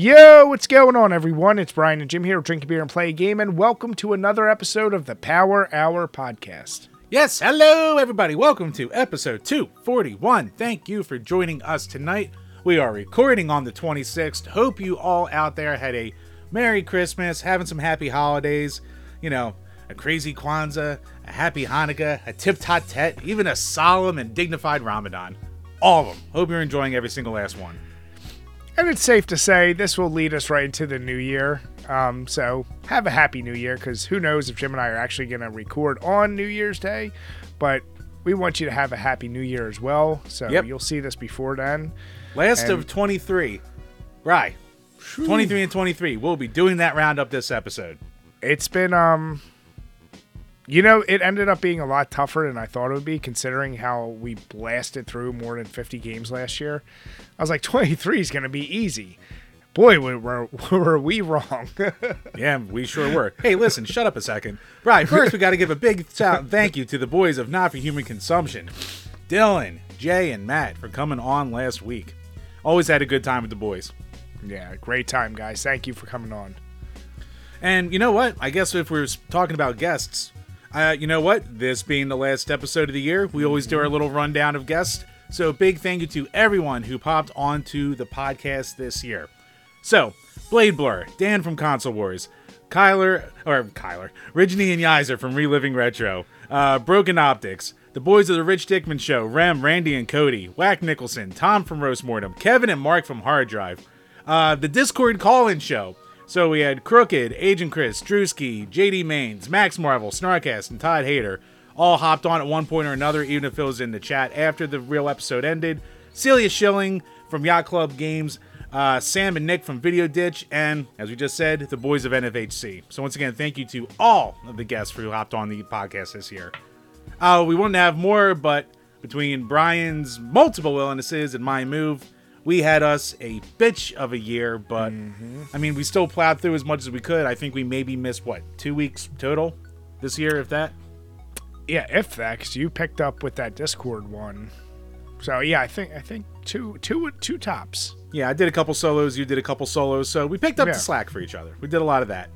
Yo, what's going on, everyone? It's Brian and Jim here, drink a beer and play a game, and welcome to another episode of the Power Hour podcast. Yes, hello everybody. Welcome to episode 241. Thank you for joining us tonight. We are recording on the 26th. Hope you all out there had a Merry Christmas, having some happy holidays, you know, a crazy Kwanzaa, a happy Hanukkah, a tip tot tet, even a solemn and dignified Ramadan. All of them. Hope you're enjoying every single last one. And it's safe to say this will lead us right into the new year. Um, so have a happy new year because who knows if Jim and I are actually going to record on New Year's Day. But we want you to have a happy new year as well. So Yep. you'll see this before then. Last And- of 23. Right. 23 and 23. We'll be doing that roundup this episode. It's been, um, you know, it ended up being a lot tougher than I thought it would be considering how we blasted through more than 50 games last year. I was like, 23 is going to be easy. Boy, were, were, were we wrong. Yeah, we sure were. Hey, listen, shut up a second. Right, first we got to give a big shout thank you to the boys of Not for Human Consumption, Dylan, Jay, and Matt for coming on last week. Always had a good time with the boys. yeah, great time, guys. Thank you for coming on. And you know what? I guess if we're talking about guests, uh, you know what? This being the last episode of the year, we always do our little rundown of guests. So big thank you to everyone who popped onto the podcast this year. So, Blade Blur, Dan from Console Wars, Kyler, or Kyler, Ridgeny and Yizer from Reliving Retro, uh, Broken Optics, the boys of the Rich Dickman Show, Rem, Randy, and Cody, Whack Nicholson, Tom from Roast Mortem, Kevin and Mark from Hard Drive, uh, the Discord call-in show. So we had Crooked, Agent Chris, Drewski, JD Maines, Max Marvel, Snarkast, and Todd Hayter all hopped on at one point or another, even if it was in the chat after the real episode ended. Celia Schilling from Yacht Club Games, uh, Sam and Nick from Video Ditch, and as we just said, the boys of NFHC. So once again, thank you to all of the guests who hopped on the podcast this year. Uh, we wouldn't have more, but between Brian's multiple illnesses and my move, we had us a bitch of a year. But I mean, we still plowed through as much as we could. I think we maybe missed what two weeks total this year, if that. Yeah, if that, because you picked up with that Discord one. So yeah, I think I think two two two tops. Yeah, I did a couple solos. You did a couple solos. So we picked up Yeah. the slack for each other. We did a lot of that.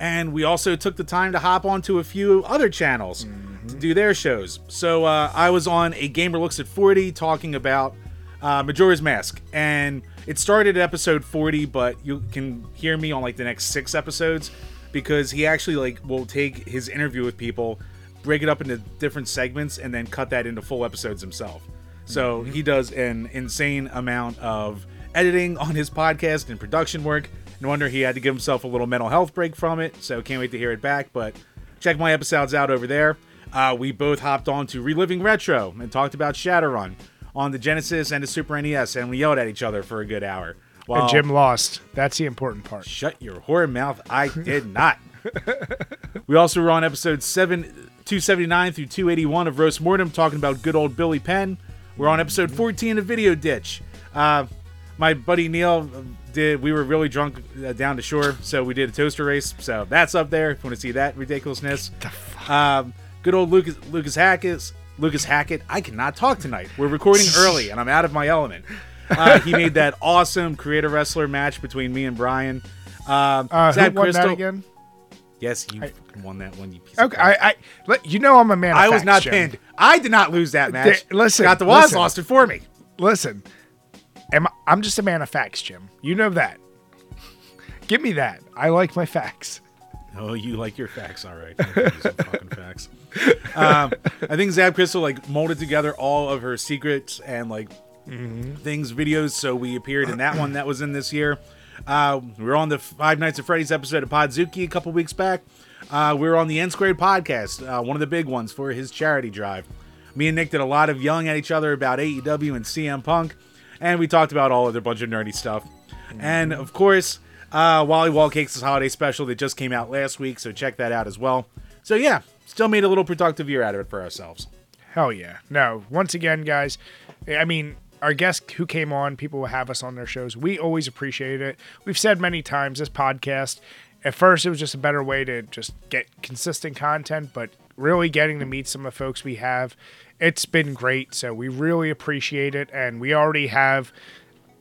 And we also took the time to hop onto a few other channels to do their shows. So uh, I was on A Gamer Looks at 40 talking about uh, Majora's Mask. And it started at episode 40, but you can hear me on like the next six episodes because he actually like will take his interview with people, break it up into different segments, and then cut that into full episodes himself. So he does an insane amount of editing on his podcast and production work. No wonder he had to give himself a little mental health break from it. So can't wait to hear it back. But check my episodes out over there. Uh, we both hopped on to Reliving Retro and talked about Shadowrun on the Genesis and the Super NES, and we yelled at each other for a good hour. While And Jim lost. That's the important part. Shut your whore mouth. I did not. we also were on episode 7, 279 through 281 of Roast Mortem talking about good old Billy Penn. We're on episode 14 of Video Ditch. Uh, my buddy Neil uh, did, we were really drunk uh, down to shore, so we did a toaster race. So that's up there if you want to see that ridiculousness. Um, good old Lucas, Lucas Hackett. Lucas Hackett. I cannot talk tonight. We're recording early and I'm out of my element. Uh, he made that awesome creator wrestler match between me and Brian. Um, Uh, who won Crystal- that again? Yes, you fucking won that one. You piece of Okay. I, I let you know I'm a man. Of I was not pinned. I did not lose that match. Th- listen, Scott the Waz lost it for me. Listen, am I, I'm just a man of facts, Jim. You know that. Give me that. I like my facts. Oh, you like your facts, all right? I'll give you some fucking facts. Um, I think Zab Crystal like molded together all of her secrets and like things, videos. So we appeared in that one that was in this year. Uh, we were on the Five Nights at Freddy's episode of Podzuki a couple weeks back. Uh, we were on the N Squared podcast, uh, one of the big ones for his charity drive. Me and Nick did a lot of yelling at each other about AEW and CM Punk, and we talked about all other bunch of nerdy stuff. And of course, uh, Wally Wall Cakes' holiday special that just came out last week, so check that out as well. So yeah, still made a little productive year out of it for ourselves. Hell yeah. No, once again, guys, I mean, our guests who came on, people will have us on their shows. We always appreciate it. We've said many times this podcast, at first, it was just a better way to just get consistent content, but really getting to meet some of the folks we have, it's been great. So we really appreciate it. And we already have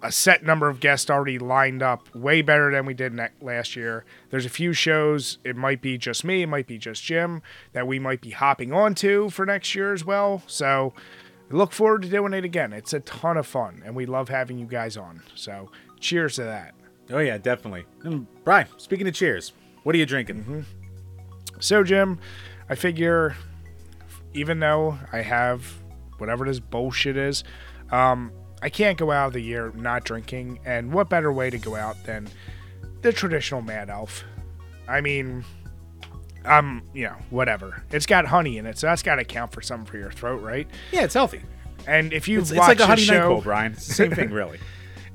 a set number of guests already lined up, way better than we did last year. There's a few shows, it might be just me, it might be just Jim, that we might be hopping onto for next year as well. So look forward to doing it again. It's a ton of fun, and we love having you guys on. So cheers to that. Oh yeah, definitely. And Brian, speaking of cheers, what are you drinking? Mm-hmm. So, Jim, I figure even though I have whatever this bullshit is, um, I can't go out of the year not drinking. And what better way to go out than the traditional Mad Elf? I mean, um, you know, whatever. It's got honey in it, so that's got to count for something for your throat, right? Yeah, it's healthy. And if you've It's, it's watched like a honey this night show, cold, Brian. Same thing, really.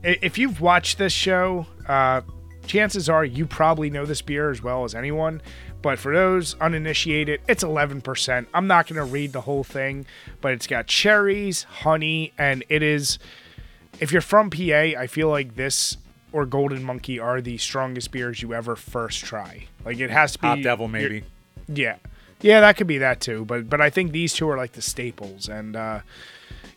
if you've watched this show, uh, chances are you probably know this beer as well as anyone. But for those uninitiated, it's 11%. I'm not going to read the whole thing, but it's got cherries, honey, and it is. If you're from PA, I feel like this or Golden Monkey are the strongest beers you ever first try. Like it has to be. Hop Devil, maybe. yeah, yeah, that could be that too. But but I think these two are like the staples, and uh,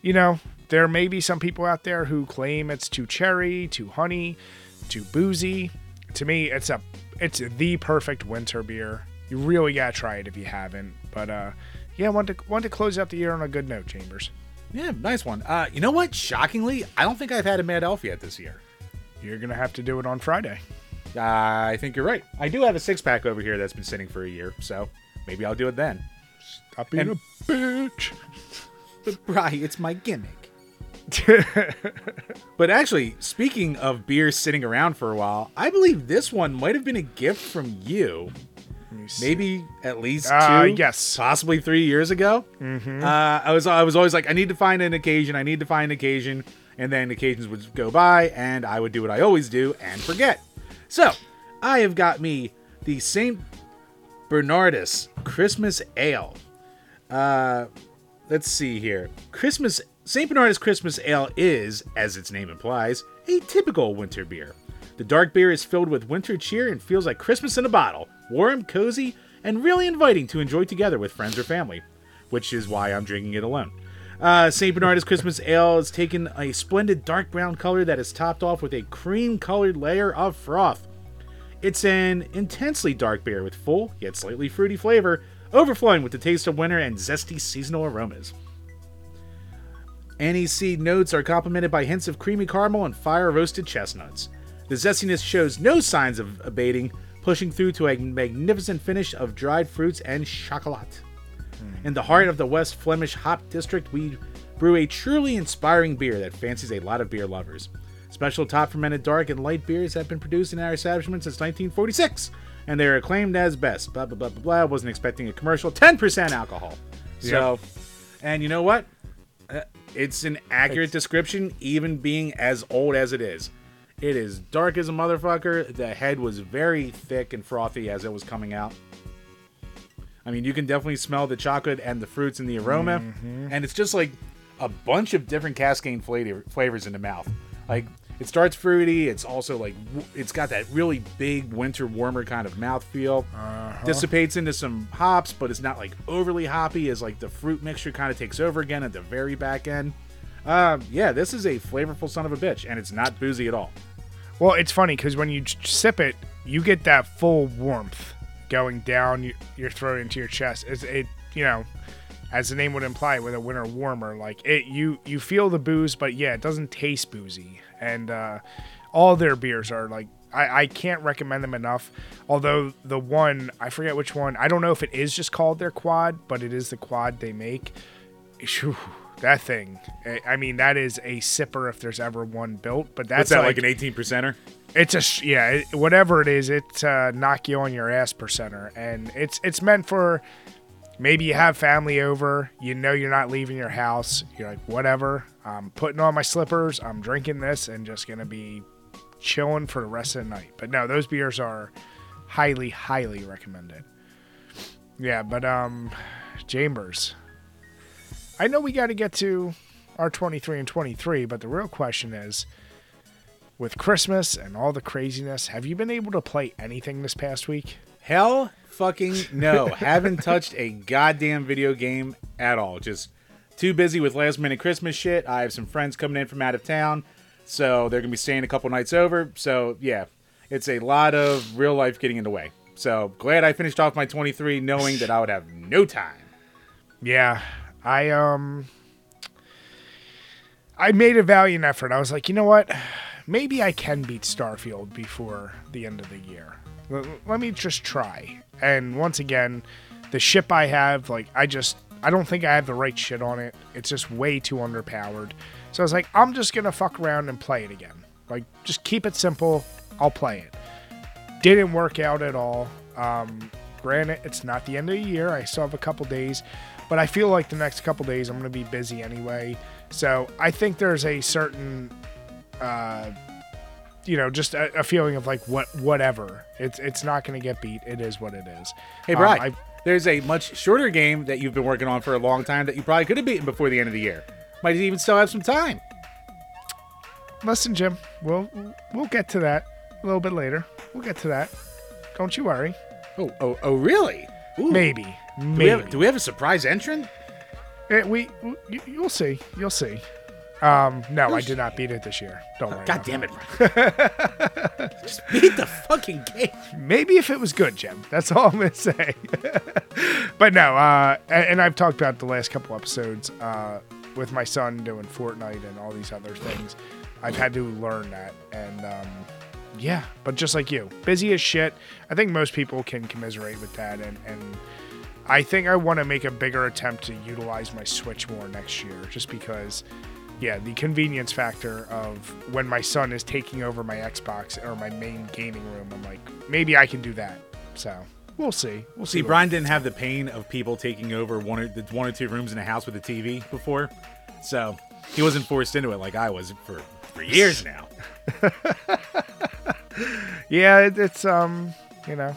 you know there may be some people out there who claim it's too cherry, too honey, too boozy. To me, it's a it's the perfect winter beer. You really gotta try it if you haven't. But uh, yeah, want to want to close out the year on a good note, Chambers. Yeah, nice one. Uh, you know what? Shockingly, I don't think I've had a Mad Elf yet this year. You're gonna have to do it on Friday. Uh, I think you're right. I do have a six pack over here that's been sitting for a year, so maybe I'll do it then. Stop being And- a bitch. But Brian, it's my gimmick. But actually, speaking of beers sitting around for a while, I believe this one might have been a gift from you. Let me see. Maybe at least two, Uh, yes. possibly three years ago. Mm-hmm. Uh, I was I was always like, I need to find an occasion. I need to find an occasion, and then occasions would go by, and I would do what I always do and forget. So I have got me the Saint Bernardus Christmas Ale. Uh, let's see here. Christmas St. Bernard's Christmas Ale is, as its name implies, a typical winter beer. The dark beer is filled with winter cheer and feels like Christmas in a bottle, warm, cozy, and really inviting to enjoy together with friends or family, which is why I'm drinking it alone. Uh, St. Bernard's Christmas Ale has taken a splendid dark brown color that is topped off with a cream colored layer of froth. It's an intensely dark beer with full, yet slightly fruity flavor, overflowing with the taste of winter and zesty seasonal aromas. Anise notes are complemented by hints of creamy caramel and fire roasted chestnuts. The zestiness shows no signs of abating, pushing through to a magnificent finish of dried fruits and chocolate. In the heart of the West Flemish hop district, we brew a truly inspiring beer that fancies a lot of beer lovers. Special top fermented dark and light beers have been produced in our establishment since 1946, and they are acclaimed as best. Blah blah blah blah blah. Wasn't expecting a commercial. 10% alcohol. So, and you know what? Uh, It's an accurate description, even being as old as it is. It is dark as a motherfucker. The head was very thick and frothy as it was coming out. I mean, you can definitely smell the chocolate and the fruits and the aroma, mm-hmm. and it's just like a bunch of different cascade flavor, flavors in the mouth. Like it starts fruity. It's also like it's got that really big winter warmer kind of mouth feel. Dissipates into some hops, but it's not like overly hoppy. As like the fruit mixture kind of takes over again at the very back end. Um, yeah, this is a flavorful son of a bitch, and it's not boozy at all. Well, it's funny because when you sip it, you get that full warmth going down your throat into your chest. It's it, you know, as the name would imply, with a winter warmer, like it, you you feel the booze, but yeah, it doesn't taste boozy. And uh, all their beers are like I, I can't recommend them enough. Although the one I forget which one, I don't know if it is just called their quad, but it is the quad they make. Phew, that thing, I- I mean, that is a sipper if there's ever one built. But that's What's that like, an eighteen percenter? it's a sh- yeah, it, whatever it is, it's uh, knock you on your ass percenter, and it's it's meant for maybe you have family over, you know you're not leaving your house, you're like whatever, I'm putting on my slippers, I'm drinking this, and just gonna be chilling for the rest of the night. But no, those beers are highly highly recommended. Yeah, but um, Chambers, I know we got to get to our 23 and 23, but the real question is with Christmas and all the craziness, have you been able to play anything this past week? Hell fucking no. Haven't touched a goddamn video game at all. Just too busy with last minute Christmas shit. I have some friends coming in from out of town. so they're gonna be staying a couple nights over. So yeah, it's a lot of real life getting in the way. So glad I finished off my 23, knowing that I would have no time. Yeah, I um, I made a valiant effort. I was like, you know what? Maybe I can beat Starfield before the end of the year. Let me just try. And once again, the ship I have, like, I just, I don't think I have the right shit on it. It's just way too underpowered. So I was like, I'm just gonna fuck around and play it again. Like, just keep it simple. I'll play it. Didn't work out at all. Um, granted, it's not the end of the year. I still have a couple days, but I feel like the next couple days I'm to be busy anyway. So I think there's a certain, uh, you know, just a, a feeling of like what whatever. It's it's not going to get beat. It is what it is. Hey, Um, Brian, I- there's a much shorter game that you've been working on for a long time that you probably could have beaten before the end of the year. Might even still have some time. listen, Jim. We'll we'll get to that a little bit later. We'll get to that. Don't you worry. Oh, oh, oh, really? Ooh. Maybe, Do we, maybe. have, do we have a surprise entrant? Eh, we, you, you'll see. You'll see. Um, no, I did not beat it this year. Don't worry. God damn it, Brian. Just beat the fucking game. Maybe if it was good, Jim. That's all I'm gonna say. but no, uh, and, and I've talked about the last couple episodes uh, with my son doing Fortnite and all these other things. I've had to learn that, and um, yeah. But just like you, busy as shit. I think most people can commiserate with that, and and I think I want to make a bigger attempt to utilize my Switch more next year, just because. Yeah, the convenience factor of when my son is taking over my Xbox or my main gaming room, I'm like, maybe I can do that. So we'll see. We'll see. See, Brian didn't have the pain of people taking over one or the one or two rooms in a house with a TV before, so he wasn't forced into it like I was for for years now. Yeah, it, it's um, you know,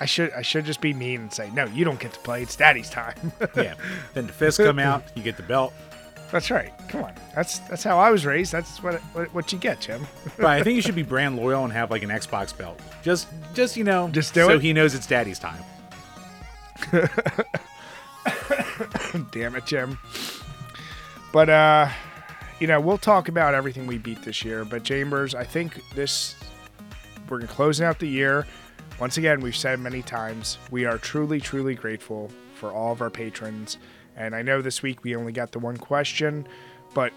I should I should just be mean and say, no, you don't get to play. It's Daddy's time. yeah. Then the fists come out, you get the belt. That's right. Come on. That's that's how I was raised. That's what what, what you get, Jim. But I think you should be brand loyal and have like an Xbox belt. Just, just you know, Just do so it? he knows it's Daddy's time. Damn it, Jim. But uh, you know, we'll talk about everything we beat this year. But Chambers, I think this we're closing out the year. Once again, we've said many times, we are truly, truly grateful for all of our patrons. And I know this week we only got the one question, but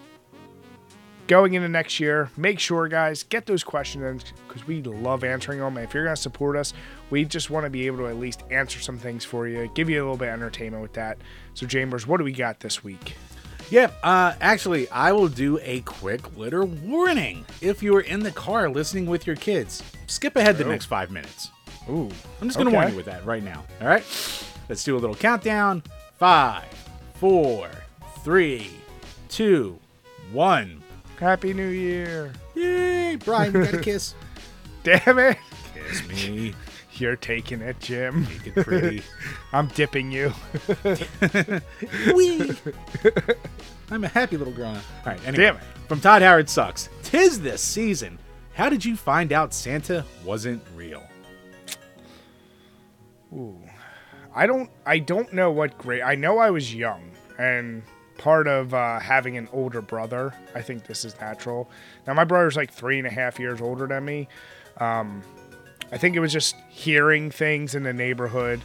going into next year, make sure, guys, get those questions in because we love answering them. And if you're going to support us, we just want to be able to at least answer some things for you, give you a little bit of entertainment with that. So, Chambers, what do we got this week? Yeah, uh, actually, I will do a quick litter warning. If you are in the car listening with your kids, skip ahead the next five minutes. Ooh, I'm just going to Okay. warn you with that right now. All right? Let's do a little countdown. Five, four, three, two, one. Happy New Year! Yay! Brian, you got a kiss. Damn it! kiss me. You're taking it, Jim. Make it pretty. I'm dipping you. Wee. I'm a happy little girl. All right, anyway. Damn it. From Todd Howard Sucks. Tis this season. How did you find out Santa wasn't real? I don't I don't know what grade. I know I was young and part of uh, having an older brother. I think this is natural. Now my brother's like three and a half years older than me. Um, I think it was just hearing things in the neighborhood.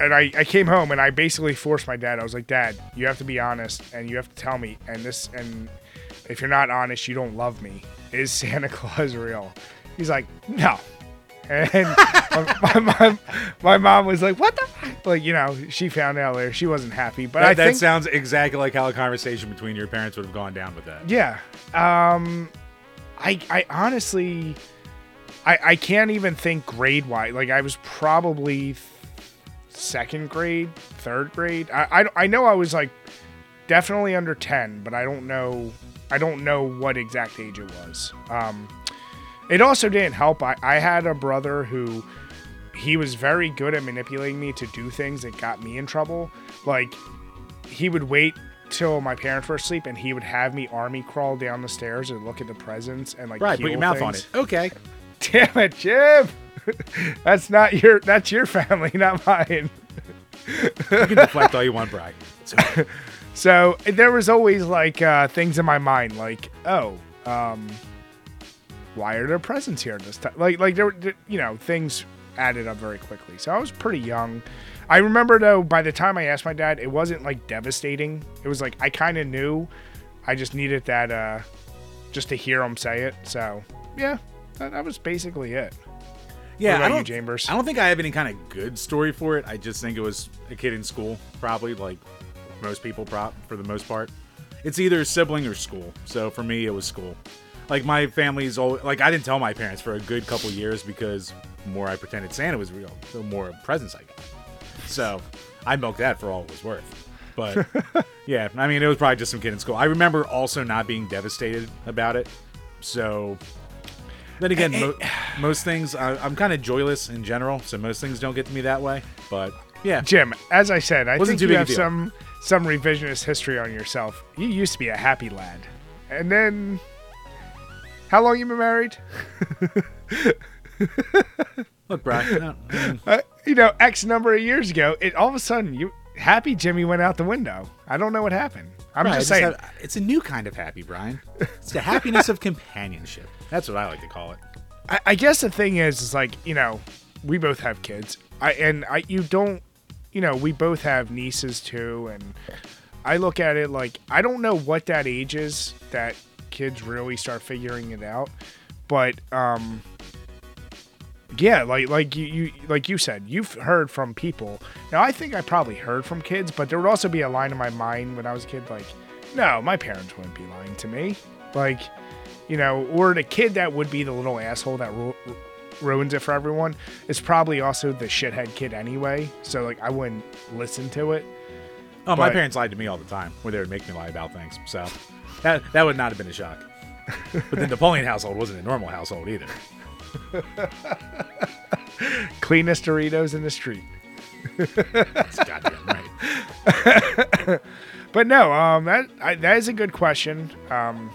And I, I came home and I basically forced my dad. I was like, Dad, you have to be honest and you have to tell me. And this and if you're not honest, you don't love me. Is Santa Claus real? He's like, No. And my, my, my mom was like, "What the?" Fuck? Like, you know, she found out later. She wasn't happy, but That, I that think, sounds exactly like how a conversation between your parents would have gone down with that. yeah. Um, I, I honestly, I, I can't even think grade wise. Like, I was probably second grade, third grade. I, I, I know I was like definitely under ten, but I don't know. I don't know what exact age it was. Um, it also didn't help. I, I had a brother who he was very good at manipulating me to do things that got me in trouble. Like he would wait till my parents were asleep and he would have me army crawl down the stairs and look at the presents and like Right, put your mouth on it. Okay. Damn it, Jim. that's not your that's your family, not mine. You can deflect all you want, Brian. So, So there was always like uh, things in my mind, like, oh, um, why are there presents here this time? Like, like there, were- you know, things added up very quickly. So I was pretty young. I remember though, by the time I asked my dad, it wasn't like devastating. It was like I kind of knew. I just needed that, uh, just to hear him say it. So yeah, that, that was basically it. Yeah, I don't, Chambers? I don't think I have any kind of good story for it. I just think it was a kid in school, probably like most people, prop for the most part. It's either a sibling or school. So for me, it was school. Like my family's always like I didn't tell my parents for a good couple years because the more I pretended Santa was real, the more presents I got. So I milked that for all it was worth. But yeah, I mean, it was probably just some kid in school. I remember also not being devastated about it. So then again, mo- eh, eh. most things I, I'm kind of joyless in general, so most things don't get to me that way. But yeah, Jim, as I said, I Wasn't think you have some some revisionist history on yourself. You used to be a happy lad, and then how long you been married? look, mm, Uh, you know, X number of years ago, it all of a sudden you happy Jimmy went out the window. I don't know what happened. I'm I just just saying. have- it's a new kind of happy, Brian. It's the happiness of companionship. That's what I like to call it. I, I guess the thing is, is like you know, we both have kids. I and I you don't, you know, we both have nieces too, and I look at it like I don't know what that age is that kids really start figuring it out, but um, yeah, like like you, you like you said, you've heard from people. Now I think I probably heard from kids, but there would also be a line in my mind when I was a kid, like, no, my parents wouldn't be lying to me, like you know, or the kid that would be the little asshole that ru- ru- ruins it for everyone is probably also the shithead kid anyway. So like, I wouldn't listen to it. Oh, my parents lied to me all the time, where they would make me lie about things. So that that would not have been a shock. But the Napoleon household wasn't a normal household either. Cleanest Doritos in the street. That's goddamn right. But no, um, that I, that is a good question. Um,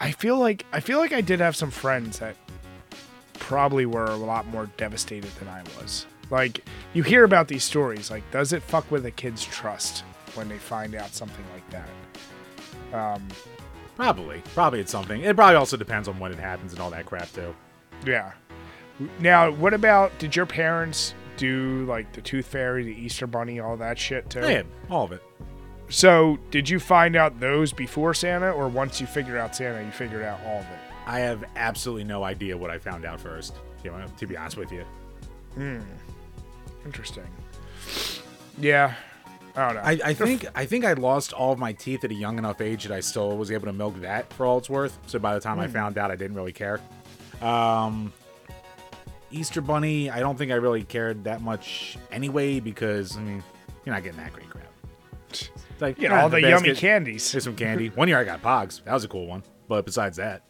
I feel like I feel like I did have some friends that probably were a lot more devastated than I was. Like you hear about these stories, like does it fuck with a kid's trust when they find out something like that? Probably, probably it's something. It probably also depends on when it happens and all that crap too. Yeah. Now, what about did your parents do like the Tooth Fairy, the Easter Bunny, all that shit too? Yeah, all of it. So, did you find out those before Santa, or once you figured out Santa, you figured out all of it? I have absolutely no idea what I found out first. You know, to be honest with you, Hmm. Interesting. Yeah, I don't know. I, I think I think I lost all of my teeth at a young enough age that I still was able to milk that for all it's worth. So by the time I found out, I didn't really care. Um, Easter Bunny, I don't think I really cared that much anyway because I mean, you're not getting that great crap. It's like you know, all the yummy candies. Here's some candy. One year I got Pogs. That was a cool one. But besides that,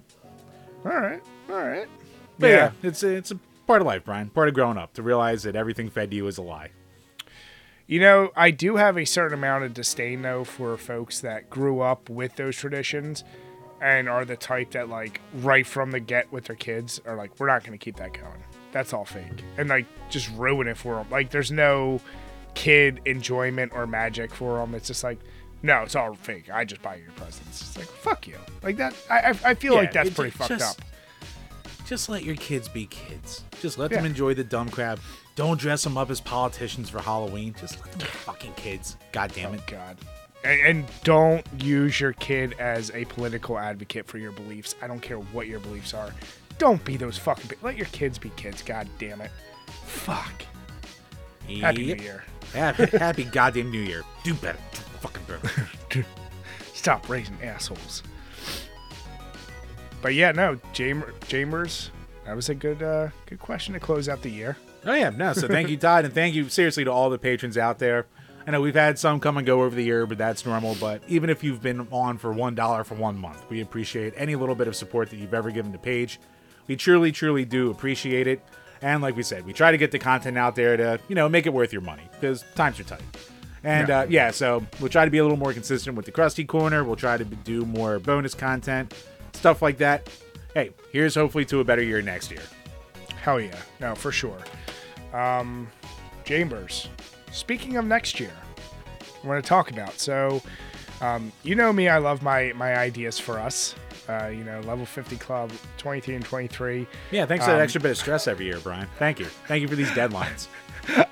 All right, all right. but yeah, it's it's a part of life, Brian. Part of growing up to realize that everything fed to you is a lie. You know, I do have a certain amount of disdain though for folks that grew up with those traditions and are the type that like right from the get with their kids are like, we're not going to keep that going. That's all fake, and like just ruin it for them. Like, there's no kid enjoyment or magic for them. It's just like, no, it's all fake. I just buy you your presents. It's like, fuck you. Like that. I I, I feel like that's pretty it fucked up. Just let your kids be kids. Just let them enjoy the dumb crap. Don't dress them up as politicians for Halloween. Just let them be fucking kids. God damn it. Oh, God. And, and don't use your kid as a political advocate for your beliefs. I don't care what your beliefs are. Don't be those fucking. Let your kids be kids. God damn it. Fuck. Happy New Year. Happy, happy goddamn New Year. Do better. Do fucking better. Stop raising assholes. But yeah, no, Jamer, Jamers. That was a good, uh, good question to close out the year. Oh yeah, no. So thank you, Todd, and thank you seriously to all the patrons out there. I know we've had some come and go over the year, but that's normal. But even if you've been on for one dollar for one month, we appreciate any little bit of support that you've ever given the page. We truly, truly do appreciate it. And like we said, we try to get the content out there to you know make it worth your money because times are tight. And Yeah. uh, yeah, so we'll try to be a little more consistent with the Krusty Corner. We'll try to do more bonus content, stuff like that. Hey, here's hopefully to a better year next year. Hell yeah. No, for sure. Um, Chambers, speaking of next year, I want to talk about. So, um, you know me, I love my, my ideas for us. Uh, you know, level 50 club, 23 and 23. Yeah, thanks for Um, that extra bit of stress every year, Brian. Thank you. Thank you for these deadlines.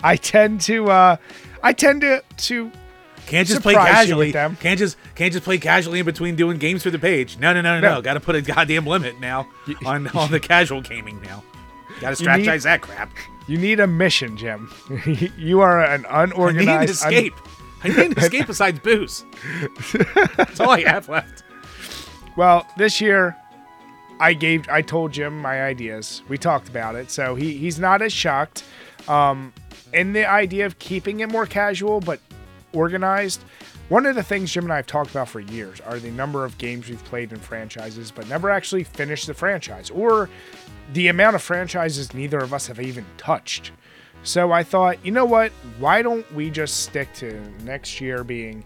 I tend to, uh, I tend to, to Can't just play casually. Can't just can't just play casually in between doing games for the page. No, no, no, no, no. No. Got to put a goddamn limit now on on the casual gaming now. Got to You need- strategize that crap. you need a mission, Jim. you are an unorganized. I need an unorganized. un- escape. I need an escape besides booze. That's all I have left. Well, this year, I gave, I told Jim my ideas. We talked about it, so he he's not as shocked. Um, in the idea of keeping it more casual but organized. One of the things Jim and I have talked about for years are the number of games we've played in franchises, but never actually finished the franchise, or the amount of franchises neither of us have even touched. So I thought, you know what? Why don't we just stick to next year being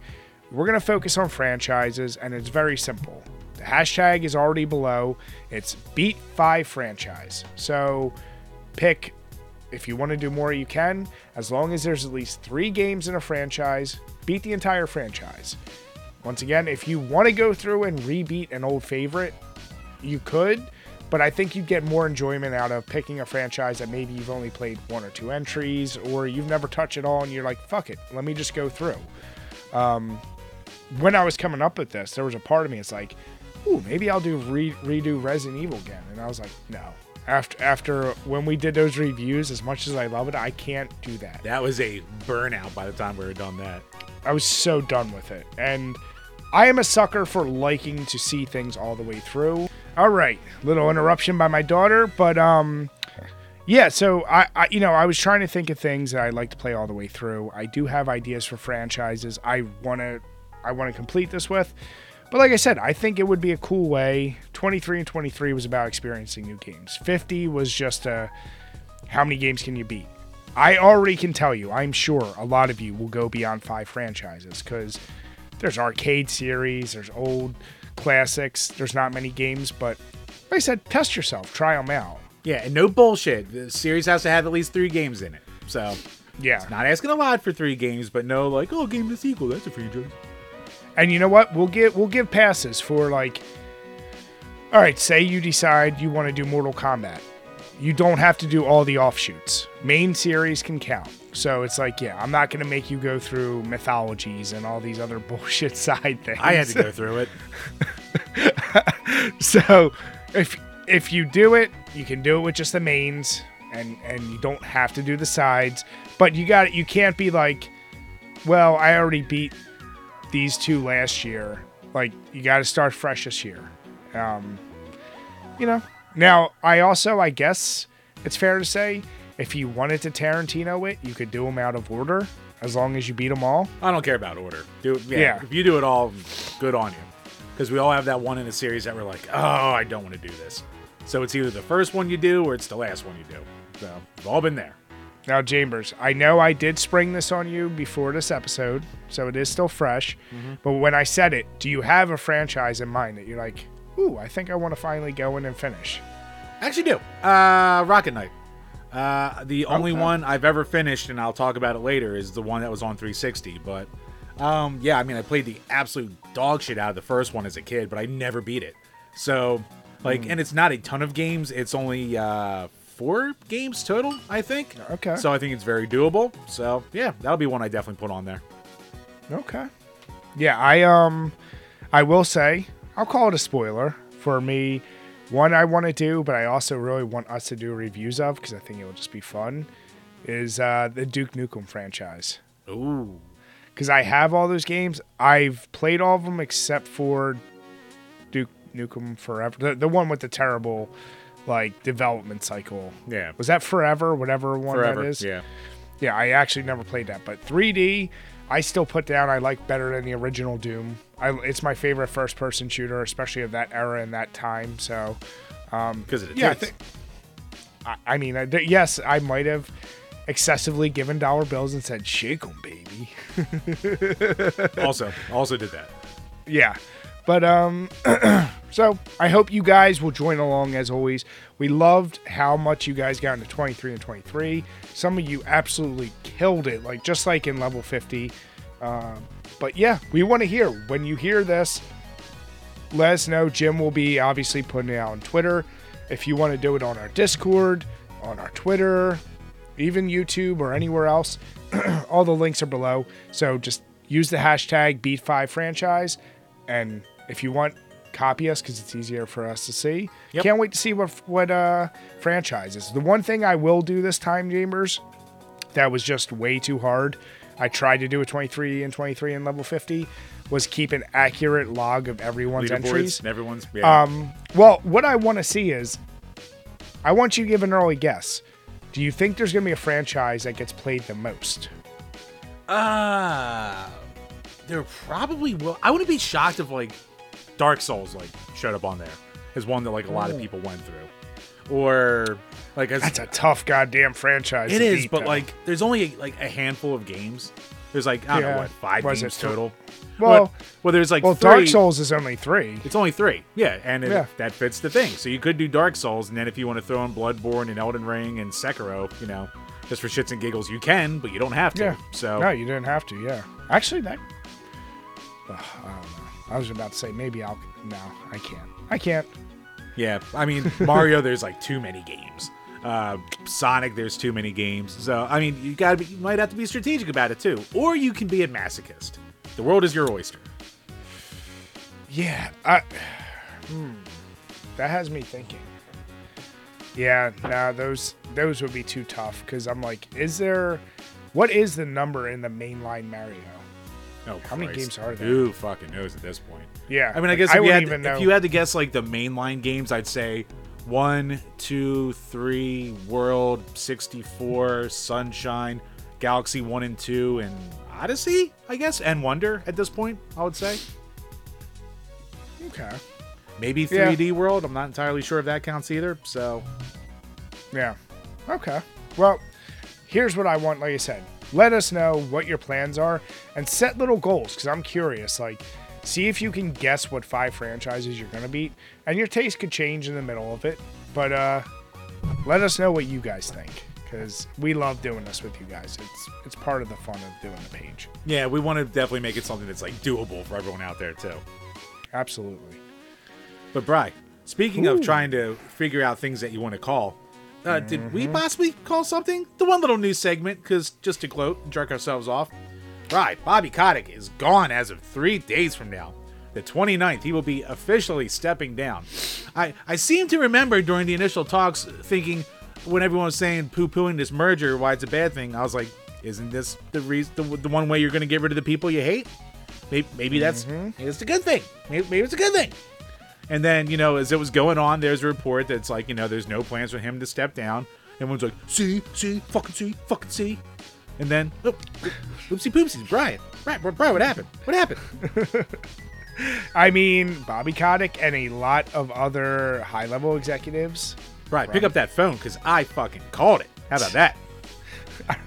we're going to focus on franchises, and it's very simple. The hashtag is already below. It's beat five franchise. So pick if you want to do more, you can, as long as there's at least three games in a franchise, beat the entire franchise. Once again, if you want to go through and rebeat an old favorite, you could, but I think you'd get more enjoyment out of picking a franchise that maybe you've only played one or two entries, or you've never touched it all, and you're like, fuck it, let me just go through. Um, when I was coming up with this, there was a part of me, it's like, ooh, maybe I'll do re- redo Resident Evil again, and I was like, no. After after when we did those reviews, as much as I love it, I can't do that. That was a burnout by the time we were done that. I was so done with it. And I am a sucker for liking to see things all the way through. All right, little interruption by my daughter, but um yeah, so I, I you know, I was trying to think of things that I'd like to play all the way through. I do have ideas for franchises I want to I want to complete this with. But like I said, I think it would be a cool way. 23 and 23 was about experiencing new games. 50 was just a how many games can you beat? I already can tell you, I'm sure a lot of you will go beyond five franchises because there's arcade series, there's old classics, there's not many games, but like I said, test yourself, try them out. Yeah, and no bullshit. The series has to have at least three games in it. So, Yeah. not asking a lot for three games, but no, like, oh, game the sequel. That's a franchise. And you know what? We'll give we'll give passes for like All right, say you decide you want to do Mortal Kombat. You don't have to do all the offshoots. Main series can count. So it's like, yeah, I'm not going to make you go through mythologies and all these other bullshit side things. I had to go through it. so if if you do it, you can do it with just the mains and and you don't have to do the sides, but you got it. you can't be like, well, I already beat these two last year. Like you got to start fresh this year. Um you know. Now, I also I guess it's fair to say if you wanted to Tarantino it, you could do them out of order as long as you beat them all. I don't care about order. Do. Yeah, Yeah. If you do it all, good on you. Because we all have that one in a series that we're like, oh, I don't want to do this. So it's either the first one you do or it's the last one you do. So we've all been there. Now, Chambers, I know I did spring this on you before this episode, so it is still fresh. But when I said it, do you have a franchise in mind that you're like, ooh, I think I want to finally go in and finish? I actually do. Uh, Rocket Knight. Uh, the only Okay. one I've ever finished, and I'll talk about it later, is the one that was on 360. But um, yeah, I mean, I played the absolute dog shit out of the first one as a kid, but I never beat it. So, like, and it's not a ton of games. It's only uh, four games total, I think. Okay. So I think it's very doable. So yeah, that'll be one I definitely put on there. Okay. Yeah, I um I will say, I'll call it a spoiler for me. One I want to do, but I also really want us to do reviews of because I think it will just be fun. Is uh, the Duke Nukem franchise? Ooh. because I have all those games. I've played all of them except for Duke Nukem Forever, the, the one with the terrible like development cycle. Yeah. Was that Forever? Whatever one Forever. that is. Yeah. Yeah, I actually never played that, but 3D, I still put down. I like better than the original Doom. I, it's my favorite first-person shooter, especially of that era and that time. So, um, Because it yeah, I, I, I mean, I, th- yes, I might have excessively given dollar bills and said "shake 'em, baby." also, also did that. yeah but um so i hope you guys will join along as always we loved how much you guys got into 23 and 23 some of you absolutely killed it like just like in level 50 um, but yeah we want to hear when you hear this let us know. Jim will be obviously putting it out on Twitter. If you want to do it on our Discord, on our Twitter, even YouTube or anywhere else, all the links are below. So just use the hashtag Beat5Franchise. And if you want, copy us because it's easier for us to see. Yep. Can't wait to see what what uh, franchises. The one thing I will do this time, Gamers, that was just way too hard. I tried to do a 23 and 23 and level 50 was keep an accurate log of everyone's entries. and everyone's. Yeah. Um, well, what I want to see is I want you to give an early guess. Do you think there's going to be a franchise that gets played the most? Uh, there probably will. I wouldn't be shocked if like Dark Souls like showed up on there as one that like a lot of oh. people went through, or like as That's a tough goddamn franchise. It is, beat, but though. like there's only like a handful of games. There's like I don't Yeah. know what five Was games total. Well- But- well, there's like well, three. Dark Souls is only three. It's only three, yeah, and it, Yeah. that fits the thing. So you could do Dark Souls, and then if you want to throw in Bloodborne and Elden Ring and Sekiro, you know, just for shits and giggles, you can, but you don't have to. Yeah. So No, you didn't have to. Yeah. Actually, that. I don't know. I was about to say maybe I'll. No, I can't. I can't. Yeah, I mean Mario. there's like too many games. Uh, Sonic, there's too many games. So I mean, you gotta be, you might have to be strategic about it too, or you can be a masochist. The world is your oyster. Yeah, I, hmm, that has me thinking. Yeah, nah, those those would be too tough because I'm like, is there, what is the number in the mainline Mario? Oh, How many Christ. games are there? Who fucking knows at this point? Yeah, I mean, I like, guess if, you wouldn't had, even know. if you had to guess like the mainline games, I'd say one, two, three, World, 64, Sunshine, Galaxy 1 and 2, and Odyssey, I guess, and Wonder at this point, I would say. okay, Maybe 3D World. I'm not entirely sure if that counts either. So, yeah, okay. Well, here's what I want. Like I said, let us know what your plans are and set little goals because I'm curious. Like, see if you can guess what five franchises you're gonna beat, and your taste could change in the middle of it. But uh, let us know what you guys think because we love doing this with you guys. It's it's part of the fun of doing the page. yeah, we want to definitely make it something that's like doable for everyone out there, too. Absolutely. But, Bry, speaking of trying to figure out things that you want to call, uh, did we Mm-hmm. possibly call something? The one little news segment, because just to gloat, jerk ourselves off. Right, Bobby Kotick is gone as of three days from now. The 29th, he will be officially stepping down. I, I seem to remember during the initial talks thinking, when everyone was saying poo pooing this merger, why it's a bad thing, I was like, isn't this the reason, the, the one way you're going to get rid of the people you hate? Maybe, maybe that's maybe it's a good thing. Maybe, maybe it's a good thing. And then, you know, as it was going on, there's a report that's like, you know, there's no plans for him to step down. Everyone's like, see, see, fucking see, fucking see. And then, oh, oopsie poopsies, Brian. Brian, Brian, what happened? What happened? I mean, Bobby Kotick and a lot of other high level executives. Right, pick up that phone because I fucking called it. How about that?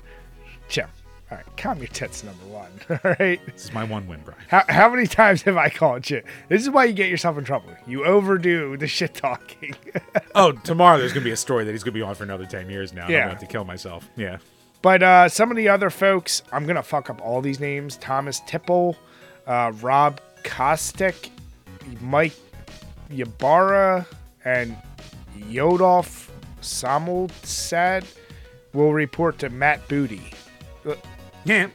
Jim, all right, calm your tits, number one. All right. This is my one win, Brian. How, how many times have I called you? This is why you get yourself in trouble. You overdo the shit talking. Oh, tomorrow there's going to be a story that he's going to be on for another 10 years now. I'm Yeah. going to have to kill myself. Yeah. but uh, some of the other folks, I'm going to fuck up all these names Thomas Tippl, uh, Rob Kostich, Mike Ybarra, and Yodolf Samolsad will report to Matt Booty. Yeah.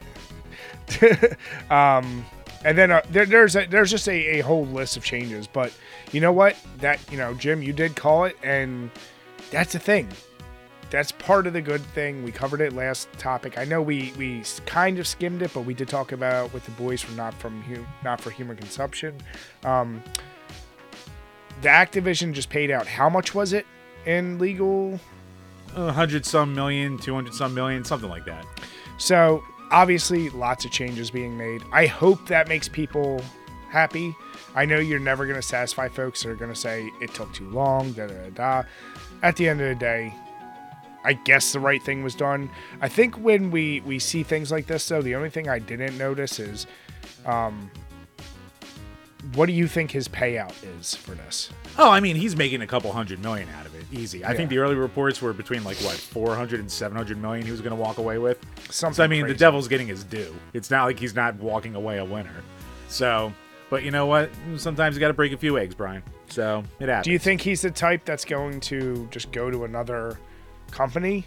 And then uh, there, there's a, there's just a, a whole list of changes. But you know what? That you know, Jim, you did call it, and that's the thing. That's part of the good thing. We covered it last topic. I know we we kind of skimmed it, but we did talk about with the boys from not from hu- not for human consumption. Um, the Activision just paid out. How much was it in legal? A hundred some million, 200 some million, something like that. So obviously, lots of changes being made. I hope that makes people happy. I know you're never going to satisfy folks that are going to say it took too long. Da da da. At the end of the day, I guess the right thing was done. I think when we we see things like this, though, the only thing I didn't notice is, um, what do you think his payout is for this? Oh, I mean, he's making a couple hundred million out of it. Easy. I think the early reports were between like what, 400 and 700 million he was going to walk away with. Something. So I mean, crazy. the devil's getting his due. It's not like he's not walking away a winner. So, But you know what? Sometimes you got to break a few eggs, Brian. So it happens. Do you think he's the type that's going to just go to another company?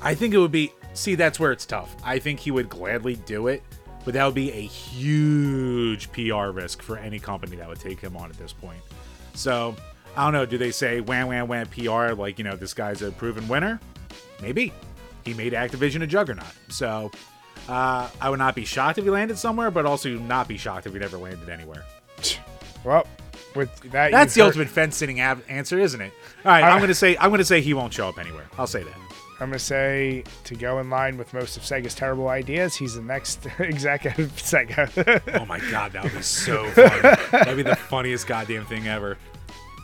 I think it would be. See, that's where it's tough. I think he would gladly do it, but that would be a huge PR risk for any company that would take him on at this point. So I don't know. Do they say wham wham wham PR like you know this guy's a proven winner? Maybe. He made Activision a juggernaut. So uh, I would not be shocked if he landed somewhere, but also not be shocked if he never landed anywhere. Well, with that, That's the heard- ultimate fence sitting ab- answer, isn't it? All right, I'm gonna say I'm gonna say he won't show up anywhere. I'll say that. I'm gonna say to go in line with most of Sega's terrible ideas, he's the next executive of Sega. Oh my god, that would be so funny. That'd be the funniest goddamn thing ever.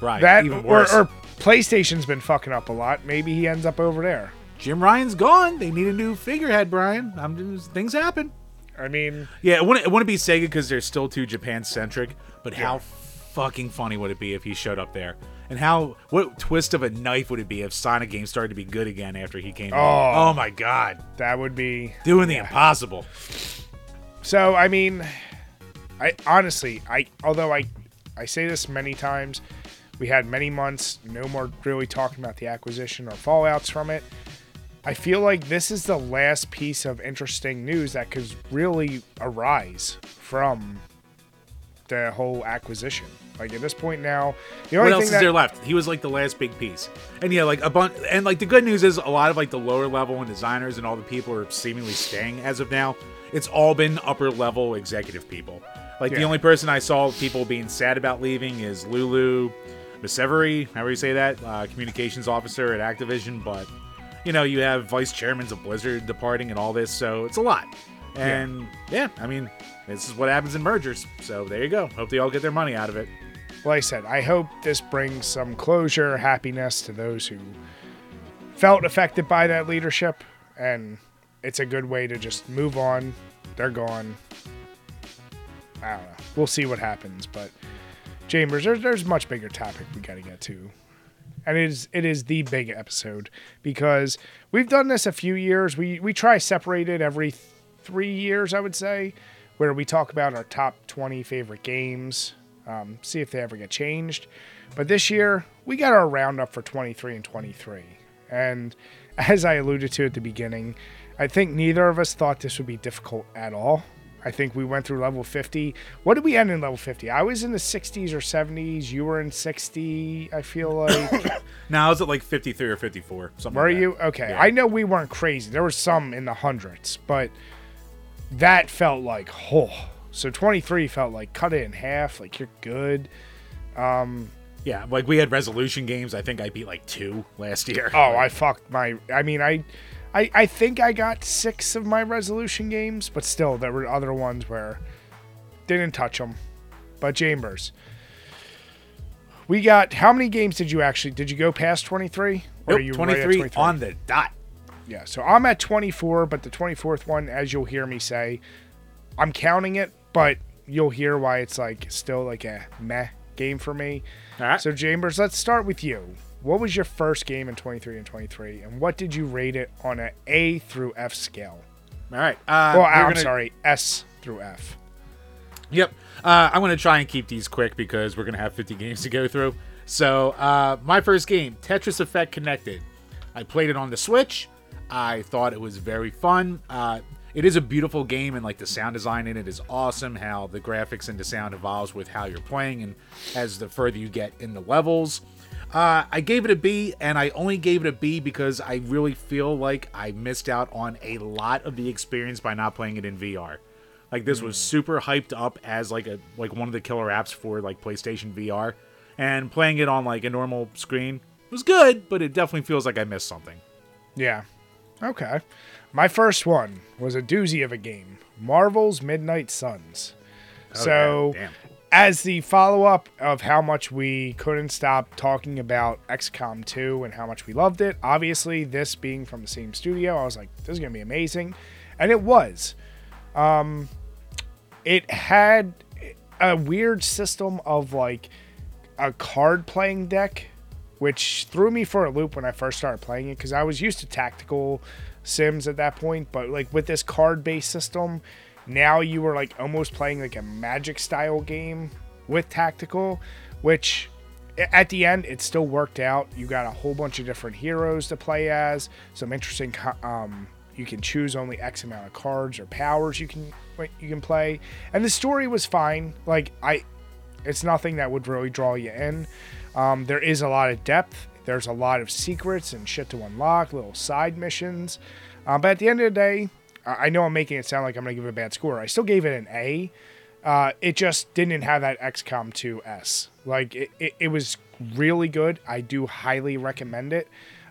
Right. that even worse. or PlayStation's been fucking up a lot. Maybe he ends up over there. Jim Ryan's gone. They need a new figurehead, Brian. I'm just, things happen. I mean, Yeah, it wouldn't, it wouldn't be Sega because they're still too Japan centric. But how fucking funny would it be if he showed up there? And how what twist of a knife would it be if Sonic games started to be good again after he came? Oh. oh my god, that would be doing the impossible. So I mean, I honestly, I although I, I say this many times, we had many months, no more really talking about the acquisition or fallouts from it. I feel like this is the last piece of interesting news that could really arise from the whole acquisition. Like at this point now, the only What else is that there left? He was like the last big piece, and yeah, like a bunch. And like the good news is, a lot of like the lower level and designers and all the people are seemingly staying as of now. It's all been upper level executive people. Like the only person I saw people being sad about leaving is Lulu Miseveri, however you say that, uh, communications officer at Activision. But you know, you have vice chairmans of Blizzard departing and all this, so it's a lot. And yeah, I mean, this is what happens in mergers. So there you go. Hope they all get their money out of it. I said, I hope this brings some closure, happiness to those who felt affected by that leadership, and it's a good way to just move on. They're gone. I don't know. We'll see what happens, but Chambers, there's there's much bigger topic we got to get to, and it is it is the big episode because we've done this a few years. We we try separate it every th- three years, I would say, where we talk about our top twenty favorite games, um, see if they ever get changed. But this year we got our roundup for twenty three and twenty three, and as I alluded to at the beginning, I think neither of us thought this would be difficult at all. I think we went through level 50. What did we end in level 50? I was in the 60s or 70s. You were in 60, I feel like. Now I was at like 53 or 54. Something Were like that. you? Okay. Yeah. I know we weren't crazy. There were some in the hundreds, but that felt like, oh. So 23 felt like cut it in half. Like you're good. Um, Yeah, like we had resolution games. I think I beat like two last year. Oh, I fucked my. I mean, I, I, I think I got six of my resolution games, but still, there were other ones where didn't touch them. But Chambers, we got how many games did you actually? Did you go past twenty three? Nope, 23 on the dot. Yeah, so I'm at 24, but the 24th one, as you'll hear me say, I'm counting it, but you'll hear why it's like still like a meh game for me. Right. So, Chambers, let's start with you. What was your first game in 23 and 23, and what did you rate it on a A through F scale? All right. Uh, Well, I'm gonna- sorry, S through F. Yep. Uh, I'm going to try and keep these quick because we're going to have 50 games to go through. So, uh, my first game, Tetris Effect Connected. I played it on the Switch. I thought it was very fun. Uh, it is a beautiful game, and like the sound design in it is awesome. How the graphics and the sound evolves with how you're playing, and as the further you get in the levels. Uh, I gave it a B, and I only gave it a B because I really feel like I missed out on a lot of the experience by not playing it in VR. Like this was super hyped up as like a like one of the killer apps for like PlayStation VR, and playing it on like a normal screen was good, but it definitely feels like I missed something. Yeah. Okay. My first one was a doozy of a game Marvel's Midnight Suns. so, yeah, as the follow up of how much we couldn't stop talking about XCOM 2 and how much we loved it, obviously, this being from the same studio, I was like, this is going to be amazing. And it was. Um, it had a weird system of like a card playing deck, which threw me for a loop when I first started playing it because I was used to tactical sims at that point. But like with this card based system, now you were like almost playing like a magic style game with tactical, which at the end it still worked out. You got a whole bunch of different heroes to play as, some interesting. Um, you can choose only X amount of cards or powers you can you can play, and the story was fine. Like I, it's nothing that would really draw you in. Um, there is a lot of depth. There's a lot of secrets and shit to unlock, little side missions. Um, but at the end of the day, I I know I'm making it sound like I'm going to give it a bad score. I still gave it an A. Uh, it just didn't have that XCOM 2 S. Like, it, it, it was really good. I do highly recommend it.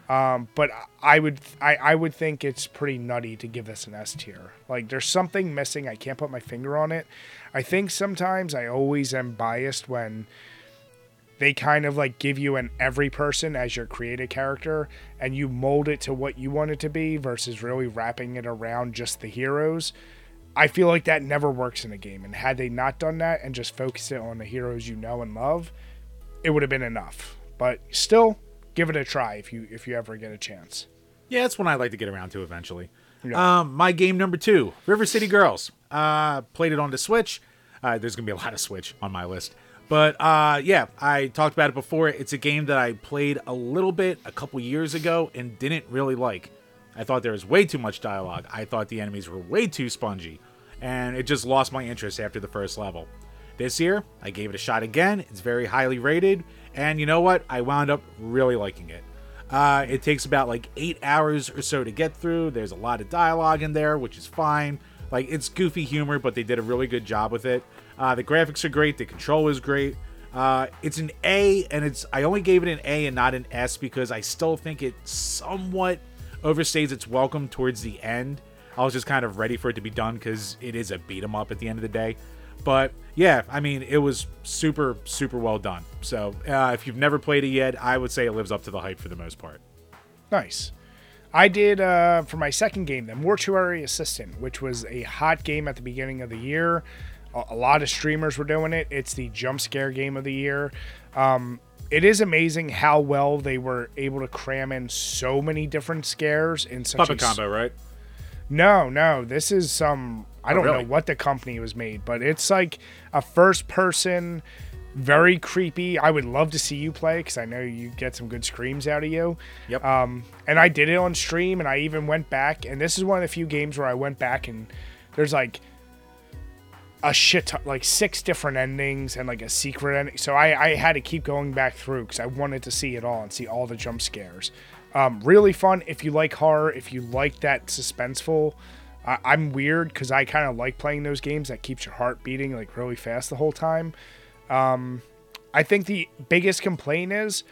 Um, but I would I, I would think it's pretty nutty to give this an S tier. Like there's something missing. I can't put my finger on it. I think sometimes I always am biased when they kind of like give you an every person as your created character and you mold it to what you want it to be versus really wrapping it around just the heroes. I feel like that never works in a game. And had they not done that and just focused it on the heroes you know and love, it would have been enough. But still, give it a try if you if you ever get a chance. Yeah, it's one I'd like to get around to eventually. Yeah. Um, my game number two, River City Girls. Uh, played it on the Switch. Uh, there's gonna be a lot of Switch on my list, but uh, yeah, I talked about it before. It's a game that I played a little bit a couple years ago and didn't really like. I thought there was way too much dialogue. I thought the enemies were way too spongy, and it just lost my interest after the first level. This year, I gave it a shot again. It's very highly rated, and you know what? I wound up really liking it. Uh, it takes about like eight hours or so to get through. There's a lot of dialogue in there, which is fine. Like it's goofy humor, but they did a really good job with it. Uh, the graphics are great. The control is great. Uh, it's an A, and it's I only gave it an A and not an S because I still think it somewhat overstays its welcome towards the end. I was just kind of ready for it to be done because it is a beat 'em up at the end of the day. But yeah, I mean, it was super, super well done. So uh, if you've never played it yet, I would say it lives up to the hype for the most part. Nice. I did uh, for my second game, the Mortuary Assistant, which was a hot game at the beginning of the year. A, lot of streamers were doing it. It's the jump scare game of the year. Um, it is amazing how well they were able to cram in so many different scares in such Puppet a combo, right? No, no, this is some. I Oh, don't really? know what the company was made, but it's like a first person, very creepy. I would love to see you play because I know you get some good screams out of you. Yep. Um, and I did it on stream, and I even went back. And this is one of the few games where I went back and there's like a shit ton, like six different endings and like a secret ending. So I, I had to keep going back through because I wanted to see it all and see all the jump scares. Um, really fun if you like horror, if you like that suspenseful. I, I'm weird because I kind of like playing those games that keeps your heart beating like really fast the whole time. Um, I think the biggest complaint is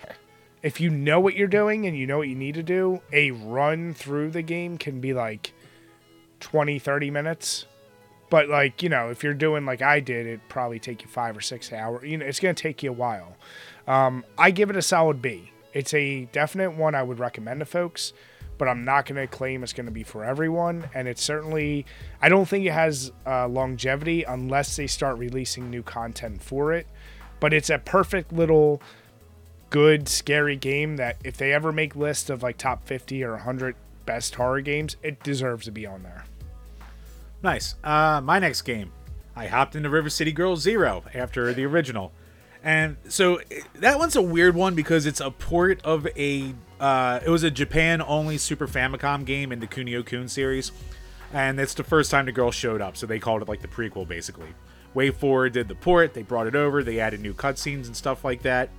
if you know what you're doing and you know what you need to do, a run through the game can be like 20, 30 minutes. But like, you know, if you're doing like I did, it probably take you five or six hours. You know, it's gonna take you a while. Um, I give it a solid B. It's a definite one I would recommend to folks, but I'm not gonna claim it's gonna be for everyone. And it's certainly, I don't think it has uh, longevity unless they start releasing new content for it. But it's a perfect little good scary game that if they ever make lists of like top 50 or 100 best horror games, it deserves to be on there. Nice. Uh, my next game, I hopped into River City Girls Zero after the original, and so that one's a weird one because it's a port of a. Uh, it was a Japan only Super Famicom game in the Kunio Kun series, and it's the first time the girls showed up, so they called it like the prequel basically. WayForward did the port, they brought it over, they added new cutscenes and stuff like that.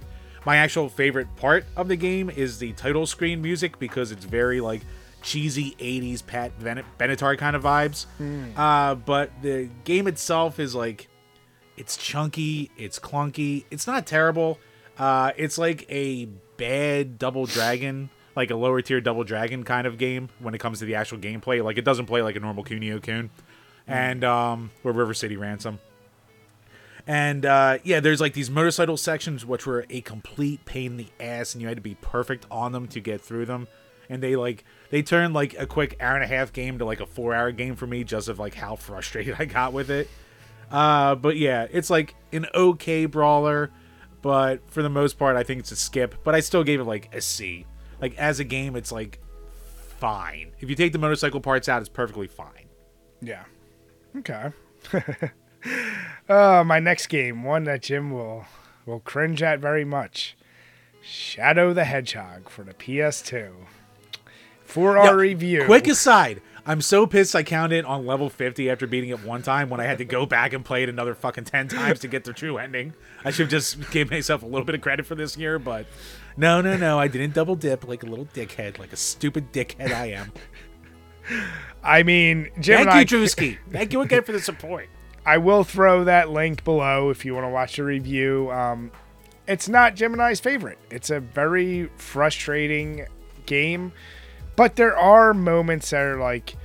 My actual favorite part of the game is the title screen music because it's very like cheesy 80s Pat Ven- Benatar kind of vibes. Uh, but the game itself is like it's chunky, it's clunky, it's not terrible. Uh, it's like a bad Double Dragon, like a lower tier Double Dragon kind of game when it comes to the actual gameplay. Like it doesn't play like a normal Kunio Kun, and um, or River City Ransom. And uh, yeah, there's like these motorcycle sections which were a complete pain in the ass, and you had to be perfect on them to get through them. And they like they turned like a quick hour and a half game to like a four hour game for me, just of like how frustrated I got with it. Uh, but yeah, it's like an okay brawler, but for the most part, I think it's a skip. But I still gave it like a C. Like as a game, it's like fine. If you take the motorcycle parts out, it's perfectly fine. Yeah. Okay. uh, my next game, one that Jim will will cringe at very much. Shadow the Hedgehog for the PS2. For our review. Quick aside, I'm so pissed I counted on level 50 after beating it one time when I had to go back and play it another fucking 10 times to get the true ending. I should have just gave myself a little bit of credit for this year, but no, no, no. I didn't double dip like a little dickhead, like a stupid dickhead I am. I mean, Jim and I, Thank you, Drewski. Thank you again for the support. I will throw that link below if you want to watch the review. Um, it's not Gemini's favorite. It's a very frustrating game, but there are moments that are like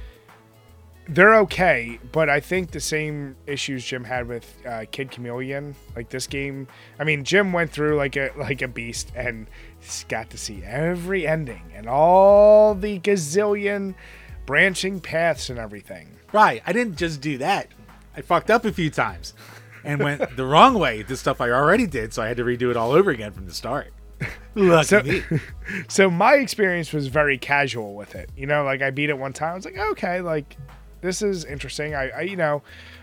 they're okay. But I think the same issues Jim had with uh, Kid Chameleon, like this game. I mean, Jim went through like a like a beast and got to see every ending and all the gazillion branching paths and everything. Right. I didn't just do that. I fucked up a few times and went the wrong way to stuff I already did, so I had to redo it all over again from the start. Lucky So- me. So my experience was very casual with it. You know, like I beat it one time. I was like, okay, like this is interesting. I, I you know,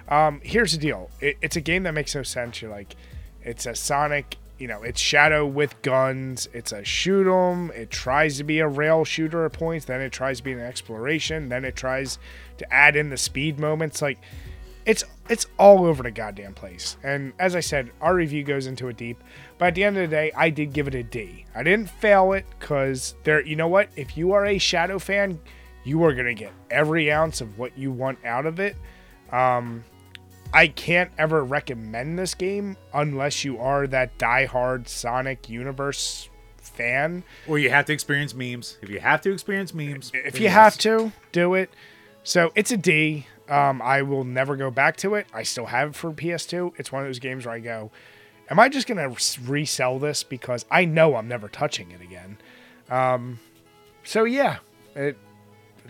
um, here's the deal. It, it's a game that makes no sense. You're like, it's a Sonic. You know, it's Shadow with guns. It's a shoot 'em. It tries to be a rail shooter at points. Then it tries to be an exploration. Then it tries to add in the speed moments. Like, it's it's all over the goddamn place. And as I said, our review goes into it deep. But at the end of the day, I did give it a D. I didn't fail it because there. You know what? If you are a Shadow fan, you are gonna get every ounce of what you want out of it. Um, I can't ever recommend this game unless you are that diehard Sonic universe fan. Or you have to experience memes. If you have to experience memes, If you have to, do it. So it's a D. Um, I will never go back to it. I still have it for PS2. It's one of those games where I go, am I just gonna resell this because I know I'm never touching it again. Um, so yeah, it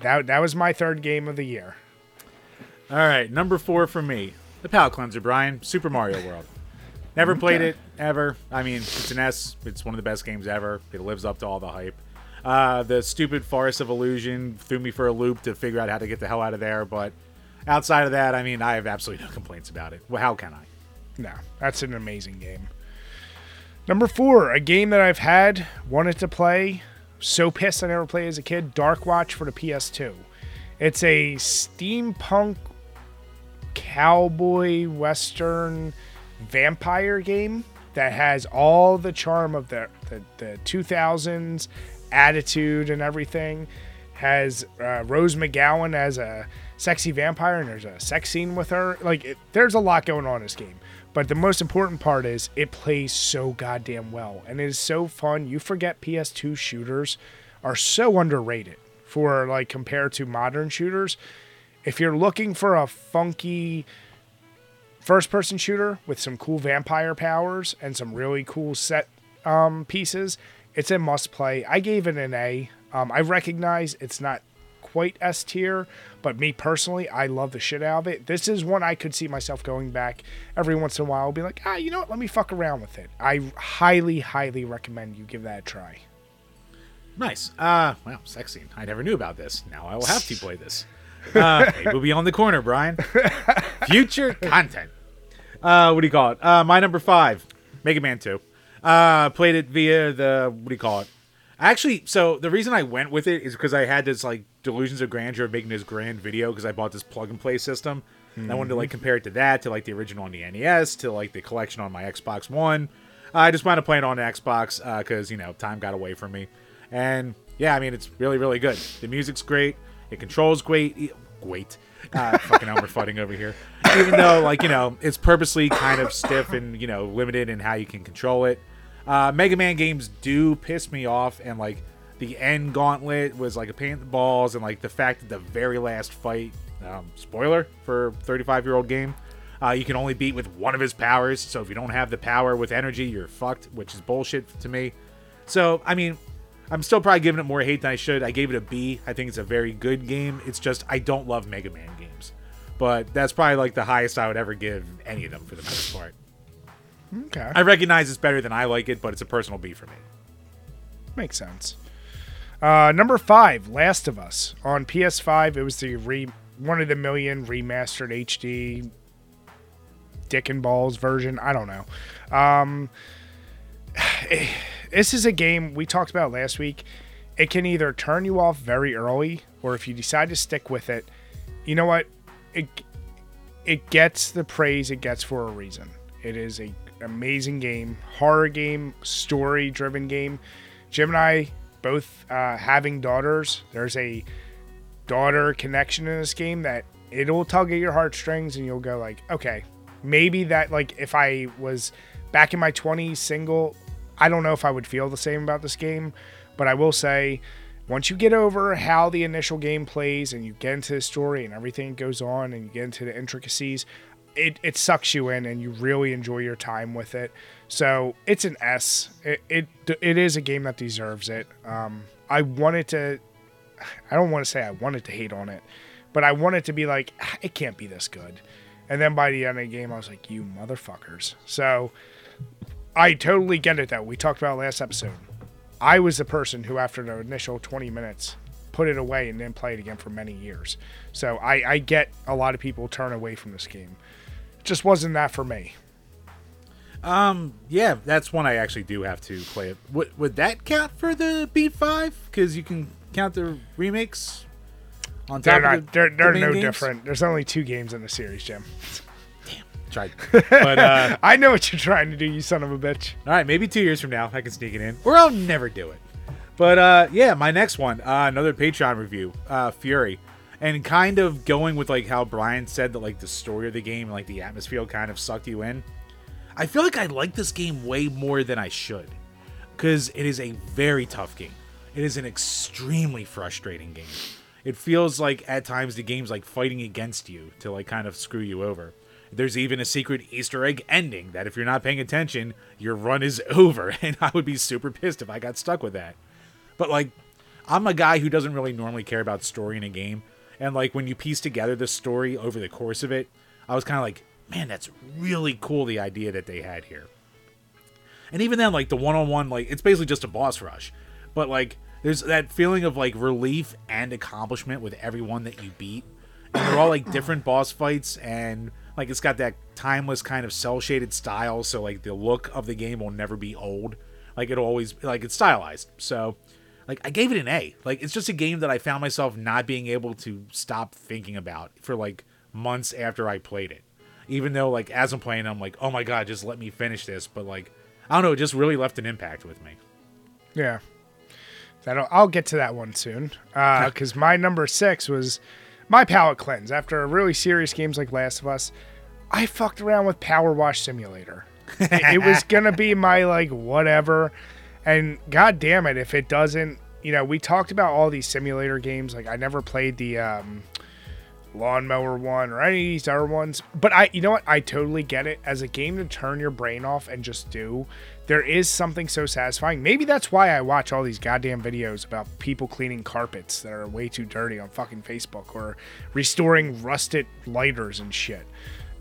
that that was my third game of the year. All right, number four for me, the palate cleanser, Brian, Super Mario World. Never played it ever. I mean, it's an S. It's one of the best games ever. It lives up to all the hype. Uh, the stupid Forest of Illusion threw me for a loop to figure out how to get the hell out of there. But outside of that, I mean, I have absolutely no complaints about it. Well, how can I? No, that's an amazing game. Number four, a game that I've had, wanted to play, so pissed I never played as a kid, Darkwatch for the PS2. It's a steampunk cowboy western vampire game that has all the charm of the, the, the 2000s attitude and everything. Has uh, Rose McGowan as a sexy vampire, and there's a sex scene with her. Like, it, there's a lot going on in this game. But the most important part is it plays so goddamn well, and it is so fun. You forget PS2 shooters are so underrated for like compared to modern shooters. If you're looking for a funky first person shooter with some cool vampire powers and some really cool set um, pieces, it's a must play. I gave it an A. Um, I recognize it's not quite S tier, but me personally, I love the shit out of it. This is one I could see myself going back every once in a while. Be like, ah, you know what? Let me fuck around with it. I highly, highly recommend you give that a try. Nice. Uh, well, sex scene. I never knew about this. Now I will have to play this. Uh, it will be on the corner, Brian. Future content. Uh, what do you call it? Uh, my number five, Mega Man 2. Uh, played it via the, what do you call it? Actually, so the reason I went with it is because I had this, like, delusions of grandeur of making this grand video because I bought this plug and play system. And I wanted to, like, compare it to that, to, like, the original on the NES, to, like, the collection on my Xbox One. I just wanted to play it on Xbox because, you know, time got away from me. And yeah, I mean, it's really, really good. The music's great. It controls great. Great. Uh, fucking Elmer fudding over here. Even though, like, you know, it's purposely kind of stiff and, you know, limited in how you can control it. Uh, Mega Man games do piss me off. And, like, the end gauntlet was, like, a pain in the balls. And, like, the fact that the very last fight, um, spoiler for 35 year old game, uh, you can only beat with one of his powers. So if you don't have the power with energy, you're fucked, which is bullshit to me. So, I mean, I'm still probably giving it more hate than I should. I gave it a B. I think it's a very good game. It's just I don't love Mega Man games. But that's probably like the highest I would ever give any of them for the most part. Okay. I recognize it's better than I like it, but it's a personal B for me. Makes sense. Uh, number five, Last of Us on PS5. It was the re one of the million remastered HD Dick and Balls version. I don't know. Um, this is a game we talked about last week. It can either turn you off very early, or if you decide to stick with it, you know what? It it gets the praise it gets for a reason. It is a amazing game, horror game, story driven game. Jim and I both uh, having daughters. There's a daughter connection in this game that it'll tug at your heartstrings, and you'll go like, okay, maybe that like if I was back in my 20s single, I don't know if I would feel the same about this game, but I will say once you get over how the initial game plays and you get into the story and everything goes on and you get into the intricacies, it, it sucks you in and you really enjoy your time with it. So it's an S. It it, it is a game that deserves it. Um, I wanted to. I don't want to say I wanted to hate on it, but I wanted to be like "Ah, it can't be this good. And then by the end of the game, I was like, you motherfuckers. So I totally get it though. We talked about last episode. I was the person who, after the initial 20 minutes, put it away and didn't play it again for many years. So I, I get a lot of people turn away from this game. It just wasn't that for me. Um, yeah, that's one I actually do have to play. It. Would would that count for the Beat Five? Because you can count the remakes on top They're of not. the, they're they're main no games? different. There's only two games in the series, Jim. Tried, but uh, I know what you're trying to do, you son of a bitch. all right, maybe two years from now I can sneak it in, or I'll never do it. But uh, yeah, my next one, uh, another Patreon review, uh, Furi, and kind of going with like how Brian said that like the story of the game, like the atmosphere, kind of sucked you in. I feel like I like this game way more than I should, because it is a very tough game. It is an extremely frustrating game. It feels like at times the game's like fighting against you to like kind of screw you over. There's even a secret Easter egg ending that if you're not paying attention, your run is over, and I would be super pissed if I got stuck with that. But like, I'm a guy who doesn't really normally care about story in a game, and like when you piece together the story over the course of it, I was kind of like, man, that's really cool the idea that they had here. And even then, like the one-on-one, like it's basically just a boss rush, but like there's that feeling of like relief and accomplishment with everyone that you beat, and they're all like different boss fights, and like it's got that timeless kind of cel-shaded style, so like the look of the game will never be old. Like it'll always like it's stylized. So like I gave it an A. Like it's just a game that I found myself not being able to stop thinking about for like months after I played it. Even though like as I'm playing, I'm like, oh my god, just let me finish this. But like I don't know, it just really left an impact with me. Yeah. That'll, I'll get to that one soon. Because my number six was my palate cleanse. After a really serious games like Last of Us, I fucked around with PowerWash Simulator. it, it was going to be my, like, whatever. And god damn it, if it doesn't, you know, we talked about all these simulator games. Like, I never played the um, lawnmower one or any of these other ones. But I, you know what? I totally get it. As a game to turn your brain off and just do, there is something so satisfying. Maybe that's why I watch all these goddamn videos about people cleaning carpets that are way too dirty on fucking Facebook or restoring rusted lighters and shit.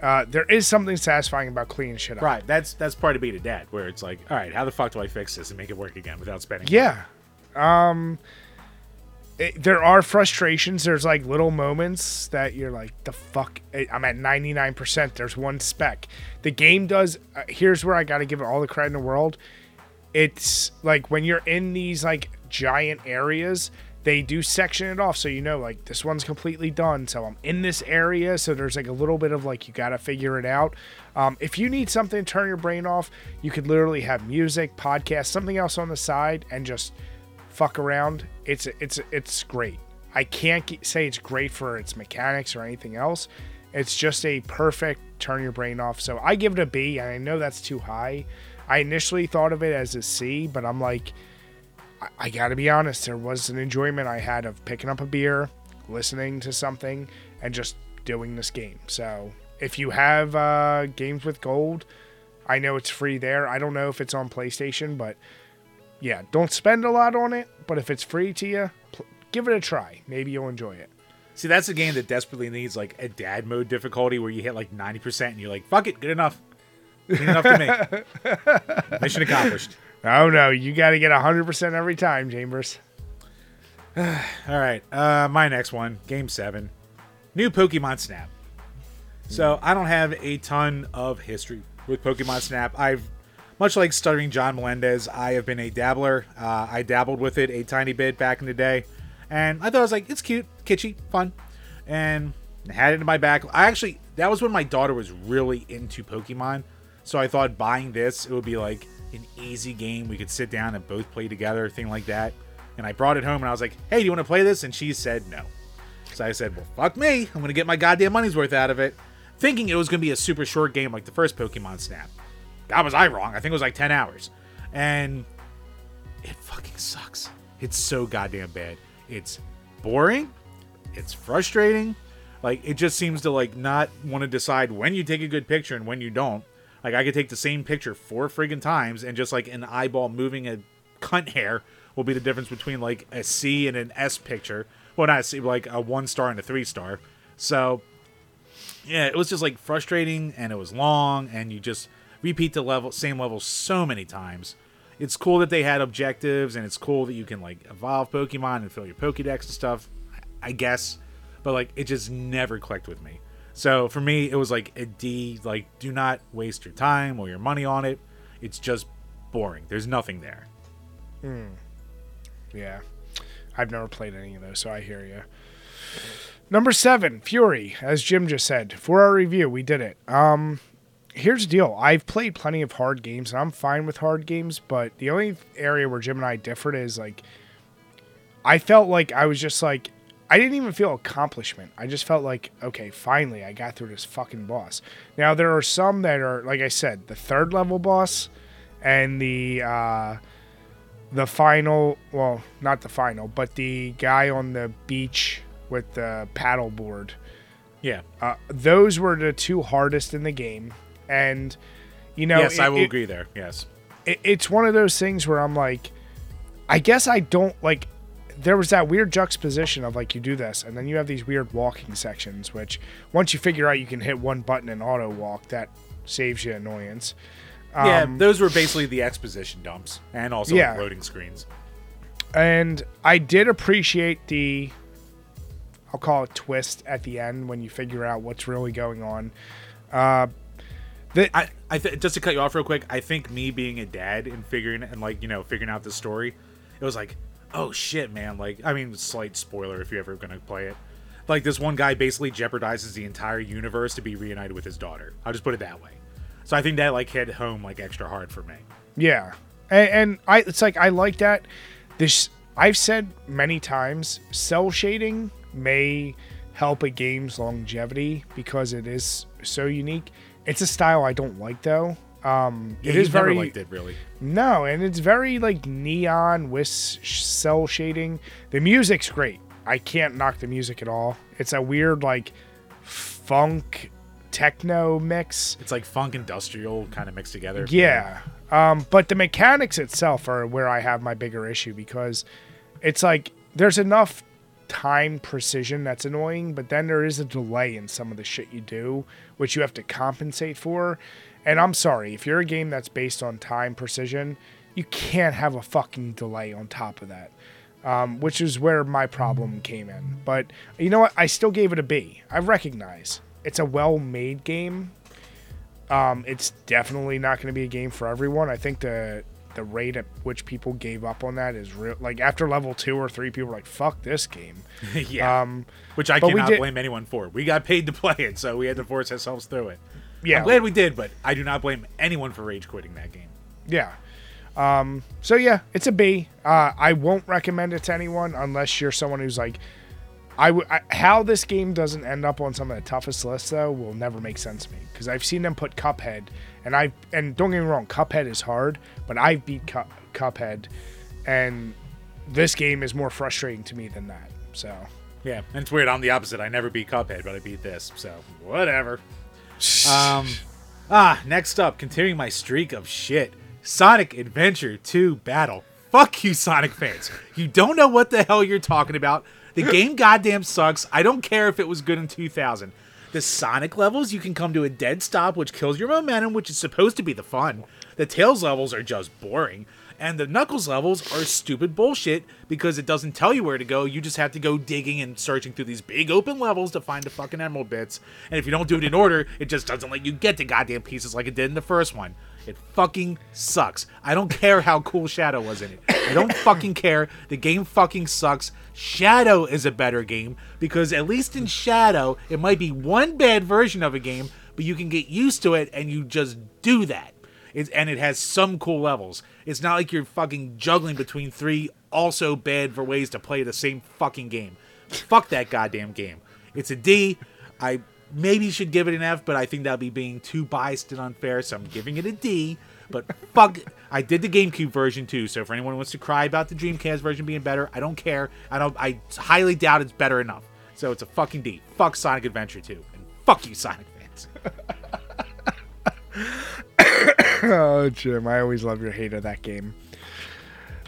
Uh, there is something satisfying about cleaning shit up. Right. That's that's part of being a dad, where it's like, all right, how the fuck do I fix this and make it work again without spending? Yeah. Um it, there are frustrations. There's like little moments that you're like, the fuck. I'm at 99%. There's one spec. The game does. Uh, here's where I got to give it all the credit in the world. It's like when you're in these like giant areas, they do section it off so you know like this one's completely done. So I'm in this area. So there's like a little bit of like you got to figure it out. Um, if you need something to turn your brain off, you could literally have music, podcast, something else on the side, and just fuck around. It's it's it's great. I can't say it's great for its mechanics or anything else. It's just a perfect turn your brain off. So I give it a B, and I know that's too high. I initially thought of it as a C, but I'm like, I, I got to be honest. There was an enjoyment I had of picking up a beer, listening to something, and just doing this game. So if you have uh, games with gold, I know it's free there. I don't know if it's on PlayStation, but yeah, don't spend a lot on it, but if it's free to you, pl- give it a try. Maybe you'll enjoy it. See, that's a game that desperately needs like a dad mode difficulty where you hit like ninety percent and you're like, fuck it, good enough. Good enough to me. Mission accomplished. Oh no, you got to get 100% every time, Chambers. All right. Uh my next one, game seven. new Pokemon Snap. So I don't have a ton of history with Pokemon Snap. I've much like stuttering John Melendez, I have been a dabbler. Uh, I dabbled with it a tiny bit back in the day, and I thought it was like it's cute, kitschy, fun, and had it in my back. I actually that was when my daughter was really into Pokemon, so I thought buying this it would be like an easy game we could sit down and both play together, thing like that. And I brought it home and I was like, "Hey, do you want to play this?" And she said no. So I said, "Well, fuck me. I'm gonna get my goddamn money's worth out of it." Thinking it was gonna be a super short game like the first Pokemon Snap. That was I wrong. I think it was like 10 hours. And it fucking sucks. It's so goddamn bad. It's boring. It's frustrating. Like it just seems to like not want to decide when you take a good picture and when you don't. Like I could take the same picture four friggin' times and just like an eyeball moving a cunt hair will be the difference between like a C and an S picture. Well, not a C, like a one star and a three star. So yeah, it was just like frustrating and it was long and you just repeat the level same level so many times. It's cool that they had objectives and it's cool that you can like evolve Pokemon and fill your Pokédex and stuff. I guess, but like it just never clicked with me. So for me, it was like a D. Like, do not waste your time or your money on it. It's just boring. There's nothing there. Hmm. Yeah. I've never played any of those, so I hear you. Number seven, Furi. As Jim just said, for our review, we did it. Um, here's the deal. I've played plenty of hard games, and I'm fine with hard games. But the only area where Jim and I differed is like, I felt like I was just like, I didn't even feel accomplishment. I just felt like, okay, finally, I got through this fucking boss. Now there are some that are, like I said, the third level boss, and the. uh the final well not the final but the guy on the beach with the paddle board Yeah. uh, those were the two hardest in the game and you know yes, it- I will it- agree there. Yes. it, it's one of those things where i'm like i guess i don't like there was that weird juxtaposition of like you do this and then you have these weird walking sections which once you figure out you can hit one button and auto walk that saves you annoyance yeah, Um, those were basically the exposition dumps and also Yeah. like, loading screens. and I did appreciate the I'll call it twist at the end when you figure out what's really going on. Uh, I, I th- just to cut you off real quick, I think me being a dad and figuring and like you know figuring out the story, it was like, oh shit, man! Like, I mean, slight spoiler if you're ever gonna play it. Like this one guy basically jeopardizes the entire universe to be reunited with his daughter. I'll just put it that way. So I think that like hit home like extra hard for me. yeah, and, and I it's like I like that. This I've said many times, cel shading may help a game's longevity because it is so unique. It's a style I don't like though. Um, Yeah, it is very liked it really. No, and it's very like neon with cel shading. The music's great. I can't knock the music at all. It's a weird like funk techno mix. It's like funk industrial kind of mixed together. Yeah. Um, but the mechanics itself are where I have my bigger issue because it's like there's enough time precision that's annoying, but then there is a delay in some of the shit you do, which you have to compensate for. And I'm sorry, if you're a game that's based on time precision, you can't have a fucking delay on top of that. Um, which is where my problem came in. But you know what? I still gave it a B. I recognize it's a well made game. Um, it's definitely not going to be a game for everyone. I think the the rate at which people gave up on that is real. Like after level two or three, people were like, "Fuck this game." yeah. Um, Which I cannot did- blame anyone for. We got paid to play it, so we had to force ourselves through it. yeah, I'm glad we did, but I do not blame anyone for rage quitting that game. yeah. Um, so yeah, it's a B. Uh, I won't recommend it to anyone unless you're someone who's like, I would. How this game doesn't end up on some of the toughest lists though will never make sense to me because I've seen them put Cuphead, and I and don't get me wrong, Cuphead is hard, but I've beat Cup, Cuphead, and this game is more frustrating to me than that. So Yeah, and it's weird. I'm the opposite. I never beat Cuphead, but I beat this, so whatever. Um, ah, next up, continuing my streak of shit, Sonic Adventure 2 Battle. Fuck you, Sonic fans. You don't know what the hell you're talking about. The game goddamn sucks. I don't care if it was good in 2000. The Sonic levels, you can come to a dead stop, which kills your momentum, which is supposed to be the fun. The Tails levels are just boring. And the Knuckles levels are stupid bullshit because it doesn't tell you where to go. You just have to go digging and searching through these big open levels to find the fucking emerald bits. And if you don't do it in order, it just doesn't let you get the goddamn pieces like it did in the first one. It fucking sucks. I don't care how cool Shadow was in it. I don't fucking care. The game fucking sucks. Shadow is a better game because at least in Shadow, it might be one bad version of a game, but you can get used to it and you just do that. It's, and it has some cool levels. It's not like you're fucking juggling between three also bad for ways to play the same fucking game. Fuck that goddamn game. It's a D. I maybe should give it an F, but I think that'd be being too biased and unfair, so I'm giving it a D. But fuck, I did the GameCube version too. So if anyone wants to cry about the Dreamcast version being better, I don't care. I don't. I highly doubt it's better enough. So it's a fucking D. Fuck Sonic Adventure 2, and fuck you, Sonic fans. oh, Jim, I always love your hate of that game.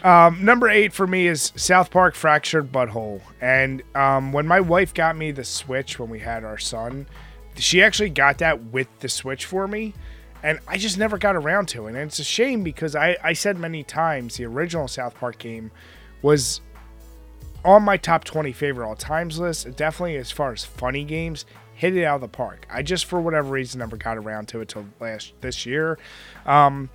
Um, number eight for me is South Park Fractured Butthole. And um, when my wife got me the Switch when we had our son, she actually got that with the Switch for me. And I just never got around to it. And it's a shame because I, I said many times the original South Park game was on my top 20 favorite all times list. Definitely as far as funny games, hit it out of the park. I just, for whatever reason, never got around to it till last this year. Um,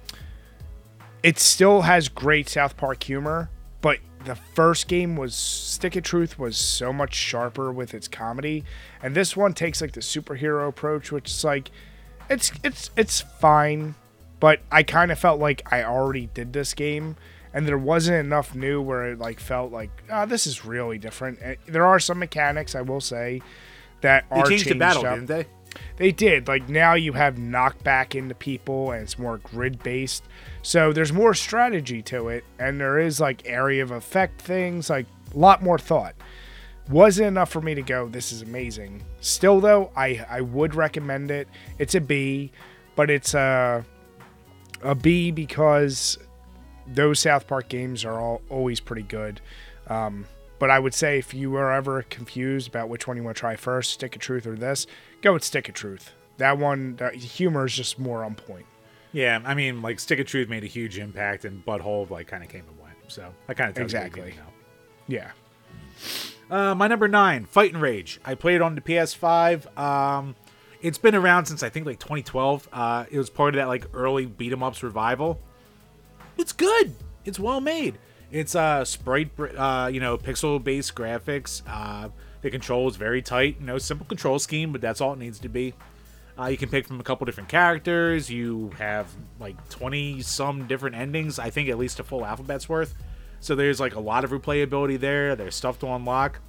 it still has great South Park humor, but the first game was Stick of Truth was so much sharper with its comedy, and this one takes like the superhero approach, which is like, it's it's it's fine, but I kind of felt like I already did this game, and there wasn't enough new where it like felt like, oh, this is really different. And there are some mechanics I will say that They are changed changed the battle, up. didn't they? They did. Like now you have knockback into people and it's more grid based. So there's more strategy to it and there is like area of effect things, like a lot more thought. Wasn't enough for me to go, this is amazing. Still though, I I would recommend it. It's a B, but it's a a B because those South Park games are all always pretty good. Um, but I would say if you were ever confused about which one you want to try first, Stick of Truth or this, go with Stick of Truth. That one, the humor is just more on point. Yeah, I mean, like Stick of Truth made a huge impact, and Butthole like kind of came and went. So that kind of Exactly. Yeah. Uh, my number nine, Fight'N Rage. I played it on the PS5. Um, it's been around since I think like 2012. Uh, it was part of that like early beat 'em ups revival. It's good. It's well made. It's uh sprite, uh, you know, pixel based graphics. Uh, the control is very tight. You know, simple control scheme, but that's all it needs to be. Uh, you can pick from a couple different characters. You have like 20 some different endings. I think at least a full alphabet's worth. So there's like a lot of replayability there. There's stuff to unlock.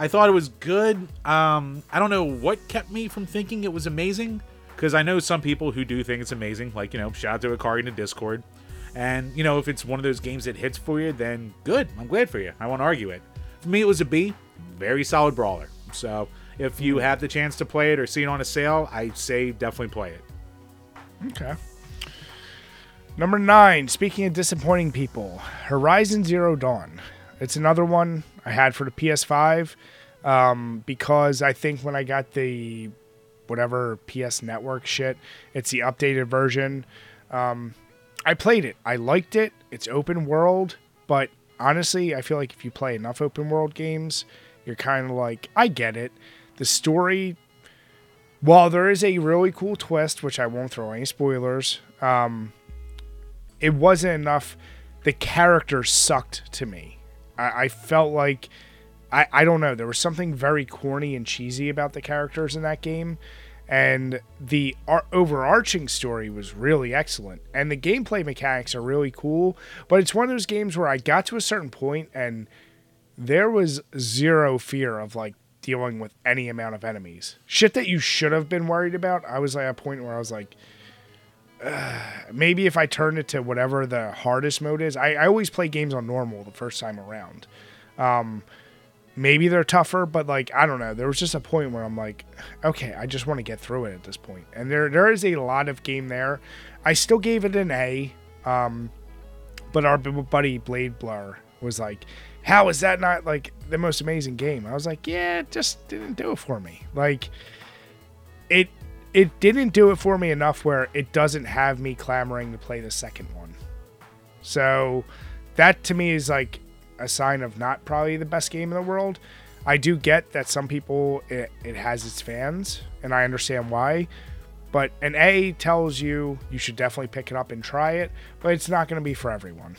I thought it was good. Um, I don't know what kept me from thinking it was amazing because I know some people who do think it's amazing. Like you know, shout out to Akari in the Discord. And you know, if it's one of those games that hits for you, then good. I'm glad for you. I won't argue it. For me, it was a B. Very solid brawler. So if you have the chance to play it or see it on a sale, I say definitely play it. Okay. Number nine, speaking of disappointing people, Horizon Zero Dawn. It's another one I had for the PS5 um, because I think when I got the whatever PS Network shit, it's the updated version. Um, I played it. I liked it. It's open world, but honestly, I feel like if you play enough open world games, you're kind of like, I get it. The story, while there is a really cool twist, which I won't throw any spoilers, um, it wasn't enough. The characters sucked to me. I, I felt like I, I don't know. There was something very corny and cheesy about the characters in that game, and the ar- overarching story was really excellent. And the gameplay mechanics are really cool. But it's one of those games where I got to a certain point and there was zero fear of like dealing with any amount of enemies. Shit that you should have been worried about. I was at a point where I was like, maybe if I turn it to whatever the hardest mode is, I, I always play games on normal the first time around. Um, maybe they're tougher, but like I don't know. There was just a point where I'm like, okay, I just want to get through it at this point. And there there is a lot of game there. I still gave it an A, um, but our buddy Blade Blur was like, how is that not like the most amazing game? I was like, yeah, it just didn't do it for me. Like it it didn't do it for me enough where it doesn't have me clamoring to play the second one. So that to me is like a sign of not probably the best game in the world. I do get that some people it, it has its fans, and I understand why. But an A tells you you should definitely pick it up and try it, but it's not going to be for everyone.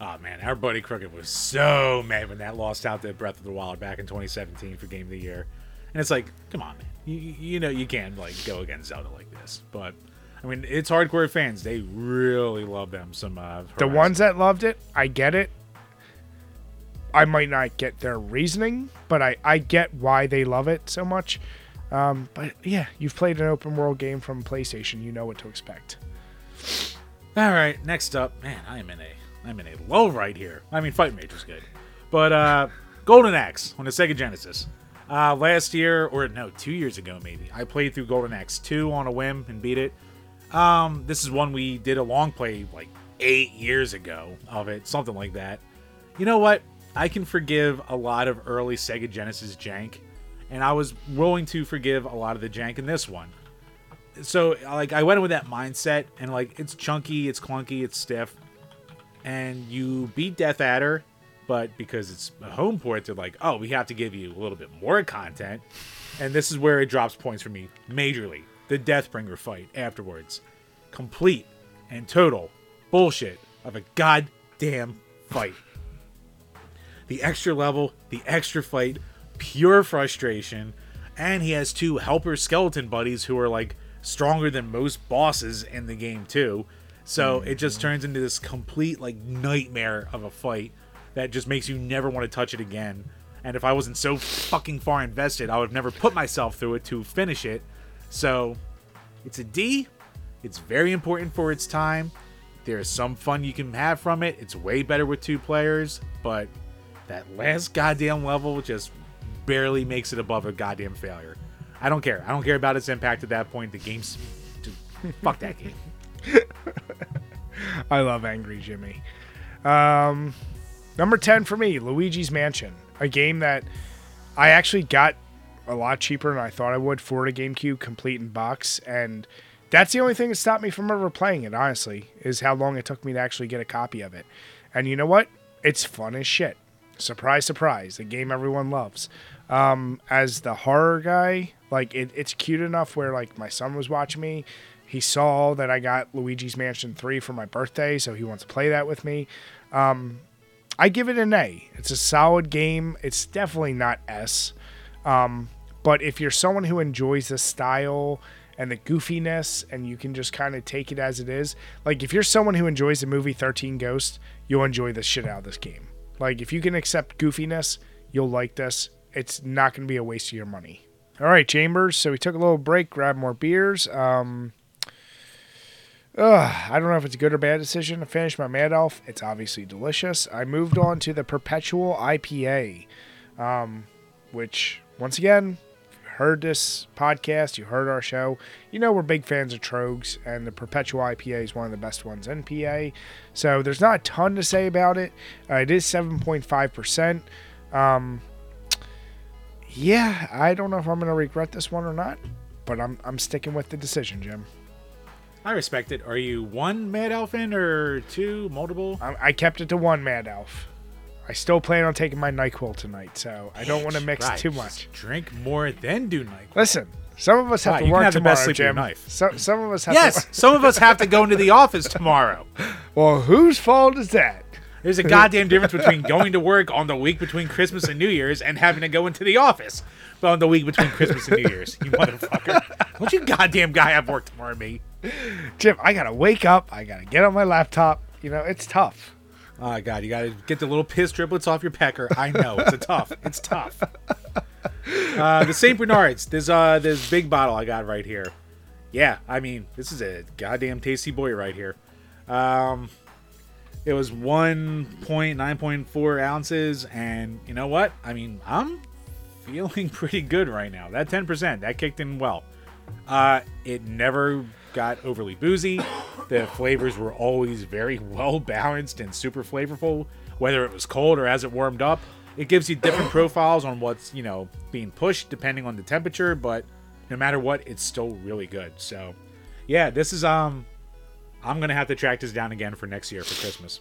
Oh man, our buddy Crooked was so mad when that lost out to Breath of the Wild back in 2017 for Game of the Year, and it's like, come on, man, you, you know you can't like go against Zelda like this. But I mean, it's hardcore fans; they really love them. Some uh, The ones that loved it, I get it. I might not get their reasoning, but I, I get why they love it so much. Um, but yeah, you've played an open world game from PlayStation, you know what to expect. All right, next up, man, I am in a I'm in a low right here. I mean, Fight'N Rage was good, but uh, Golden Axe on the Sega Genesis. Uh, last year, or no, two years ago maybe, I played through Golden Axe 2 on a whim and beat it. Um, this is one we did a long play like eight years ago of it, something like that. You know what? I can forgive a lot of early Sega Genesis jank, and I was willing to forgive a lot of the jank in this one. So, like, I went in with that mindset, and like, it's chunky, it's clunky, it's stiff, and you beat Death Adder, but because it's a home port, they're like, oh, we have to give you a little bit more content, and this is where it drops points for me majorly. The Deathbringer fight afterwards, complete and total bullshit of a goddamn fight. The extra level, the extra fight, pure frustration, and he has two helper skeleton buddies who are like stronger than most bosses in the game too. So it just turns into this complete like nightmare of a fight that just makes you never want to touch it again. And if I wasn't so fucking far invested, I would have never put myself through it to finish it. So it's a D. It's very important for its time. There's some fun you can have from it. It's way better with two players, but that last goddamn level just barely makes it above a goddamn failure. I don't care. I don't care about its impact at that point. The game's just, fuck that game. I love Angry Jimmy. Um, number 10 for me, Luigi's Mansion, a game that I actually got a lot cheaper than I thought I would for a GameCube, complete in box. And that's the only thing that stopped me from ever playing it, honestly, is how long it took me to actually get a copy of it. And you know what? It's fun as shit. Surprise, surprise. The game everyone loves. Um, as the horror guy, like it, it's cute enough where like my son was watching me. He saw that I got Luigi's Mansion 3 for my birthday, so he wants to play that with me. Um, I give it an A. It's a solid game. It's definitely not S. Um, but if you're someone who enjoys the style and the goofiness and you can just kind of take it as it is, like if you're someone who enjoys the movie 13 Ghosts, you'll enjoy the shit out of this game. Like if you can accept goofiness, you'll like this. It's not going to be a waste of your money. All right, Chambers. So we took a little break, grabbed more beers. Um, Ugh, I don't know if it's a good or bad decision to finish my Mad Elf. It's obviously delicious. I moved on to the Perpetual IPA, um, which, once again, heard this podcast, you heard our show, you know we're big fans of Tröegs, and the Perpetual IPA is one of the best ones in PA. So there's not a ton to say about it. Uh, it is 7.5%. Um, yeah, I don't know if I'm going to regret this one or not, but I'm, I'm sticking with the decision, Jim. I respect it. Are you one Mad Elf in or two, multiple? I, I kept it to one Mad Elf. I still plan on taking my Nyquil tonight, so I don't want to mix Right, too just much. Drink more than do night. Listen, some of us have Right, to you can work have the best sleep Jim. life. So, some of us have Yes, to. some of us have to go into the office tomorrow. Well, whose fault is that? There's a goddamn difference between going to work on the week between Christmas and New Year's and having to go into the office on the week between Christmas and New Year's. You motherfucker. Don't you goddamn guy have work tomorrow, me? Jim, I gotta wake up. I gotta get on my laptop. You know, it's tough. Oh god, you gotta get the little piss driblets off your pecker. I know it's a tough. It's tough. Uh, the Saint Bernardus. There's uh this big bottle I got right here. Yeah, I mean this is a goddamn tasty boy right here. Um, it was 1.9.4 ounces, and you know what? I mean I'm feeling pretty good right now. That 10% that kicked in well. Uh, it never got overly boozy. The flavors were always very well balanced and super flavorful, whether it was cold or as it warmed up. It gives you different profiles on what's, you know, being pushed depending on the temperature, but no matter what, it's still really good. So, yeah, this is um, I'm gonna have to track this down again for next year for Christmas.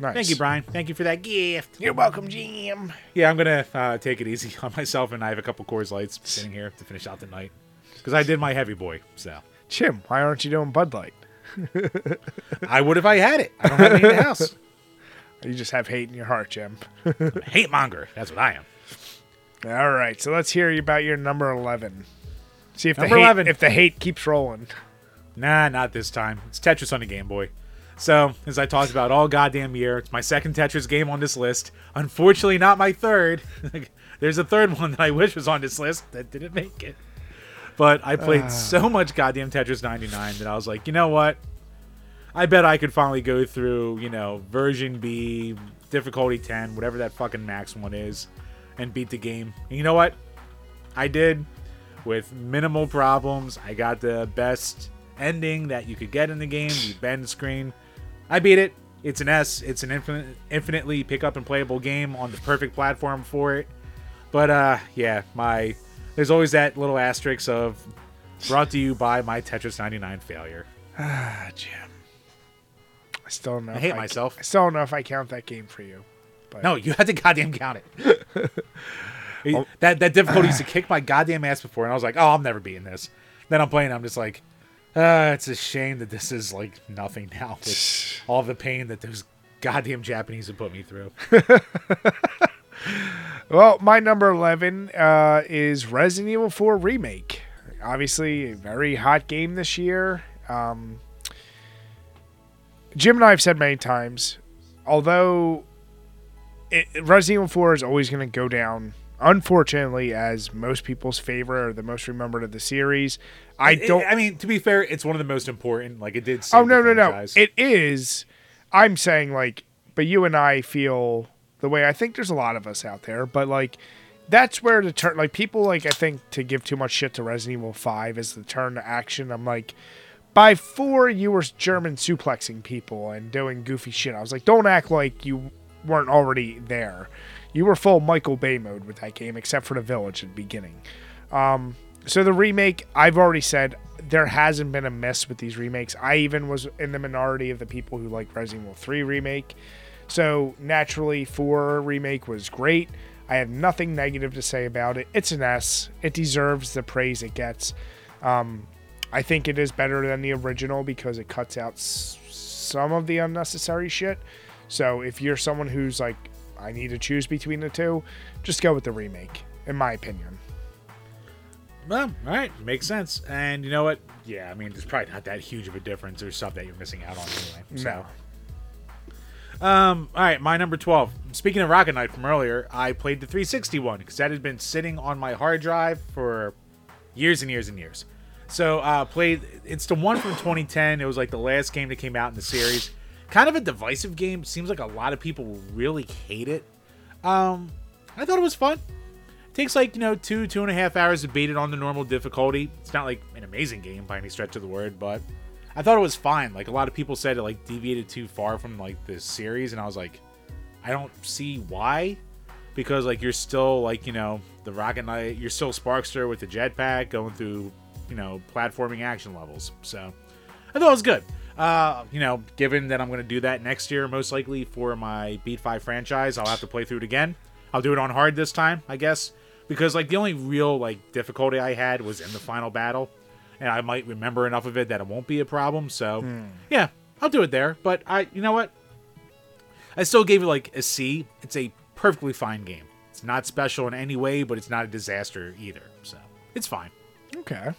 Nice. Thank you, Brian. Thank you for that gift. You're welcome, Jim. Yeah, I'm gonna uh, take it easy on myself, and I have a couple Coors Lights sitting here to finish out the night because I did my heavy boy. So Jim, why aren't you doing Bud Light? I would if I had it. I don't have any in the house. You just have hate in your heart, Jim. Hate monger. That's what I am. All right, so let's hear about your number eleven. See if Number the hate, 11. if the hate keeps rolling. Nah, not this time. It's Tetris on the Game Boy. So, as I talked about all goddamn year, it's my second Tetris game on this list. Unfortunately, not my third. There's a third one that I wish was on this list that didn't make it. But I played so much goddamn Tetris 99 that I was like, you know what? I bet I could finally go through, you know, version B, difficulty 10, whatever that fucking max one is, and beat the game. And you know what? I did with minimal problems. I got the best ending that you could get in the game, the bend screen. I beat it. It's an S. It's an infinite, infinitely pick up and playable game on the perfect platform for it. But uh, yeah, my there's always that little asterisk of brought to you by my Tetris 99 failure. Ah, Jim. I still don't know. I hate ca- myself. I still don't know if I count that game for you. But No, you had to goddamn count it. that that difficulty used to kick my goddamn ass before, and I was like, oh, I'm never beating this. Then I'm playing, I'm just like, uh, it's a shame that this is like nothing now with all the pain that those goddamn Japanese have put me through. Well, my number 11 uh, is Resident Evil 4 Remake. Obviously, a very hot game this year. Um, Jim and I have said many times, although it, Resident Evil 4 is always going to go down, unfortunately, as most people's favorite or the most remembered of the series. I It- don't. I mean, to be fair, it's one of the most important. Like it did. Oh no no no! It is. I'm saying like, but you and I feel the way I think there's a lot of us out there, but like, that's where the turn. Like people like I think to give too much shit to Resident Evil Five is the turn to action. I'm like, by four you were German suplexing people and doing goofy shit. I was like, don't act like you weren't already there. You were full Michael Bay mode with that game, except for the village at the beginning. Um, so the remake, I've already said there hasn't been a mess with these remakes. I even was in the minority of the people who like Resident Evil 3 remake. So naturally, 4 remake was great. I have nothing negative to say about it. It's an S. It deserves the praise it gets. Um, I think it is better than the original because it cuts out s- some of the unnecessary shit. So if you're someone who's like, I need to choose between the two, just go with the remake, in my opinion. Well, all right, makes sense. And you know what? Yeah, I mean, there's probably not that huge of a difference or stuff that you're missing out on anyway. So, um, all right, my number twelve. Speaking of Rocket Knight from earlier, I played the 360 one because that had been sitting on my hard drive for years and years and years. So, uh, played. It's the one from 2010. It was like the last game that came out in the series. Kind of a divisive game. Seems like a lot of people really hate it. Um, I thought it was fun takes like you know two two and a half hours to beat it on the normal difficulty it's not like an amazing game by any stretch of the word but i thought it was fine. Like a lot of people said it like deviated too far from like the series and i was like i don't see why because like you're still like you know the rocket knight you're still sparkster with the jetpack going through you know platforming action levels. So i thought it was good. Uh, you know, given that I'm to do that next year, most likely for my Beat 5 franchise, I'll have to play through it again. I'll do it on hard this time, I guess, because like the only real like difficulty I had was in the final battle, and I might remember enough of it that it won't be a problem. So, yeah, I'll do it there. But I, you know what? I still gave it like a C. It's a perfectly fine game. It's not special in any way, but it's not a disaster either. So it's fine. Okay.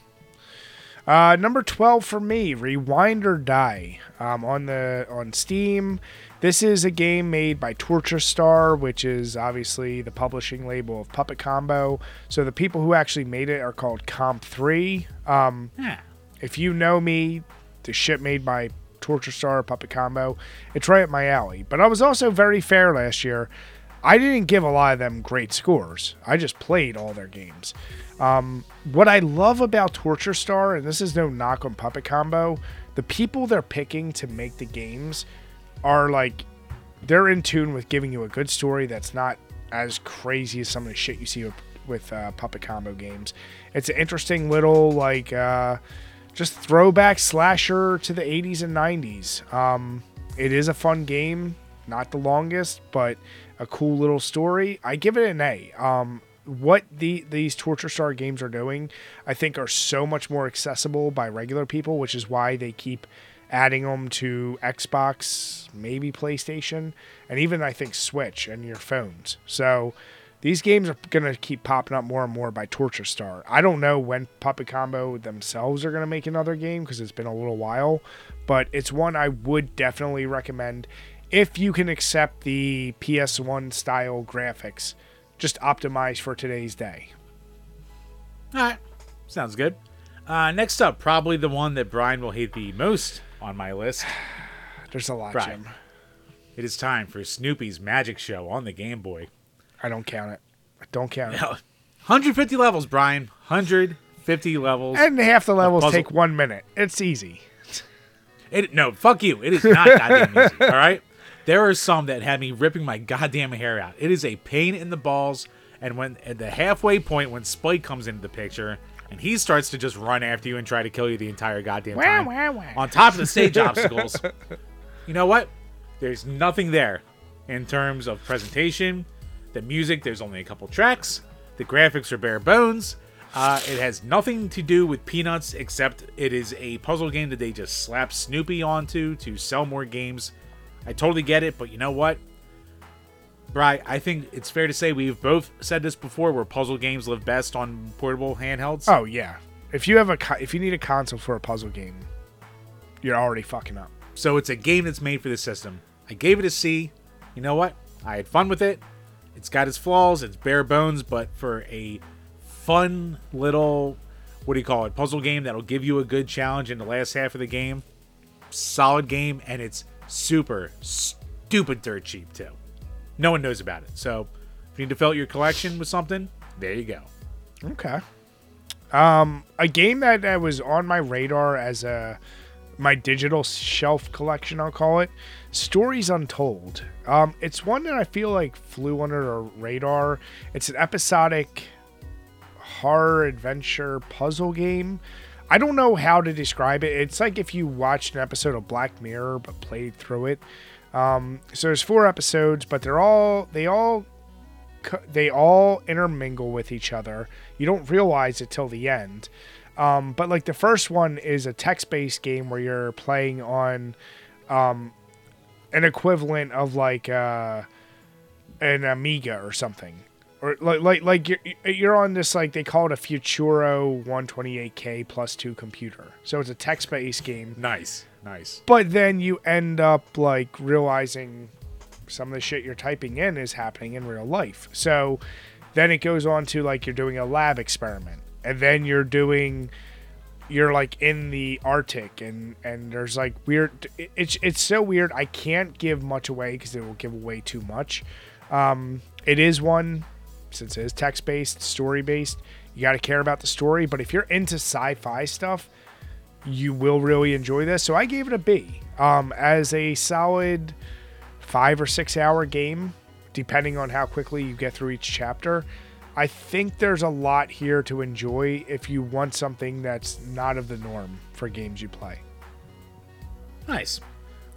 Uh, number twelve for me, Rewind or Die, um, on the on Steam. This is a game made by Torture Star, which is obviously the publishing label of Puppet Combo. So the people who actually made it are called Comp Three. Um, Yeah. if you know me, the shit made by Torture Star Puppet Combo, it's right up my alley. But I was also very fair last year. I didn't give a lot of them great scores. I just played all their games. Um, what I love about Torture Star, and this is no knock on Puppet Combo, the people they're picking to make the games are like they're in tune with giving you a good story that's not as crazy as some of the shit you see with, with uh, Puppet Combo games. It's an interesting little like uh, just throwback slasher to the 80s and 90s. Um, it is a fun game, not the longest, but a cool little story. I give it an A. Um, what the these torture star games are doing i think are so much more accessible by regular people which is why they keep adding them to xbox maybe playstation and even i think switch and your phones so these games are going to keep popping up more and more by torture star i don't know when puppet combo themselves are going to make another game because it's been a little while but it's one i would definitely recommend if you can accept the ps1 style graphics just optimized for today's day. All right, sounds good. Uh, next up, probably the one that Brian will hate the most on my list. There's a lot, Brian. Jim. It is time for Snoopy's Magic Show on the Game Boy. I don't count it. I don't count it. 150 levels, Brian. 150 levels. And half the levels take one minute. It's easy. It, no, fuck you. It is not goddamn easy. All right. There are some that had me ripping my goddamn hair out. It is a pain in the balls. And when at the halfway point, when Spike comes into the picture and he starts to just run after you and try to kill you the entire goddamn Wah, time, wah, wah. on top of the stage obstacles, you know what? There's nothing there in terms of presentation. The music, there's only a couple tracks. The graphics are bare bones. Uh, it has nothing to do with Peanuts except it is a puzzle game that they just slap Snoopy onto to sell more games. I totally get it, but you know what? Bry, I think it's fair to say we've both said this before where puzzle games live best on portable handhelds. Oh yeah. If you have a co- if you need a console for a puzzle game, you're already fucking up. So it's a game that's made for the system. I gave it a C. You know what? I had fun with it. It's got its flaws, it's bare bones, but for a fun little what do you call it? Puzzle game that'll give you a good challenge in the last half of the game. Solid game and it's super stupid dirt cheap too. No one knows about it. So if you need to fill out your collection with something, there you go. Okay. Um, a game that, that was on my radar as a my digital shelf collection, I'll call it, Stories Untold. Um, it's one that I feel like flew under the radar. It's an episodic horror adventure puzzle game. I don't know how to describe it. It's like if you watched an episode of Black Mirror but played through it. Um, so there's four episodes, but they're all they all they all intermingle with each other. You don't realize it till the end. Um, but like the first one is a text-based game where you're playing on um, an equivalent of like uh, an Amiga or something, or like like like you're, you're on this like they call it a Futuro 128K plus two computer. So it's a text-based game Nice. Nice. but then you end up like realizing some of the shit you're typing in is happening in real life. So then it goes on to like you're doing a lab experiment and then you're doing you're like in the Arctic and and there's like weird it's it's so weird I can't give much away because it will give away too much. Um it is one since it is text based, story based, you got to care about the story, but if you're into sci-fi stuff, you will really enjoy this. So I gave it a B. Um, as a solid five or six hour game, depending on how quickly you get through each chapter. I think there's a lot here to enjoy if you want something that's not of the norm for games you play. Nice.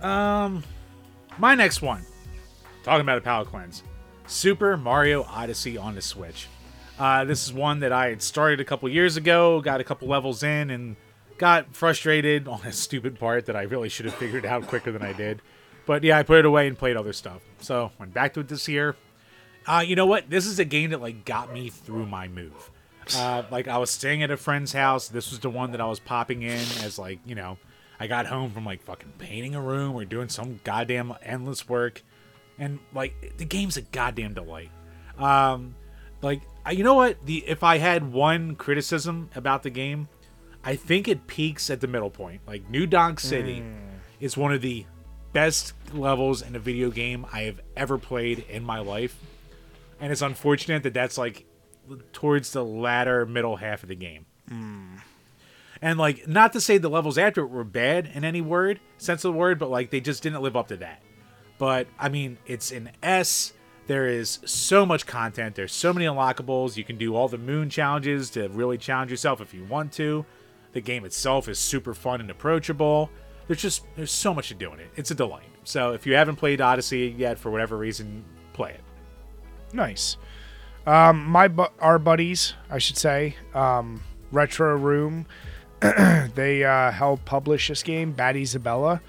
Um, my next one. Talking about a palate cleanse. Super Mario Odyssey on the Switch. Uh, this is one that I had started a couple years ago, got a couple levels in, and got frustrated on a stupid part that I really should have figured out quicker than I did. But yeah, I put it away and played other stuff. So went back to it this year. Uh, you know what? This is a game that like got me through my move. Uh, like I was staying at a friend's house. This was the one that I was popping in as like you know, I got home from like fucking painting a room or doing some goddamn endless work, and like the game's a goddamn delight. Um, like you know what? The if I had one criticism about the game, I think it peaks at the middle point. Like New Donk City hmm. is one of the best levels in a video game I have ever played in my life. And it's unfortunate that that's like towards the latter middle half of the game. Hmm. And like not to say the levels after it were bad in any word, sense of the word, but like they just didn't live up to that. But I mean, it's an S. There is so much content. There's so many unlockables. You can do all the moon challenges to really challenge yourself if you want to. The game itself is super fun and approachable. There's just there's so much to do in it. It's a delight. So if you haven't played Odyssey yet for whatever reason, play it. Nice. Um, my bu- our buddies, I should say, um, Retro Room, they uh, helped publish this game, Bad Isabella,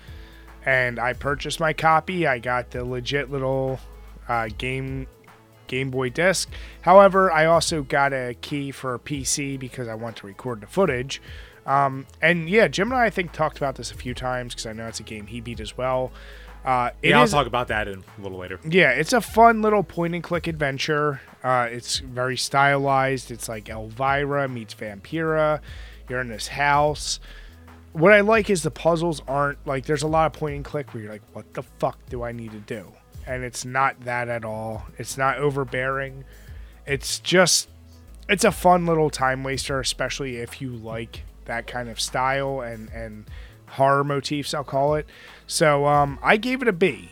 and I purchased my copy. I got the legit little uh, game Game Boy disc. However, I also got a key for a PC because I want to record the footage. Um, and yeah, Jim and I, I think talked about this a few times because I know it's a game he beat as well. Uh, yeah, I'll is- talk about that in a little later. yeah, it's a fun little point and click adventure. Uh, it's very stylized. It's like Elvira meets Vampira. You're in this house. What I like is the puzzles aren't like there's a lot of point and click where you're like, what the fuck do I need to do? And it's not that at all. It's not overbearing. It's just it's a fun little time waster, especially if you like that kind of style and and horror motifs. I'll call it. So um, I gave it a B.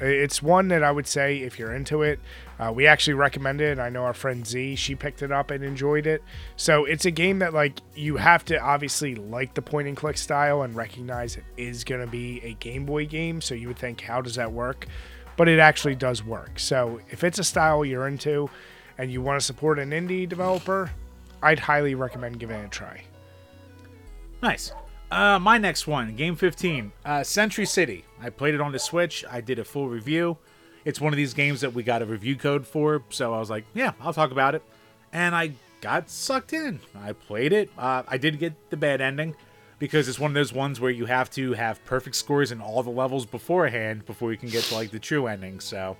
It's one that I would say if you're into it, uh, we actually recommend it. I know our friend Z, she picked it up and enjoyed it. So it's a game that like you have to obviously like the point and click style and recognize it is going to be a Game Boy game. So you would think, how does that work? But it actually does work. So if it's a style you're into and you want to support an indie developer, I'd highly recommend giving it a try. Nice. Uh, my next one, game 15, uh, Century City. I played it on the Switch. I did a full review. It's one of these games that we got a review code for, so I was like, yeah, I'll talk about it. And I got sucked in. I played it. Uh, I did get the bad ending because it's one of those ones where you have to have perfect scores in all the levels beforehand before you can get to like the true ending. So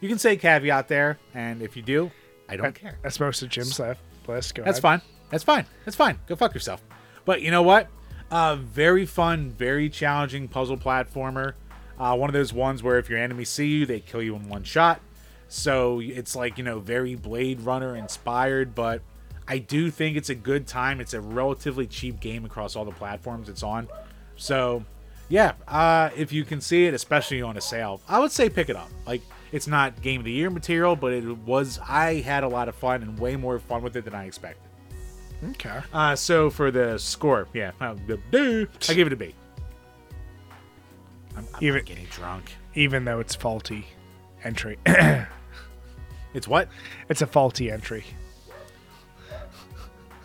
you can say caveat there, and if you do, I don't care. That's most of Jim's left list. Go That's ahead. fine. That's fine. That's fine. Go fuck yourself. But you know what? Uh, very fun, very challenging puzzle platformer. Uh, one of those ones where if your enemies see you, they kill you in one shot. So it's like, you know, very Blade Runner inspired, but I do think it's a good time. It's a relatively cheap game across all the platforms it's on. So, yeah, uh, if you can see it, especially on a sale, I would say pick it up. Like, it's not game of the year material, but it was, I had a lot of fun and way more fun with it than I expected. Okay. Uh, so for the score, yeah, uh, the- the- I give it a B. I'm, I'm Even- getting drunk. Even though it's faulty entry, It's what? it's a faulty entry.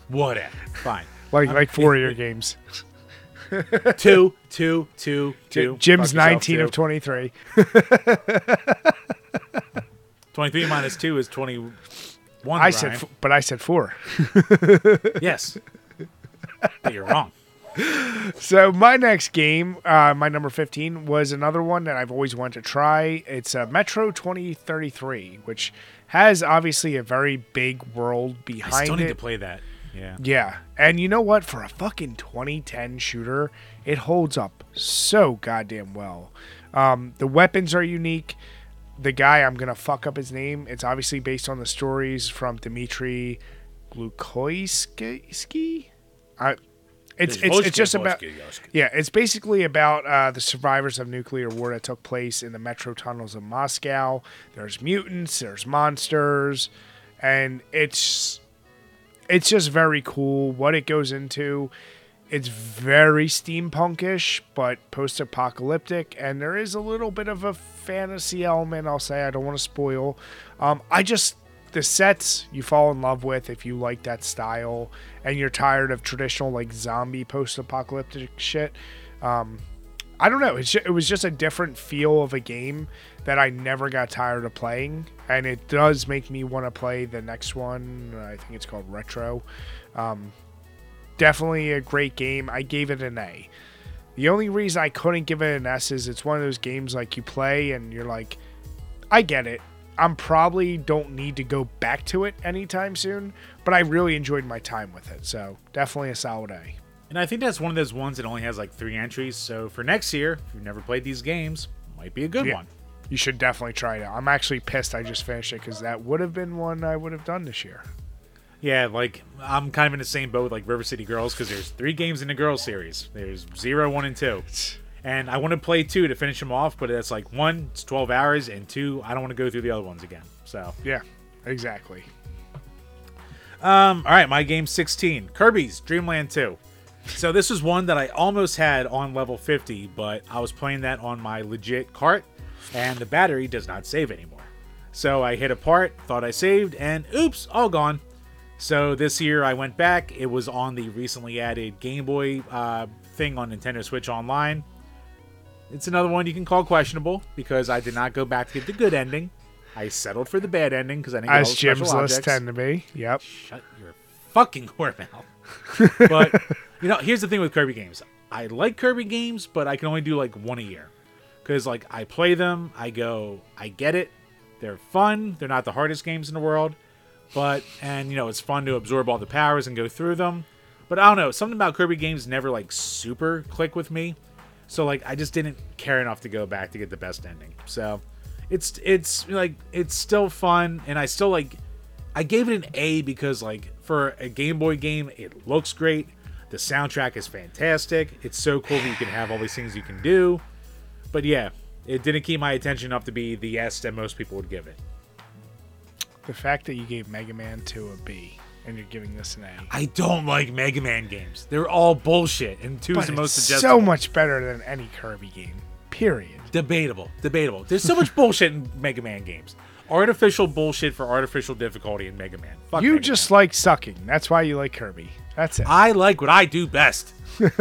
Whatever. Fine. Like like four of your games. two, two, two, two. Jim's yourself, 19 two. of 23. 23 minus 2 is 21. I said, Brian. f- but I said four. yes. but you're wrong. So my next game, uh, my number 15, was another one that I've always wanted to try. It's uh, Metro 2033, which has obviously a very big world behind I still need it. to play that. Yeah. Yeah. And you know what? For a fucking 2010 shooter, it holds up so goddamn well. Um, the weapons are unique. The guy, I'm to fuck up his name. It's obviously based on the stories from Dmitri Glukoisky. I, it's, it's, it's just about. Yeah, it's basically about uh, the survivors of nuclear war that took place in the metro tunnels of Moscow. There's mutants, there's monsters, and it's it's just very cool what it goes into. It's very steampunkish, but post-apocalyptic, and there is a little bit of a fantasy element. I'll say I don't want to spoil. Um, I just the sets you fall in love with if you like that style and you're tired of traditional like zombie post-apocalyptic shit. Um, I don't know. It's ju- it was just a different feel of a game that I never got tired of playing, and it does make me want to play the next one. I think it's called Retro. Um, definitely a great game. I gave it an A. The only reason I couldn't give it an S is it's one of those games like you play and you're like, I get it. I'm probably don't need to go back to it anytime soon, but I really enjoyed my time with it. So definitely a solid A. And I think that's one of those ones that only has like three entries. So for next year, if you've never played these games, might be a good Yeah. one. You should definitely try it out. I'm actually pissed I just finished it because that would have been one I would have done this year. Yeah, like I'm kind of in the same boat with like River City Girls because there's three games in the Girls series. There's zero, one, and two, And I want to play two to finish them off, but it's like one, it's 12 hours, and two, I don't want to go through the other ones again. So, Yeah, exactly. um, all right, my game 16 Kirby's Dreamland 2. So, this was one that I almost had on level 50, but I was playing that on my legit cart, and the battery does not save anymore. So, I hit a part, thought I saved, and oops, all gone. So, this year I went back. It was on the recently added Game Boy uh, thing on Nintendo Switch Online. It's another one you can call questionable because I did not go back to get the good ending. I settled for the bad ending because I didn't get all As the special Jim's list objects. tend to be. Yep. Shut your fucking whore mouth. but you know, here's the thing with Kirby games. I like Kirby games, but I can only do like one a year. Cause like I play them, I go, I get it. They're fun. They're not the hardest games in the world, but and you know it's fun to absorb all the powers and go through them. But I don't know, something about Kirby games never like super click with me. So like I just didn't care enough to go back to get the best ending. So it's it's like it's still fun and I still like I gave it an A because like for a Game Boy game it looks great. The soundtrack is fantastic. It's so cool that you can have all these things you can do. But yeah, it didn't keep my attention enough to be the S that most people would give it. The fact that you gave Mega Man 2 a B and you're giving this an A. I don't like Mega Man games. They're all bullshit and 2 is the most it's suggestible. so much better than any Kirby game. Period. Debatable. Debatable. There's so much bullshit in Mega Man games. Artificial bullshit for artificial difficulty in Mega Man. Fuck you Mega just Man. like sucking. That's why you like Kirby. That's it. I like what I do best.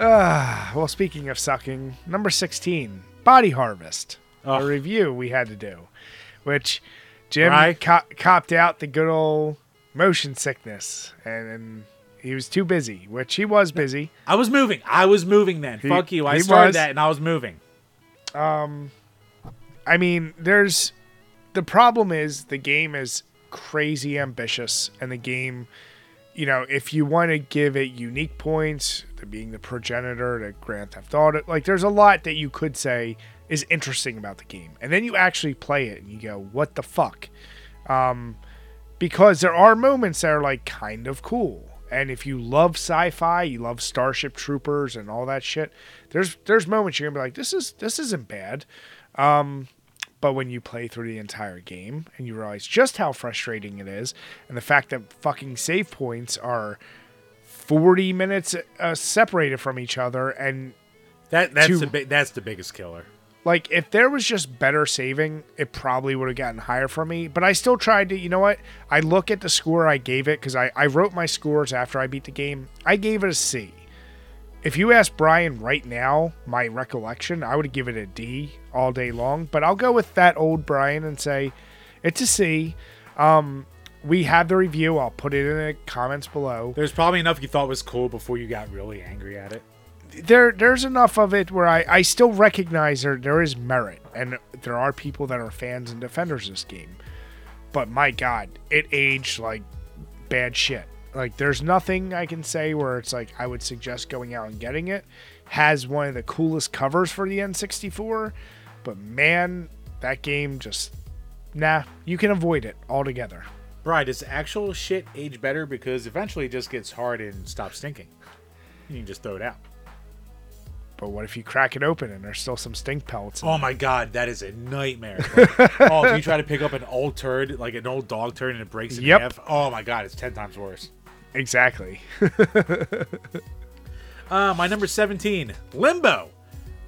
Ah, well, speaking of sucking, number 16, Body Harvest. A review we had to do, which Jim Right. co- copped out the good old motion sickness. And, and he was too busy, which he was busy. I was moving. I was moving then. He- Fuck you. I started was. that and I was moving. Um, I mean, there's the problem is the game is crazy ambitious, and the game, you know, if you want to give it unique points to being the progenitor to Grand Theft Auto, like there's a lot that you could say is interesting about the game, and then you actually play it and you go, "What the fuck?" Um, because there are moments that are like kind of cool. And if you love sci-fi, you love Starship Troopers and all that shit. There's there's moments you're gonna be like, this is this isn't bad. Um, but when you play through the entire game and you realize just how frustrating it is, and the fact that fucking save points are 40 minutes uh, separated from each other, and That that's To- the big that's the biggest killer. Like if there was just better saving, it probably would have gotten higher for me. But I still tried to. You know what? I look at the score I gave it because I I wrote my scores after I beat the game. I gave it a C. If you ask Brian right now, my recollection, I would give it a D all day long. But I'll go with that old Brian and say it's a C. Um, we have the review. I'll put it in the comments below. There's probably enough you thought was cool before you got really angry at it. There there's enough of it where I, I still recognize there there is merit and there are people that are fans and defenders of this game. But my god, it aged like bad shit. Like there's nothing I can say where it's like I would suggest going out and getting it. Has one of the coolest covers for the N64, but man, that game just nah, you can avoid it altogether. Right, does actual shit age better because eventually it just gets hard and stops stinking. You can just throw it out. But what if you crack it open and there's still some stink pellets? in Oh my god, that is a nightmare. Like, oh, if you try to pick up an old turd, like an old dog turd, and it breaks in Yep. half. Oh my god, it's ten times worse. Exactly. Uh, my number seventeen, Limbo.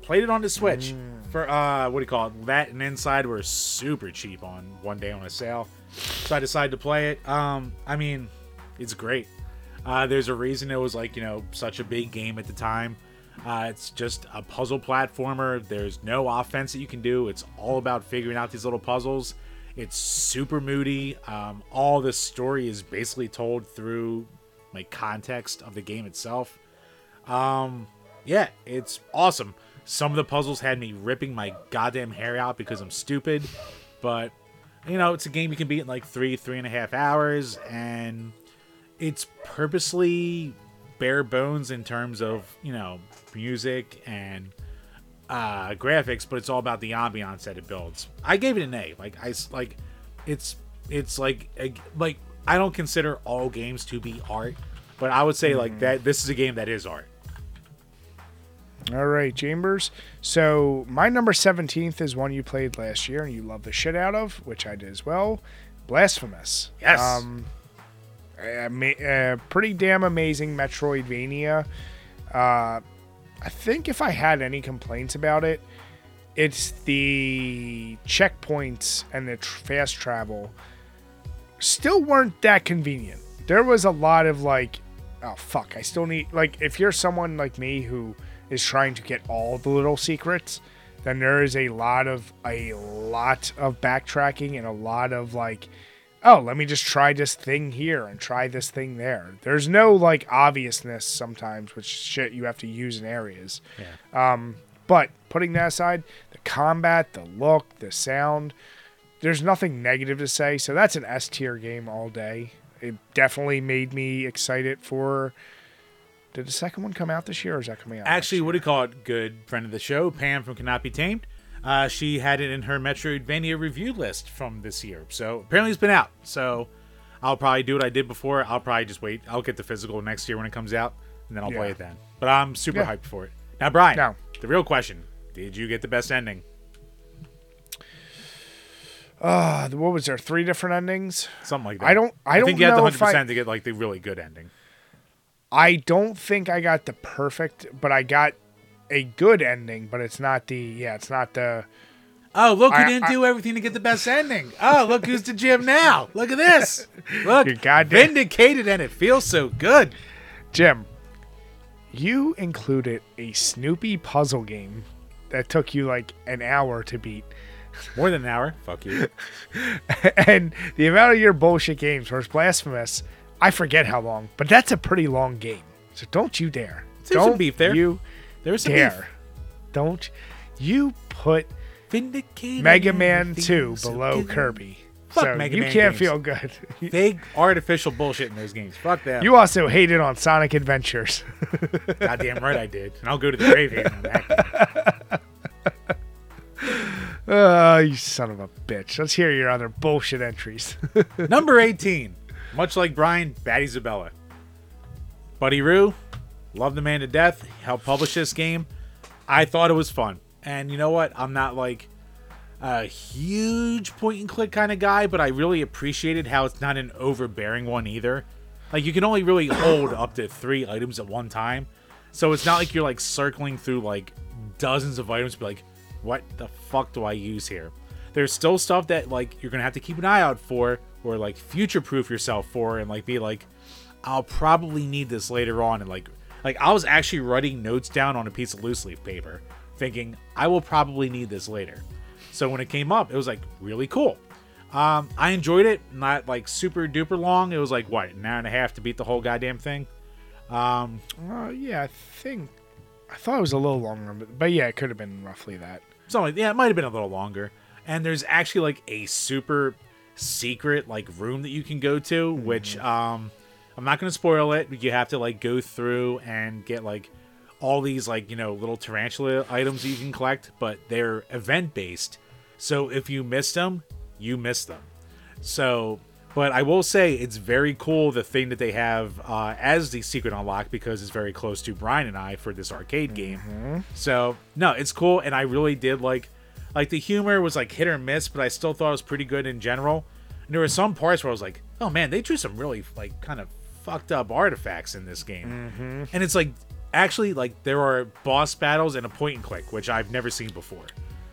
Played it on the Switch for uh, what do you call it? That and Inside were super cheap on one day on a sale, so I decided to play it. Um, I mean, it's great. Uh, there's a reason it was like you know such a big game at the time. Uh, it's just a puzzle platformer. There's no offense that you can do. It's all about figuring out these little puzzles. It's super moody. Um, all this story is basically told through like context of the game itself. Um, yeah, it's awesome. Some of the puzzles had me ripping my goddamn hair out because I'm stupid, but you know, it's a game you can beat in like three, three and a half hours, and it's purposely bare bones in terms of you know music and uh, graphics, but it's all about the ambiance that it builds. I gave it an A. Like I like, it's it's like a, like I don't consider all games to be art, but I would say like that this is a game that is art. All right, Chambers. So my number 17th is one you played last year and you love the shit out of, which I did as well. Blasphemous. Yes. Um, a, a pretty damn amazing Metroidvania. Uh, I think if I had any complaints about it, it's the checkpoints and the tr- fast travel still weren't that convenient. There was a lot of like, oh fuck, I still need like if you're someone like me who is trying to get all the little secrets, then there is a lot of a lot of backtracking and a lot of like oh, let me just try this thing here and try this thing there. There's no like obviousness sometimes, which shit you have to use in areas. Yeah. Um, but putting that aside, the combat, the look, the sound, there's nothing negative to say. So that's an S tier game all day. It definitely made me excited for. Did the second one come out this year, or is that coming out? Actually, what do you call it? Good friend of the show, Pam from Cannot Be Tamed. Uh, she had it in her Metroidvania review list from this year. So apparently it's been out. So I'll probably do what I did before. I'll probably just wait. I'll get the physical next year when it comes out, and then I'll play it then. But I'm super Yeah. hyped for it. Now, Brian, Now. the real question: Did you get the best ending? Uh, what was there? Three different endings. Something like that. I don't- I don't think you have know the hundred I- percent to get like the really good ending. I don't think I got the perfect, but I got a good ending. But it's not the yeah, it's not the Oh, look, you I- didn't I- do everything to get the best ending. Oh, look who's the gym now. Look at this. Look, You're goddamn- vindicated, and it feels so good. Jim. You included a Snoopy puzzle game that took you like an hour to beat, More than an hour. Fuck you. and the amount of your bullshit games was blasphemous. I forget how long, but that's a pretty long game. So don't you dare. Don't beef there. You There's some dare. Don't you put Vindicated. Mega Man 2 feels so below. Kirby. Fuck so Mega you Man can't games. feel good. Big artificial bullshit in those games. Fuck that. You also hated on Sonic Adventures. Goddamn right I did. And I'll go to the grave hating on that. Oh, you son of a bitch. Let's hear your other bullshit entries. Number 18. Much like Brian, Bad Isabella. Buddy Roo, love the man to death. Helped publish this game. I thought it was fun. And you know what? I'm not like a huge point and click kind of guy, but I really appreciated how it's not an overbearing one either. Like you can only really hold up to three items at one time. So it's not like you're like circling through like dozens of items, be like, what the fuck do I use here? There's still stuff that like you're gonna have to keep an eye out for, or like future proof yourself for, and like be like, I'll probably need this later on, and like, like I was actually writing notes down on a piece of loose leaf paper, thinking I will probably need this later. So when it came up, it was like really cool. Um, I enjoyed it, not like super duper long. It was like what an hour and a half to beat the whole goddamn thing. Um, uh, yeah, I think. I thought it was a little longer, but, but yeah, it could have been roughly that. something yeah, it might have been a little longer. And there's actually like a super secret like room that you can go to, which um, I'm not gonna spoil it. But you have to like go through and get like all these like you know little tarantula items that you can collect, but they're event based. So if you missed them, you missed them. So, but I will say it's very cool the thing that they have uh, as the secret unlock because it's very close to Brian and I for this arcade game. So no, it's cool, and I really did like like the humor was like hit or miss, but I still thought it was pretty good in general. And there were some parts where I was like, oh man, they drew some really like kind of fucked up artifacts in this game, and it's like actually like there are boss battles and a point and click, which I've never seen before.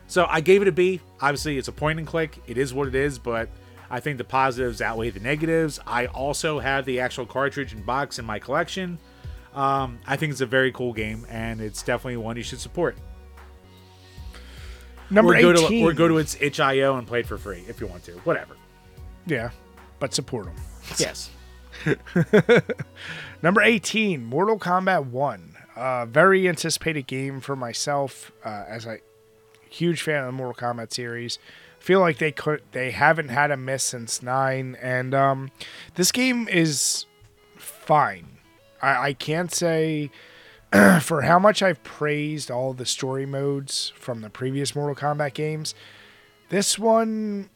So I gave it a B. Obviously, it's a point and click. It is what it is, but I think the positives outweigh the negatives. I also have the actual cartridge and box in my collection. Um, I think it's a very cool game, and it's definitely one you should support. Number or go 18. to or go to its itch.io and play it for free if you want to. Whatever. Yeah, but support them. Yes. Number 18, Mortal Kombat 1. Uh, very anticipated game for myself uh, as a huge fan of the Mortal Kombat series. Feel like they could they haven't had a miss since 9 and um, this game is fine. I, I can't say for how much I've praised all the story modes from the previous Mortal Kombat games. This one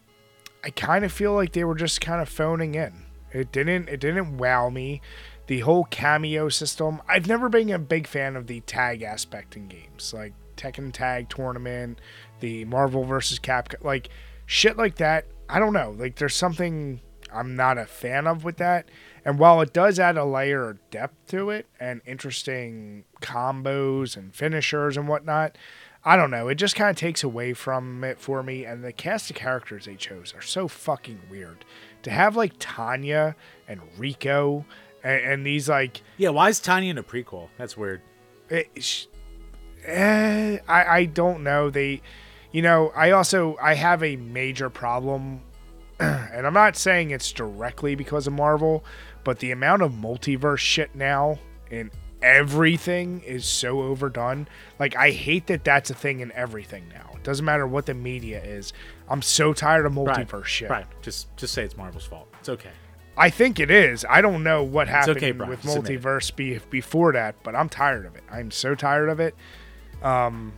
I kind of feel like they were just kind of phoning in. It didn't it didn't wow me. the whole Kameo system. I've never been a big fan of the tag aspect in games, like Tekken Tag Tournament, the Marvel vs. Capcom, like shit like that. I don't know. Like there's something I'm not a fan of with that. And while it does add a layer of depth to it and interesting combos and finishers and whatnot, I don't know. It just kind of takes away from it for me. And the cast of characters they chose are so fucking weird. To have like Tanya and Reiko and, and these like, Yeah, why is Tanya in a prequel? That's weird. it, sh- eh, I I don't know. They, you know, I also I have a major problem, and I'm not saying it's directly because of Marvel, but the amount of multiverse shit now in everything is so overdone. Like I hate that that's a thing in everything now. It doesn't matter what the media is. I'm so tired of multiverse shit. Right. Just just say it's Marvel's fault. It's okay. I think it is. I don't know what happened okay, Brian. with Just admit it. multiverse be, before that, but I'm tired of it. I'm so tired of it. Um,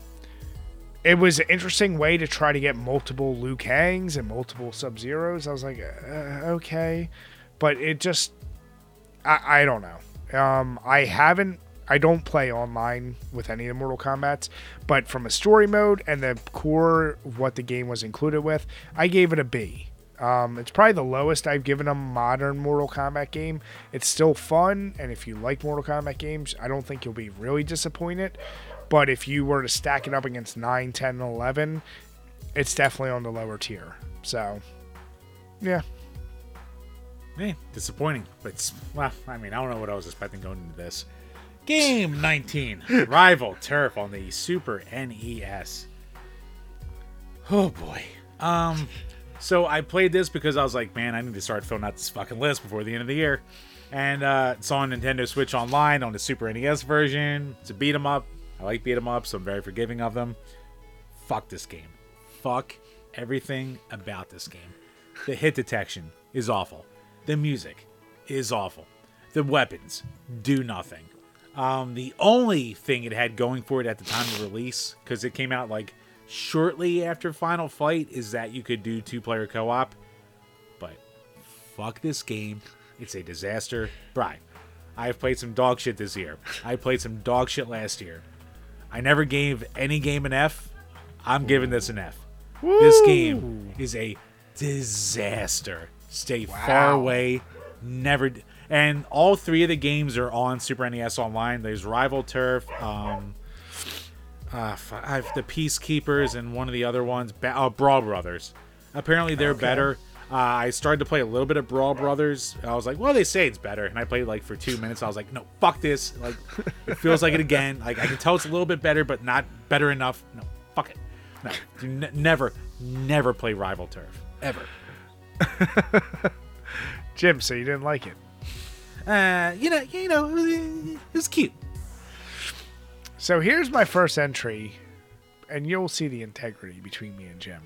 it was an interesting way to try to get multiple Liu Kangs and multiple Sub Zeros. I was like, uh, okay, but it just, I, I don't know. Um, I haven't. I don't play online with any of the Mortal Kombat's, but from a story mode and the core of what the game was included with, I gave it a B. Um, it's probably the lowest I've given a modern Mortal Kombat game. It's still fun, and if you like Mortal Kombat games, I don't think you'll be really disappointed. But if you were to stack it up against 9, 10, and 11, it's definitely on the lower tier. So, yeah. Eh, disappointing. But well, I mean, I don't know what I was expecting going into this. Game 19, Rival Turf on the Super NES. Oh boy. Um, so I played this because I was like, man, I need to start filling out this fucking list before the end of the year. And uh, it's on Nintendo Switch Online on the Super NES version. It's a beat 'em up. I like beat 'em ups, so I'm very forgiving of them. Fuck this game. Fuck everything about this game. The hit detection is awful. The music is awful. The weapons do nothing. Um, the only thing it had going for it at the time of release, because it came out like shortly after Final Fight, is that you could do two player co op. But fuck this game. It's a disaster. Brian, I have played some dog shit this year. I played some dog shit last year. I never gave any game an F. I'm giving this an F. This game is a disaster. Stay far away. Never. d- And all three of the games are on Super NES Online. There's Rival Turf, um, uh, I have the Peacekeepers, and one of the other ones, ba- oh, Brawl Brothers. Apparently, they're better. Uh, I started to play a little bit of Brawl Brothers. I was like, well, they say it's better, and I played like for two minutes. I was like, no, fuck this. Like, it feels like it again. Like, I can tell it's a little bit better, but not better enough. No, fuck it. No, n- never, never play Rival Turf ever. Jim, so you didn't like it. Uh, you know, you know, it was, it was cute. So here's my first entry, and you'll see the integrity between me and Jim.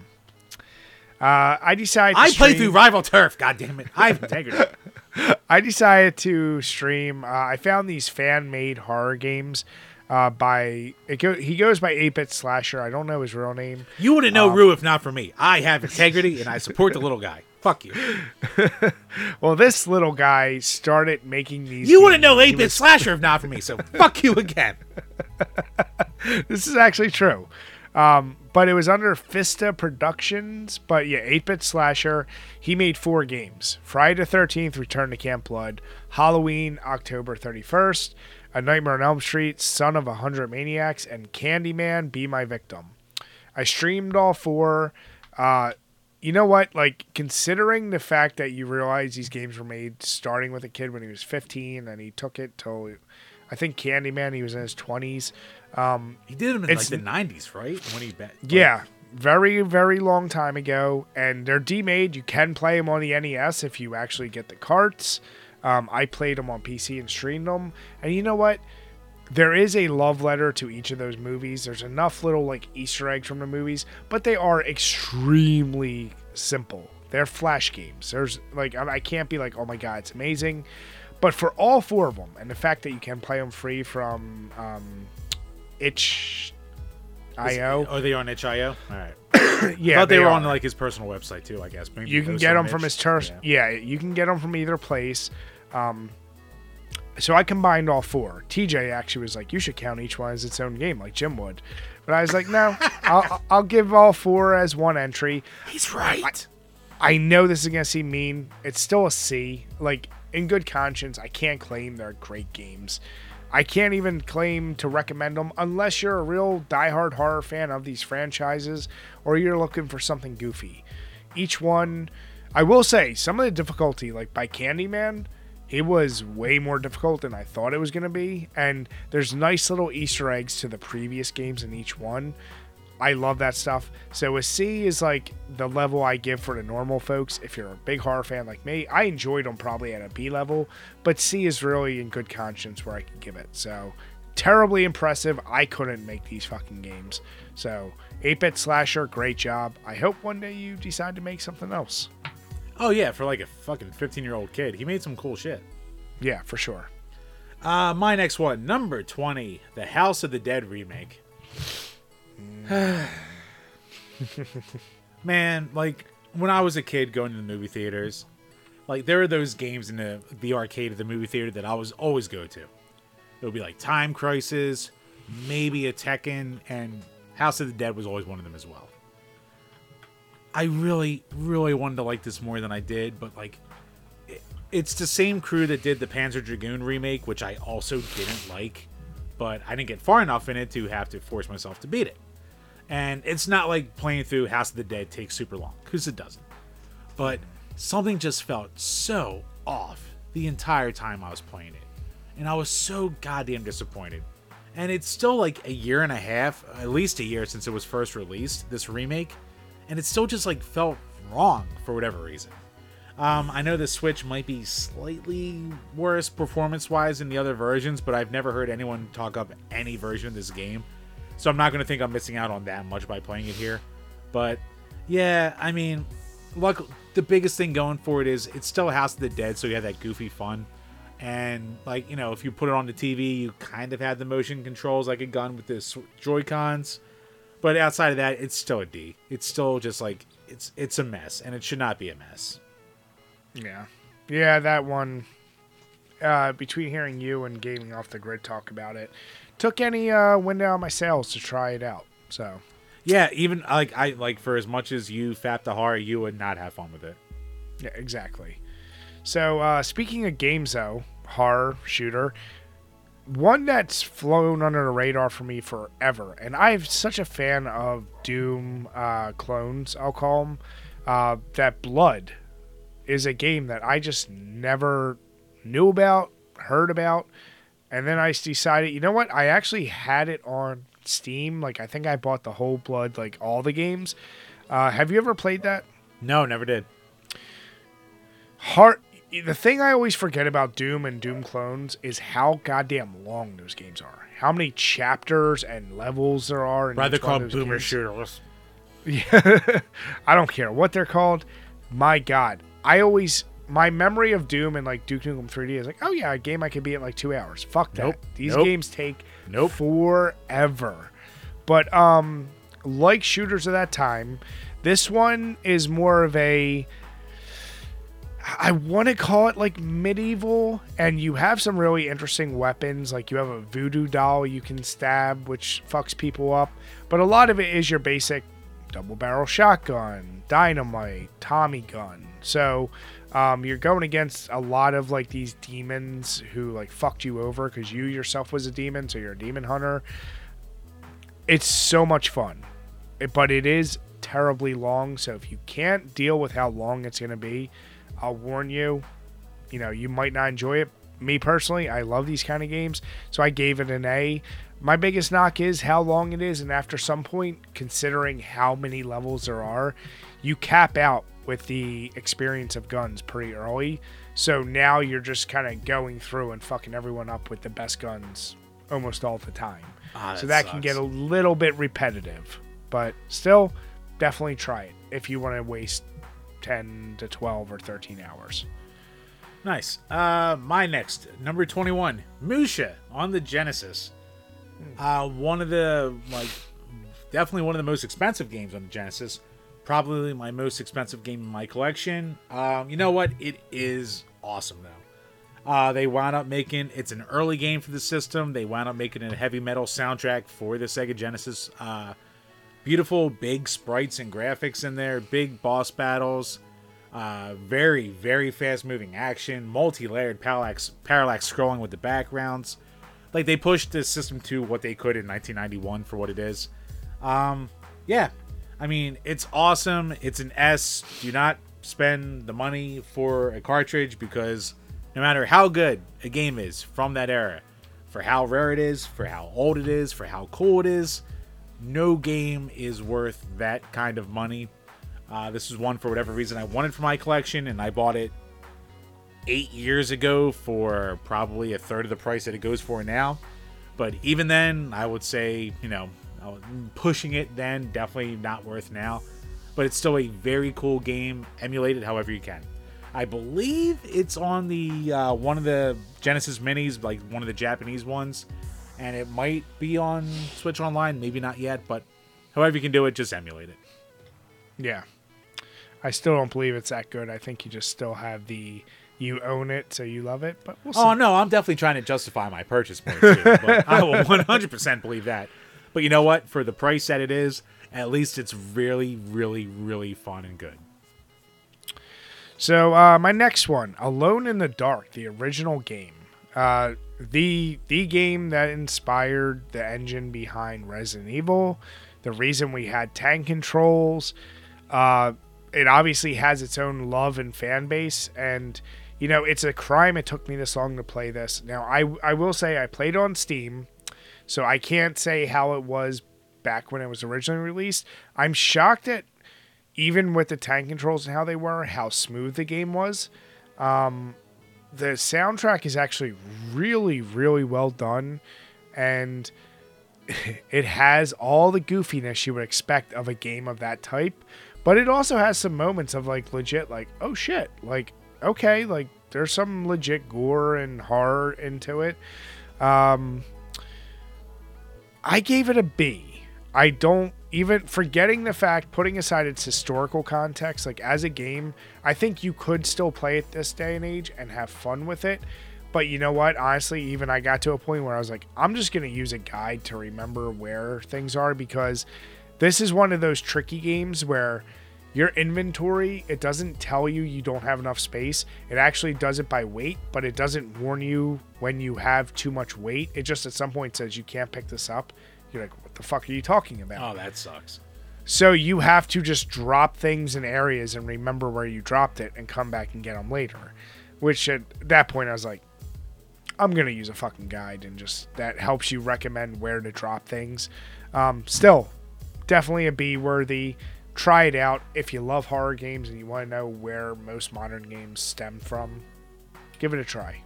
Uh, I decided. To I play through Rival Turf. God damn it, I have integrity. I decided to stream. Uh, I found these fan-made horror games uh, by it go, he goes by 8-bit slasher. I don't know his real name. You wouldn't know Rue if not for me. I have integrity, and I support the little guy. Fuck you. Well, this little guy started making these. You wouldn't know 8 bit was- slasher if not for me, so fuck you again. This is actually true. Um, but it was under Fista Productions. But yeah, 8 bit slasher. He made four games Friday the 13th, Return to Camp Blood, Halloween, October 31st, A Nightmare on Elm Street, Son of a Hundred Maniacs, and Candyman, Be My Victim. I streamed all four. Uh, you know what? Like, considering the fact that you realize these games were made starting with a kid when he was 15 and he took it till, I think Candyman, he was in his 20s. Um, He did them in like the 90s, right? When he bet. Yeah, very, very long time ago. And they're demade. You can play them on the NES if you actually get the carts. Um, I played them on PC and streamed them. And you know what? There is a love letter to each of those movies. There's enough little like Easter eggs from the movies, but they are extremely simple. They're flash games. There's like I I can't be like, oh my god, it's amazing. But for all four of them, and the fact that you can play them free from um, itch. IO. Are they on itch.io? All right. Yeah, thought they, were are. on like his personal website too. I guess. Maybe You can get them from itch. his turf. Yeah. Yeah. you can get them from either place. Um, so I combined all four. TJ actually was like, "You should count each one as its own game, like Jim would," but I was like, "No, I'll, I'll give all four as one entry." He's right. I know this is gonna seem mean. It's still a C. Like in good conscience, I can't claim they're great games. I can't even claim to recommend them unless you're a real diehard horror fan of these franchises or you're looking for something goofy. Each one, I will say, some of the difficulty, like by Candyman, it was way more difficult than I thought it was going to be. And there's nice little Easter eggs to the previous games in each one. I love that stuff. So a C is like the level I give for the normal folks. If you're a big horror fan like me, I enjoyed them probably at a B level, but C is really in good conscience where I can give it. So terribly impressive. I couldn't make these fucking games. So 8-bit slasher, great job. I hope one day you decide to make something else. Oh yeah, for like a fucking 15 year old kid, he made some cool shit. Yeah, for sure. Uh, my next one, number 20, the House of the Dead remake. Man, like when I was a kid going to the movie theaters, like there were those games in the the arcade of the movie theater that I was always go to. It would be like Time Crisis, maybe a Tekken, and House of the Dead was always one of them as well. I really, really wanted to like this more than I did, but like, it, it's the same crew that did the Panzer Dragoon remake, which I also didn't like, but I didn't get far enough in it to have to force myself to beat it. And it's not like playing through House of the Dead takes super long, because it doesn't. But something just felt so off the entire time I was playing it. And I was so goddamn disappointed. And it's still like a year and a half, at least a year since it was first released, this remake. And it still just like felt wrong for whatever reason. Um, I know the Switch might be slightly worse performance wise than the other versions, but I've never heard anyone talk up any version of this game. So I'm not going to think I'm missing out on that much by playing it here. But yeah, I mean, look, the biggest thing going for it is it's still House of the Dead, so you have that goofy fun. And like you know, if you put it on the TV, you kind of have the motion controls like a gun with the Joy Cons. But outside of that, it's still a D. It's still just like it's it's a mess, and it should not be a mess. Yeah. Yeah, that one. Uh, between hearing you and gaming off the grid talk about it, took any uh, wind out of my sails to try it out. So Yeah, even like I like for as much as you fap the horror, you would not have fun with it. yeah, exactly. So uh, speaking of games, though, horror shooter, one that's flown under the radar for me forever, and I'm such a fan of Doom uh, clones. I'll call them. Uh, that Blood is a game that I just never knew about, heard about, and then I decided, you know what? I actually had it on Steam. Like I think I bought the whole Blood, like all the games. Uh, have you ever played that? No, never did. Heart. The thing I always forget about Doom and Doom clones is how goddamn long those games are. How many chapters and levels there are. Rather called boomer games. shooters. Yeah, I don't care what they're called. My God, I always my memory of Doom and like Duke Nukem 3D is like, oh yeah, a game I could beat in like two hours. Fuck that. Nope. These Nope. games take Nope. forever. But um, like shooters of that time, this one is more of a. I want to call it like medieval, and you have some really interesting weapons. Like you have a voodoo doll you can stab, which fucks people up. But a lot of it is your basic double barrel shotgun, dynamite, Tommy gun. So um, you're going against a lot of like these demons who like fucked you over because you yourself was a demon, so you're a demon hunter. It's so much fun, It- but it is terribly long. So if you can't deal with how long it's going to be, I'll warn you. You know, you might not enjoy it. Me personally, I love these kind of games, so I gave it an A. My biggest knock is how long it is, and after some point, considering how many levels there are, you cap out with the experience of guns pretty early. So now you're just kind of going through and fucking everyone up with the best guns almost all the time. Ah, so that that can get a little bit repetitive, but still, definitely try it if you want to waste 10 to 12 or 13 hours. Nice. Uh, my next number twenty-one, Musha on the Genesis. Uh, one of the like, definitely one of the most expensive games on the Genesis. Probably my most expensive game in my collection. Um, you know what? It is awesome though. Uh, they wound up making it's an early game for the system. They wound up making a heavy metal soundtrack for the Sega Genesis. Uh, beautiful big sprites and graphics in there, big boss battles, uh, very very fast moving action, multi layered parallax parallax scrolling with the backgrounds. Like they pushed the system to what they could in 1991 for what it is. Um, yeah, I mean it's awesome. It's an S. Do not spend the money for a cartridge because no matter how good a game is from that era, for how rare it is, for how old it is, for how cool it is, no game is worth that kind of money. Uh, this is one for whatever reason I wanted for my collection, and I bought it eight years ago for probably a third of the price that it goes for now. But even then, I would say, you know, pushing it then, definitely not worth now. But it's still a very cool game, emulated however you can. I believe it's on the uh, one of the Genesis Minis, like one of the Japanese ones, and it might be on Switch Online. Maybe not yet, but however you can do it, just emulate it. Yeah, I still don't believe it's that good. I think you just still have the you own it, so you love it. But we'll oh no, I'm definitely trying to justify my purchase point too. but I will 100% believe that. But you know what? For the price that it is, at least it's really, really, really fun and good. So uh, my next one, Alone in the Dark, the original game, uh, the the game that inspired the engine behind Resident Evil, the reason we had tank controls. Uh, it obviously has its own love and fan base, and you know it's a crime it took me this long to play this. Now I I will say I played on Steam, so I can't say how it was back when it was originally released. I'm shocked at even with the tank controls and how they were, how smooth the game was. Um, the soundtrack is actually really, really well done, and it has all the goofiness you would expect of a game of that type. But it also has some moments of like legit, like oh shit, like okay, like there's some legit gore and horror into it. Um, I gave it a B. I don't even forgetting the fact, putting aside its historical context, like as a game, I think you could still play it this day and age and have fun with it. But you know what? Honestly, even I got to a point where I was like, I'm just going to use a guide to remember where things are because this is one of those tricky games where your inventory, it doesn't tell you you don't have enough space. It actually does it by weight, but it doesn't warn you when you have too much weight. It just at some point says you can't pick this up. You're like, the fuck are you talking about? Oh, that sucks. So you have to just drop things in areas and remember where you dropped it and come back and get them later. Which at that point I was like, I'm gonna use a fucking guide and just that helps you recommend where to drop things. Um, still, definitely a B worthy. Try it out if you love horror games and you want to know where most modern games stem from. Give it a try.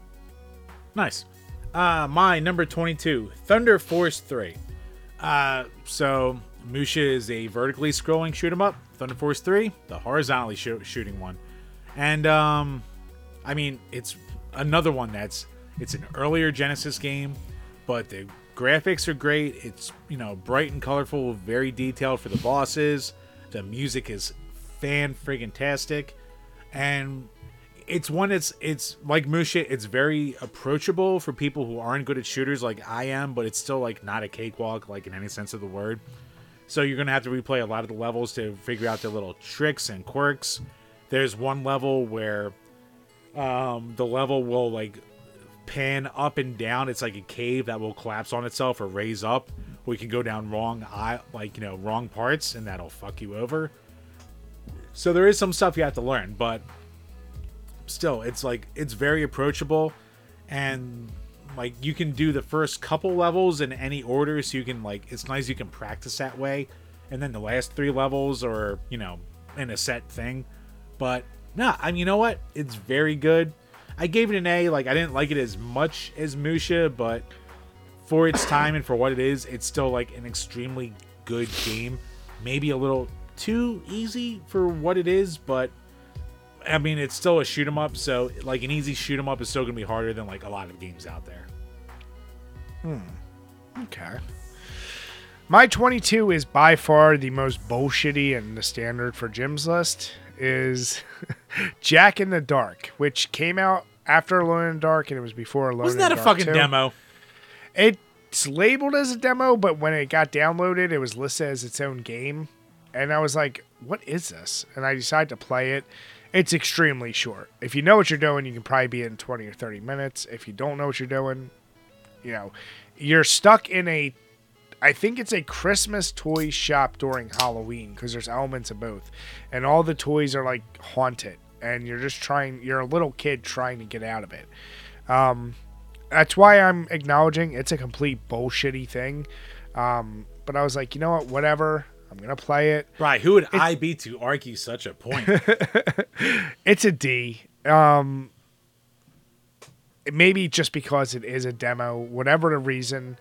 Nice. Uh, my number 22, Thunder Force 3. Uh, so Musha is a vertically scrolling shoot 'em up. Thunder Force 3, the horizontally sh- shooting one. And um I mean, it's another one that's it's an earlier Genesis game, but the graphics are great. It's, you know, bright and colorful, very detailed for the bosses. The music is fan friggin' tastic. And it's one that's it's like Musha, it's very approachable for people who aren't good at shooters like I am, but it's still like not a cakewalk, like in any sense of the word. So you're gonna have to replay a lot of the levels to figure out the little tricks and quirks. There's one level where um, the level will like pan up and down. It's like a cave that will collapse on itself or raise up. We can go down wrong, i like you know, wrong parts, and that'll fuck you over. So there is some stuff you have to learn, but still, it's like it's very approachable, and like you can do the first couple levels in any order, so you can like it's nice you can practice that way, and then the last three levels are you know in a set thing. But nah, I mean you know what? It's very good. I gave it an A. Like I didn't like it as much as Musha, but for its time and for what it is, it's still like an extremely good game. Maybe a little too easy for what it is, but I mean, it's still a shoot 'em up, so like an easy shoot 'em up is still gonna be harder than like a lot of games out there. Hmm. Okay. My 22 is by far the most bullshitty and the standard for Jim's list is Jack in the Dark, which came out after Alone in the Dark and it was before Alone Wasn't in that the a Dark fucking 2. demo? It's labeled as a demo, but when it got downloaded, it was listed as its own game. And I was like, what is this? And I decided to play it. It's extremely short. If you know what you're doing, you can probably be in 20 or 30 minutes. If you don't know what you're doing, you know, you're stuck in a I think it's a Christmas toy shop during Halloween because there's elements of both. And all the toys are like haunted and you're just trying you're a little kid trying to get out of it. Um that's why I'm acknowledging it's a complete bullshitty thing. Um but I was like, you know what, whatever. I'm gonna play it. Right. Who would I be to argue such a point? It's a D. Um, maybe just because it is a demo, whatever the reason.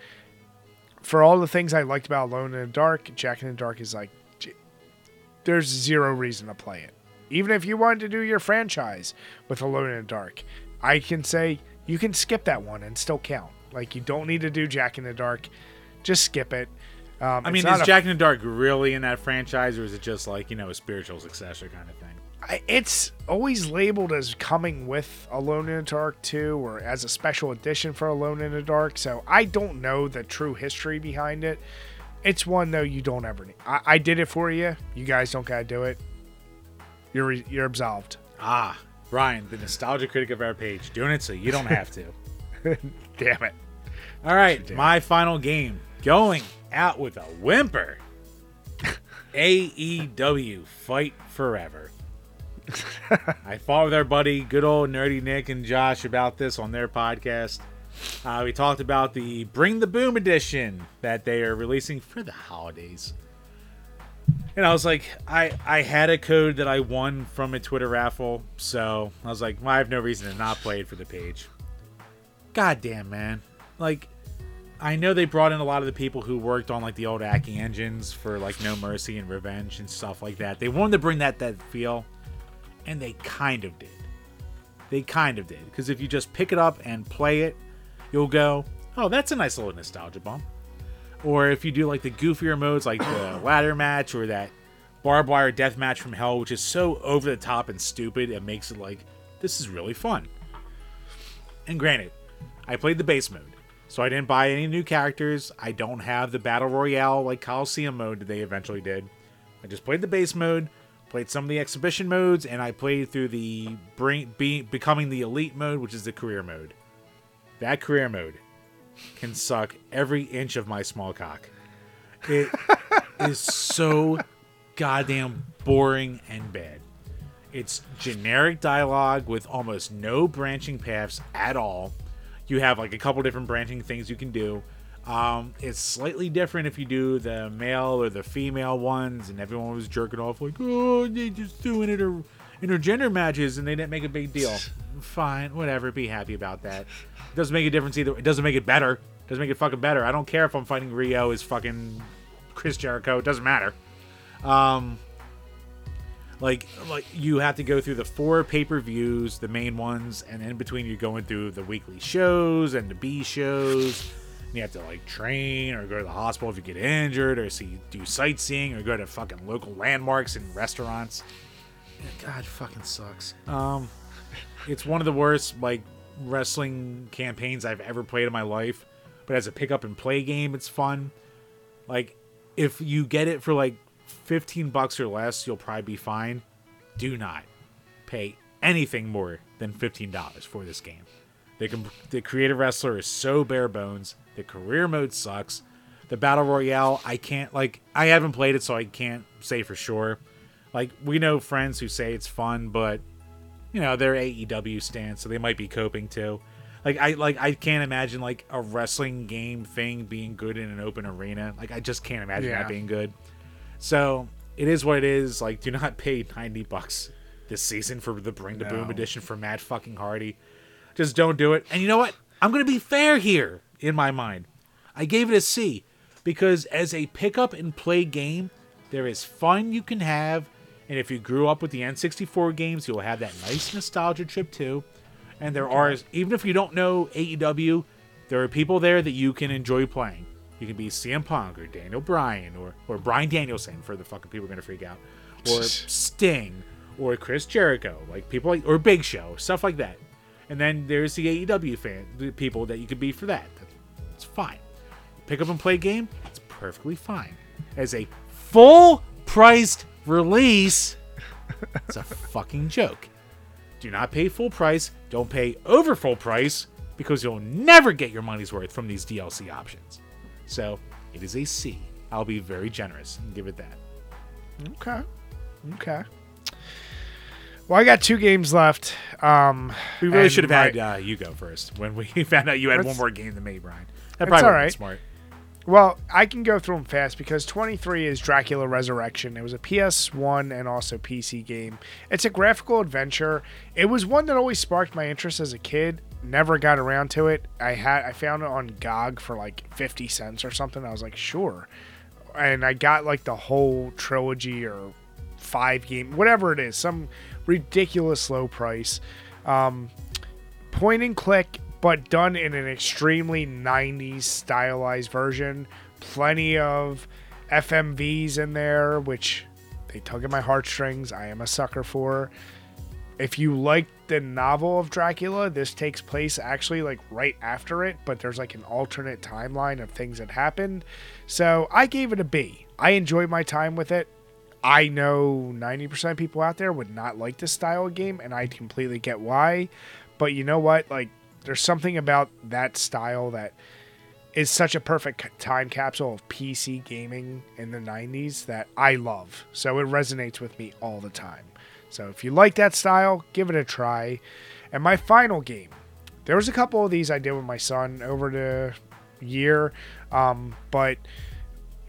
For all the things I liked about Alone in the Dark, Jack in the Dark is like, there's zero reason to play it. Even if you wanted to do your franchise with Alone in the Dark, I can say you can skip that one and still count. Like you don't need to do Jack in the Dark, just skip it. Um, I mean, is a Jack in the Dark really in that franchise, or is it just like you know a spiritual successor kind of thing? I- it's always labeled as coming with Alone in the Dark 2 or as a special edition for Alone in the Dark. So I don't know the true history behind it. It's one though you don't ever need. I, I did it for you. You guys don't gotta do it. You're you're absolved. Ah, Ryan, the nostalgia critic of our page, doing it so you don't have to. Damn it. All right, my final game, going out with a whimper. AEW Fight Forever. I fought with our buddy, good old nerdy Nick and Josh, about this on their podcast. Uh, we talked about the Bring the Boom edition that they are releasing for the holidays. And I was like, I I had a code that I won from a Twitter raffle, so I was like, well, I have no reason to not play it for the page. God damn, man! Like, I know they brought in a lot of the people who worked on like the old Aki engines for like No Mercy and Revenge and stuff like that. They wanted to bring that that feel, and they kind of did. They kind of did because if you just pick it up and play it, you'll go, "Oh, that's a nice little nostalgia bump." Or if you do like the goofier modes, like the ladder match or that barbed wire death match from hell, which is so over the top and stupid, it makes it like this is really fun. And granted, I played the base mode, so I didn't buy any new characters. I don't have the battle royale like Coliseum mode that they eventually did. I just played the base mode, played some of the exhibition modes, and I played through the bring be, becoming the elite mode, which is the career mode. That career mode can suck every inch of my small cock. It is so goddamn boring and bad. It's generic dialogue with almost no branching paths at all. You have like a couple different branching things you can do. Um, it's slightly different if you do the male or the female ones, and everyone was jerking off like, "Oh, they just doing inter intergender matches," and they didn't make a big deal. Fine, whatever. Be happy about that. It doesn't make a difference either. It doesn't make it better. It doesn't make it fucking better. I don't care if I'm fighting Riho as fucking Chris Jericho. It doesn't matter. Um, like like you have to go through the four pay-per-views the main ones and in between you're going through the weekly shows and the b shows. And you have to like train or go to the hospital if you get injured or see do sightseeing or go to fucking local landmarks and restaurants. God fucking sucks. Um it's one of the worst like wrestling campaigns i've ever played in my life but as a pick up and play game it's fun. Like if you get it for like 15 bucks or less you'll probably be fine. Do not pay anything more than $15 for this game. The, com- the creative wrestler is so bare bones. The career mode sucks. The battle royale i can't like i haven't played it so i can't say for sure. Like we know friends who say it's fun but you know they're aew stands so they might be coping too. Like i like i can't imagine like a wrestling game thing being good in an open arena. Like i just can't imagine Yeah. that being good so it is what it is. Like do not pay 90 bucks this season for the bring the boom edition for matt fucking hardy. Just don't do it. And you know what? I'm gonna be fair here in my mind. I gave it a c because as a pick up and play game there is fun you can have. And if you grew up with the n64 games you'll have that nice nostalgia trip too. And there are even if you don't know aew there are people there that you can enjoy playing you can be CM Punk or Daniel Bryan or or Bryan Danielson for the fucking people are gonna freak out, or Sting or Chris Jericho, like people like or Big Show, stuff like that. And then there's the AEW fan, the people that you could be for that. It's fine. Pick up and play game, it's perfectly fine. As a full priced release, it's a fucking joke. Do not pay full price. Don't pay over full price because you'll never get your money's worth from these DLC options. So it is a C. I'll be very generous and give it that. Okay. Okay. Well, I got two games left. Um, We really should have my- had uh, you go first when we found out you had one more game than me, Brian. That That's probably all would have been right. smart. Well, I can go through them fast because 23 is Dracula Resurrection. It was a PS1 and also PC game. It's a graphical adventure. It was one that always sparked my interest as a kid. Never got around to it. I had I found it on GOG for like 50 cents or something. I was like, "Sure." And I got like the whole trilogy or five game, whatever it is, some ridiculous low price. Um, point and click, but done in an extremely 90s stylized version. Plenty of FMVs in there, which they tug at my heartstrings. I am a sucker for. If you like the novel of Dracula, this takes place actually like right after it, but there's like an alternate timeline of things that happened. So I gave it a B. I enjoyed my time with it. I know 90% of people out there would not like this style of game, and I completely get why. But you know what? Like, there's something about that style that is such a perfect time capsule of PC gaming in the 90s that I love. So it resonates with me all the time. So if you like that style, give it a try. And my final game, there was a couple of these I did with my son over the year, um, but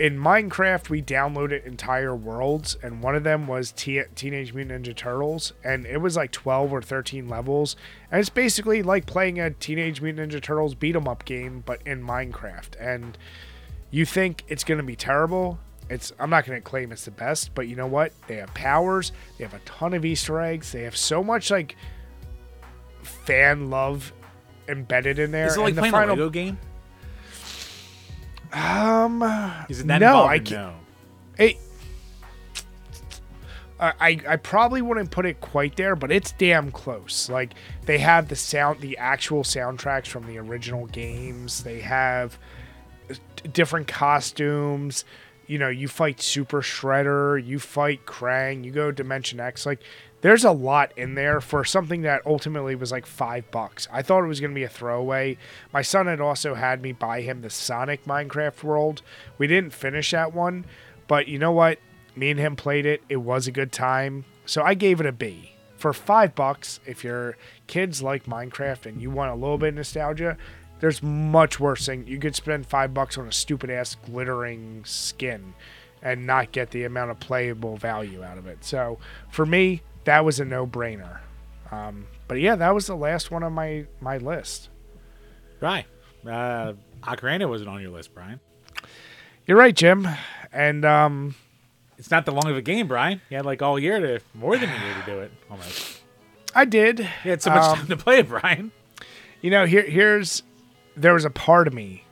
in Minecraft, we downloaded entire worlds, and one of them was T- Teenage Mutant Ninja Turtles, and it was like 12 or 13 levels. And it's basically like playing a Teenage Mutant Ninja Turtles beat 'em up game, but in Minecraft. And you think it's going to be terrible. It's I'm not going to claim it's the best, but you know what? They have powers, they have a ton of Easter eggs, they have so much like fan love embedded in there. Is it like the playing final, a Lego game? Um, Is it that no, I can't. no? It, I, I I probably wouldn't put it quite there, but it's damn close. Like they have the sound, the actual soundtracks from the original games. They have d- different costumes. You know, you fight Super Shredder, you fight Krang, you go Dimension X. Like, there's a lot in there for something that ultimately was like five bucks. I thought it was going to be a throwaway. My son had also had me buy him the Sonic Minecraft World. We didn't finish that one, but you know what? Me and him played it. It was a good time. So I gave it a B. For five bucks, if your kids like Minecraft and you want a little bit of nostalgia, there's much worse thing. You could spend five bucks on a stupid ass glittering skin and not get the amount of playable value out of it. So for me, that was a no brainer. Um, but yeah, that was the last one on my my list. Right. Uh, Ocarina wasn't on your list, Brian. You're right, Jim. And um, It's not that long of a game, Brian. You had like all year to, more than a year to do it, almost. I did. You had so much Um, time to play it, Brian. You know, here here's there was a part of me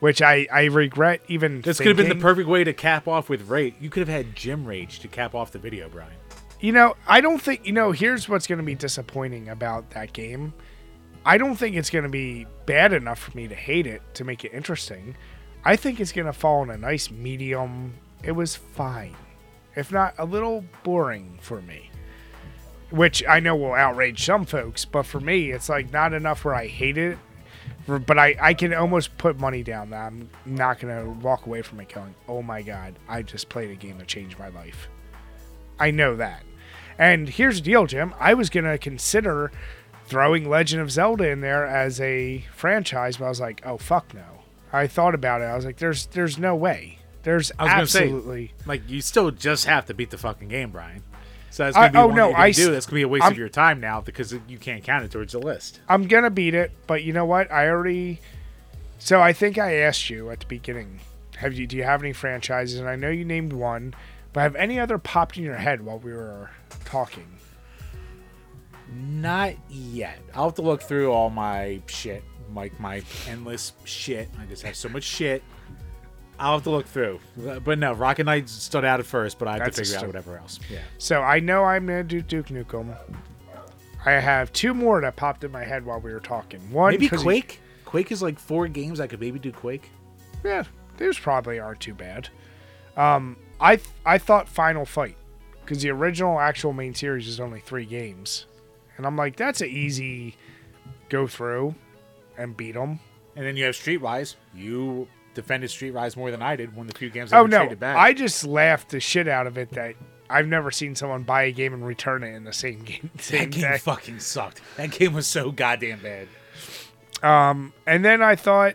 which I I regret even. This could have been the perfect way to cap off with rage. You could have had Jim Rage to cap off the video, Brian. You know, I don't think you know. Here's what's going to be disappointing about that game. I don't think it's going to be bad enough for me to hate it to make it interesting. I think it's going to fall in a nice medium. It was fine, if not a little boring for me. Which I know will outrage some folks, but for me, it's like not enough where I hate it. But I, I can almost put money down that I'm not going to walk away from it going, oh my God, I just played a game that changed my life. I know that. And here's the deal, Jim. I was going to consider throwing Legend of Zelda in there as a franchise, but I was like, oh, fuck no. I thought about it. I was like, there's there's no way. There's I was gonna say, absolutely. Like you still just have to beat the fucking game, Brian. So that's gonna be oh, one no, gonna I do. That's gonna be a waste I'm- of your time now because you can't count it towards the list. I'm going to beat it, but you know what? I already. So I think I asked you at the beginning have you, do you have any franchises? And I know you named one, but have any other popped in your head while we were talking? Not yet. I'll have to look through all my shit, like my endless shit. I just have so much shit. I'll have to look through. But no, Rocket Knight stood out at first, but I have That's to figure out whatever else. Yeah. So I know I'm going to do Duke Nukem. I have two more that popped in my head while we were talking. One, Maybe 'cause he- Quake. Quake is like four games. I could maybe do Quake. yeah, those probably aren't too bad. Um, I th- I thought Final Fight because the original actual main series is only three games, and I'm like, that's an easy go through and beat them. And then you have Streetwise. You defended Streetwise more than I did. One of the few games I Oh no. I just laughed the shit out of it that I've never seen someone buy a game and return it in the same game. Same that game day. fucking sucked. That game was so goddamn bad. Um, and then I thought,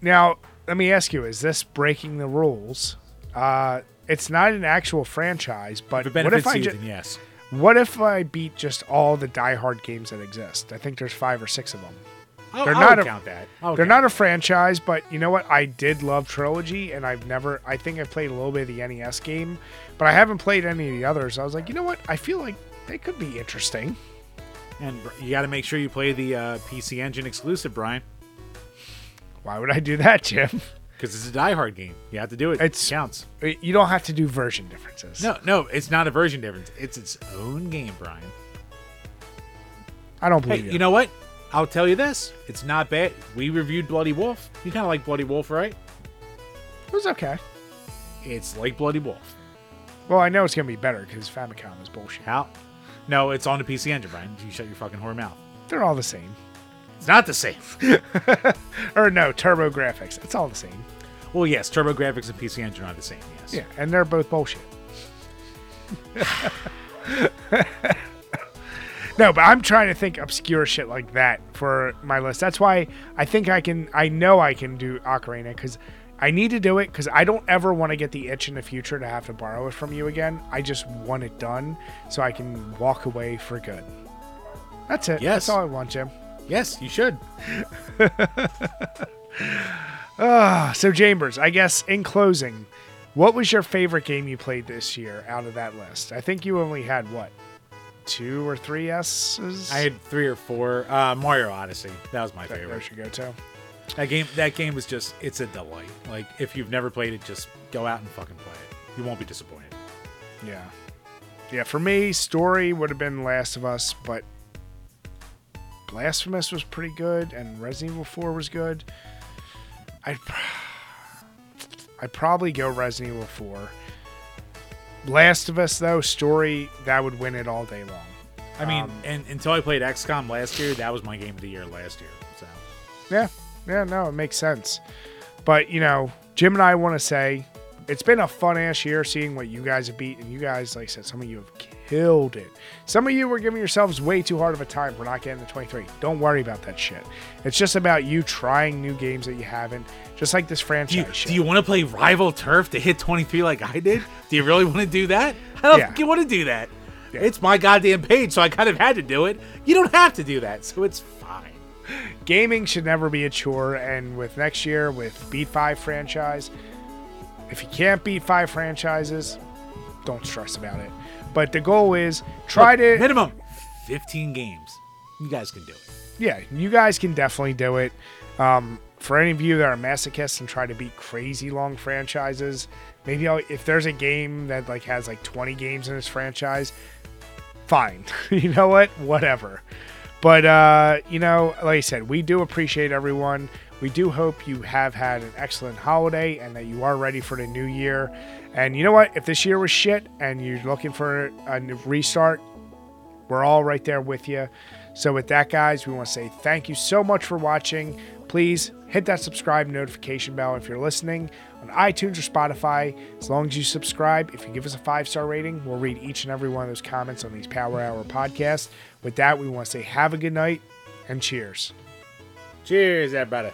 now let me ask you: Is this breaking the rules? Uh, it's not an actual franchise, but If what if I you, ju- then yes. what if I beat just all the Die Hard games that exist? I think there's five or six of them. I'll, They're I not a- count that. I They're count not a franchise, but you know what? I did love Trilogy, and I've never. I think I played a little bit of the NES game, but I haven't played any of the others. I was like, you know what? I feel like they could be interesting. And you got to make sure you play the uh, PC Engine exclusive, Brian, Why would I do that, Jim? because it's a Die Hard game. You have to do it. It's- it counts. You don't have to do version differences. No, no, it's not a version difference. It's its own game, Brian. I don't Hey, believe you know what? I'll tell you this. It's not bad. We reviewed Bloody Wolf. You kind of like Bloody Wolf, right? It was okay. It's like Bloody Wolf. Well, I know it's gonna be better because Famicom is bullshit. How? No, it's on the PC Engine, Brian. You shut your fucking whore mouth. They're all the same. It's not the same. Or no, TurboGrafx. It's all the same. Well, yes, TurboGrafx and PC Engine are the same. Yes. Yeah, and they're both bullshit. no, but I'm trying to think obscure shit like that for my list. That's why I think I can. I know I can do Ocarina because I need to do it because I don't ever want to get the itch in the future to have to borrow it from you again. I just want it done so I can walk away for good. That's it. Yes. That's all I want, Jim. Yes, you should. Ah, so Chambers, I guess in closing, what was your favorite game you played this year out of that list? I think you only had what, two or three S's. I had three or four. Uh, Mario Odyssey. That was my that favorite. should go to. That game. That game was just. It's a delight. Like if you've never played it, just go out and fucking play it. You won't be disappointed. Yeah, yeah. For me, story would have been Last of Us, but Blasphemous was pretty good, and Resident Evil Four was good. I'd I'd probably go Resident Evil Four. Last of Us though, story that would win it all day long. I mean, Um, and until I played XCOM last year, that was my game of the year last year. So Yeah, yeah, no, it makes sense. But you know, Jim and I want to say it's been a fun ass year seeing what you guys have beat, and you guys, like I said, some of you have killed it. Some of you were giving yourselves way too hard of a time for not getting to 23. Don't worry about that shit. It's just about you trying new games that you haven't, just like this franchise do you, do you want to play Rival Turf to hit 23 like I did? Do you really want to do that? I don't Yeah. want to do that. It's my goddamn page, so I kind of had to do it. You don't have to do that, so it's fine. Gaming should never be a chore, and with next year with Beat Five franchise, if you can't beat five franchises, don't stress about it. But the goal is try Look, to minimum 15 games. You guys can do it. yeah, you guys can definitely do it. Um, for any of you that are masochists and try to beat crazy long franchises, maybe I'll, if there's a game that like has like 20 games in this franchise, fine. you know what? Whatever. But uh, you know, like I said, we do appreciate everyone. We do hope you have had an excellent holiday and that you are ready for the new year. And you know what? If this year was shit and you're looking for a restart, we're all right there with you. So, with that, guys, we want to say thank you so much for watching. Please hit that subscribe notification bell if you're listening on iTunes or Spotify. As long as you subscribe, if you give us a five star rating, we'll read each and every one of those comments on these Power Hour podcasts. With that, we want to say have a good night and cheers. Cheers, everybody.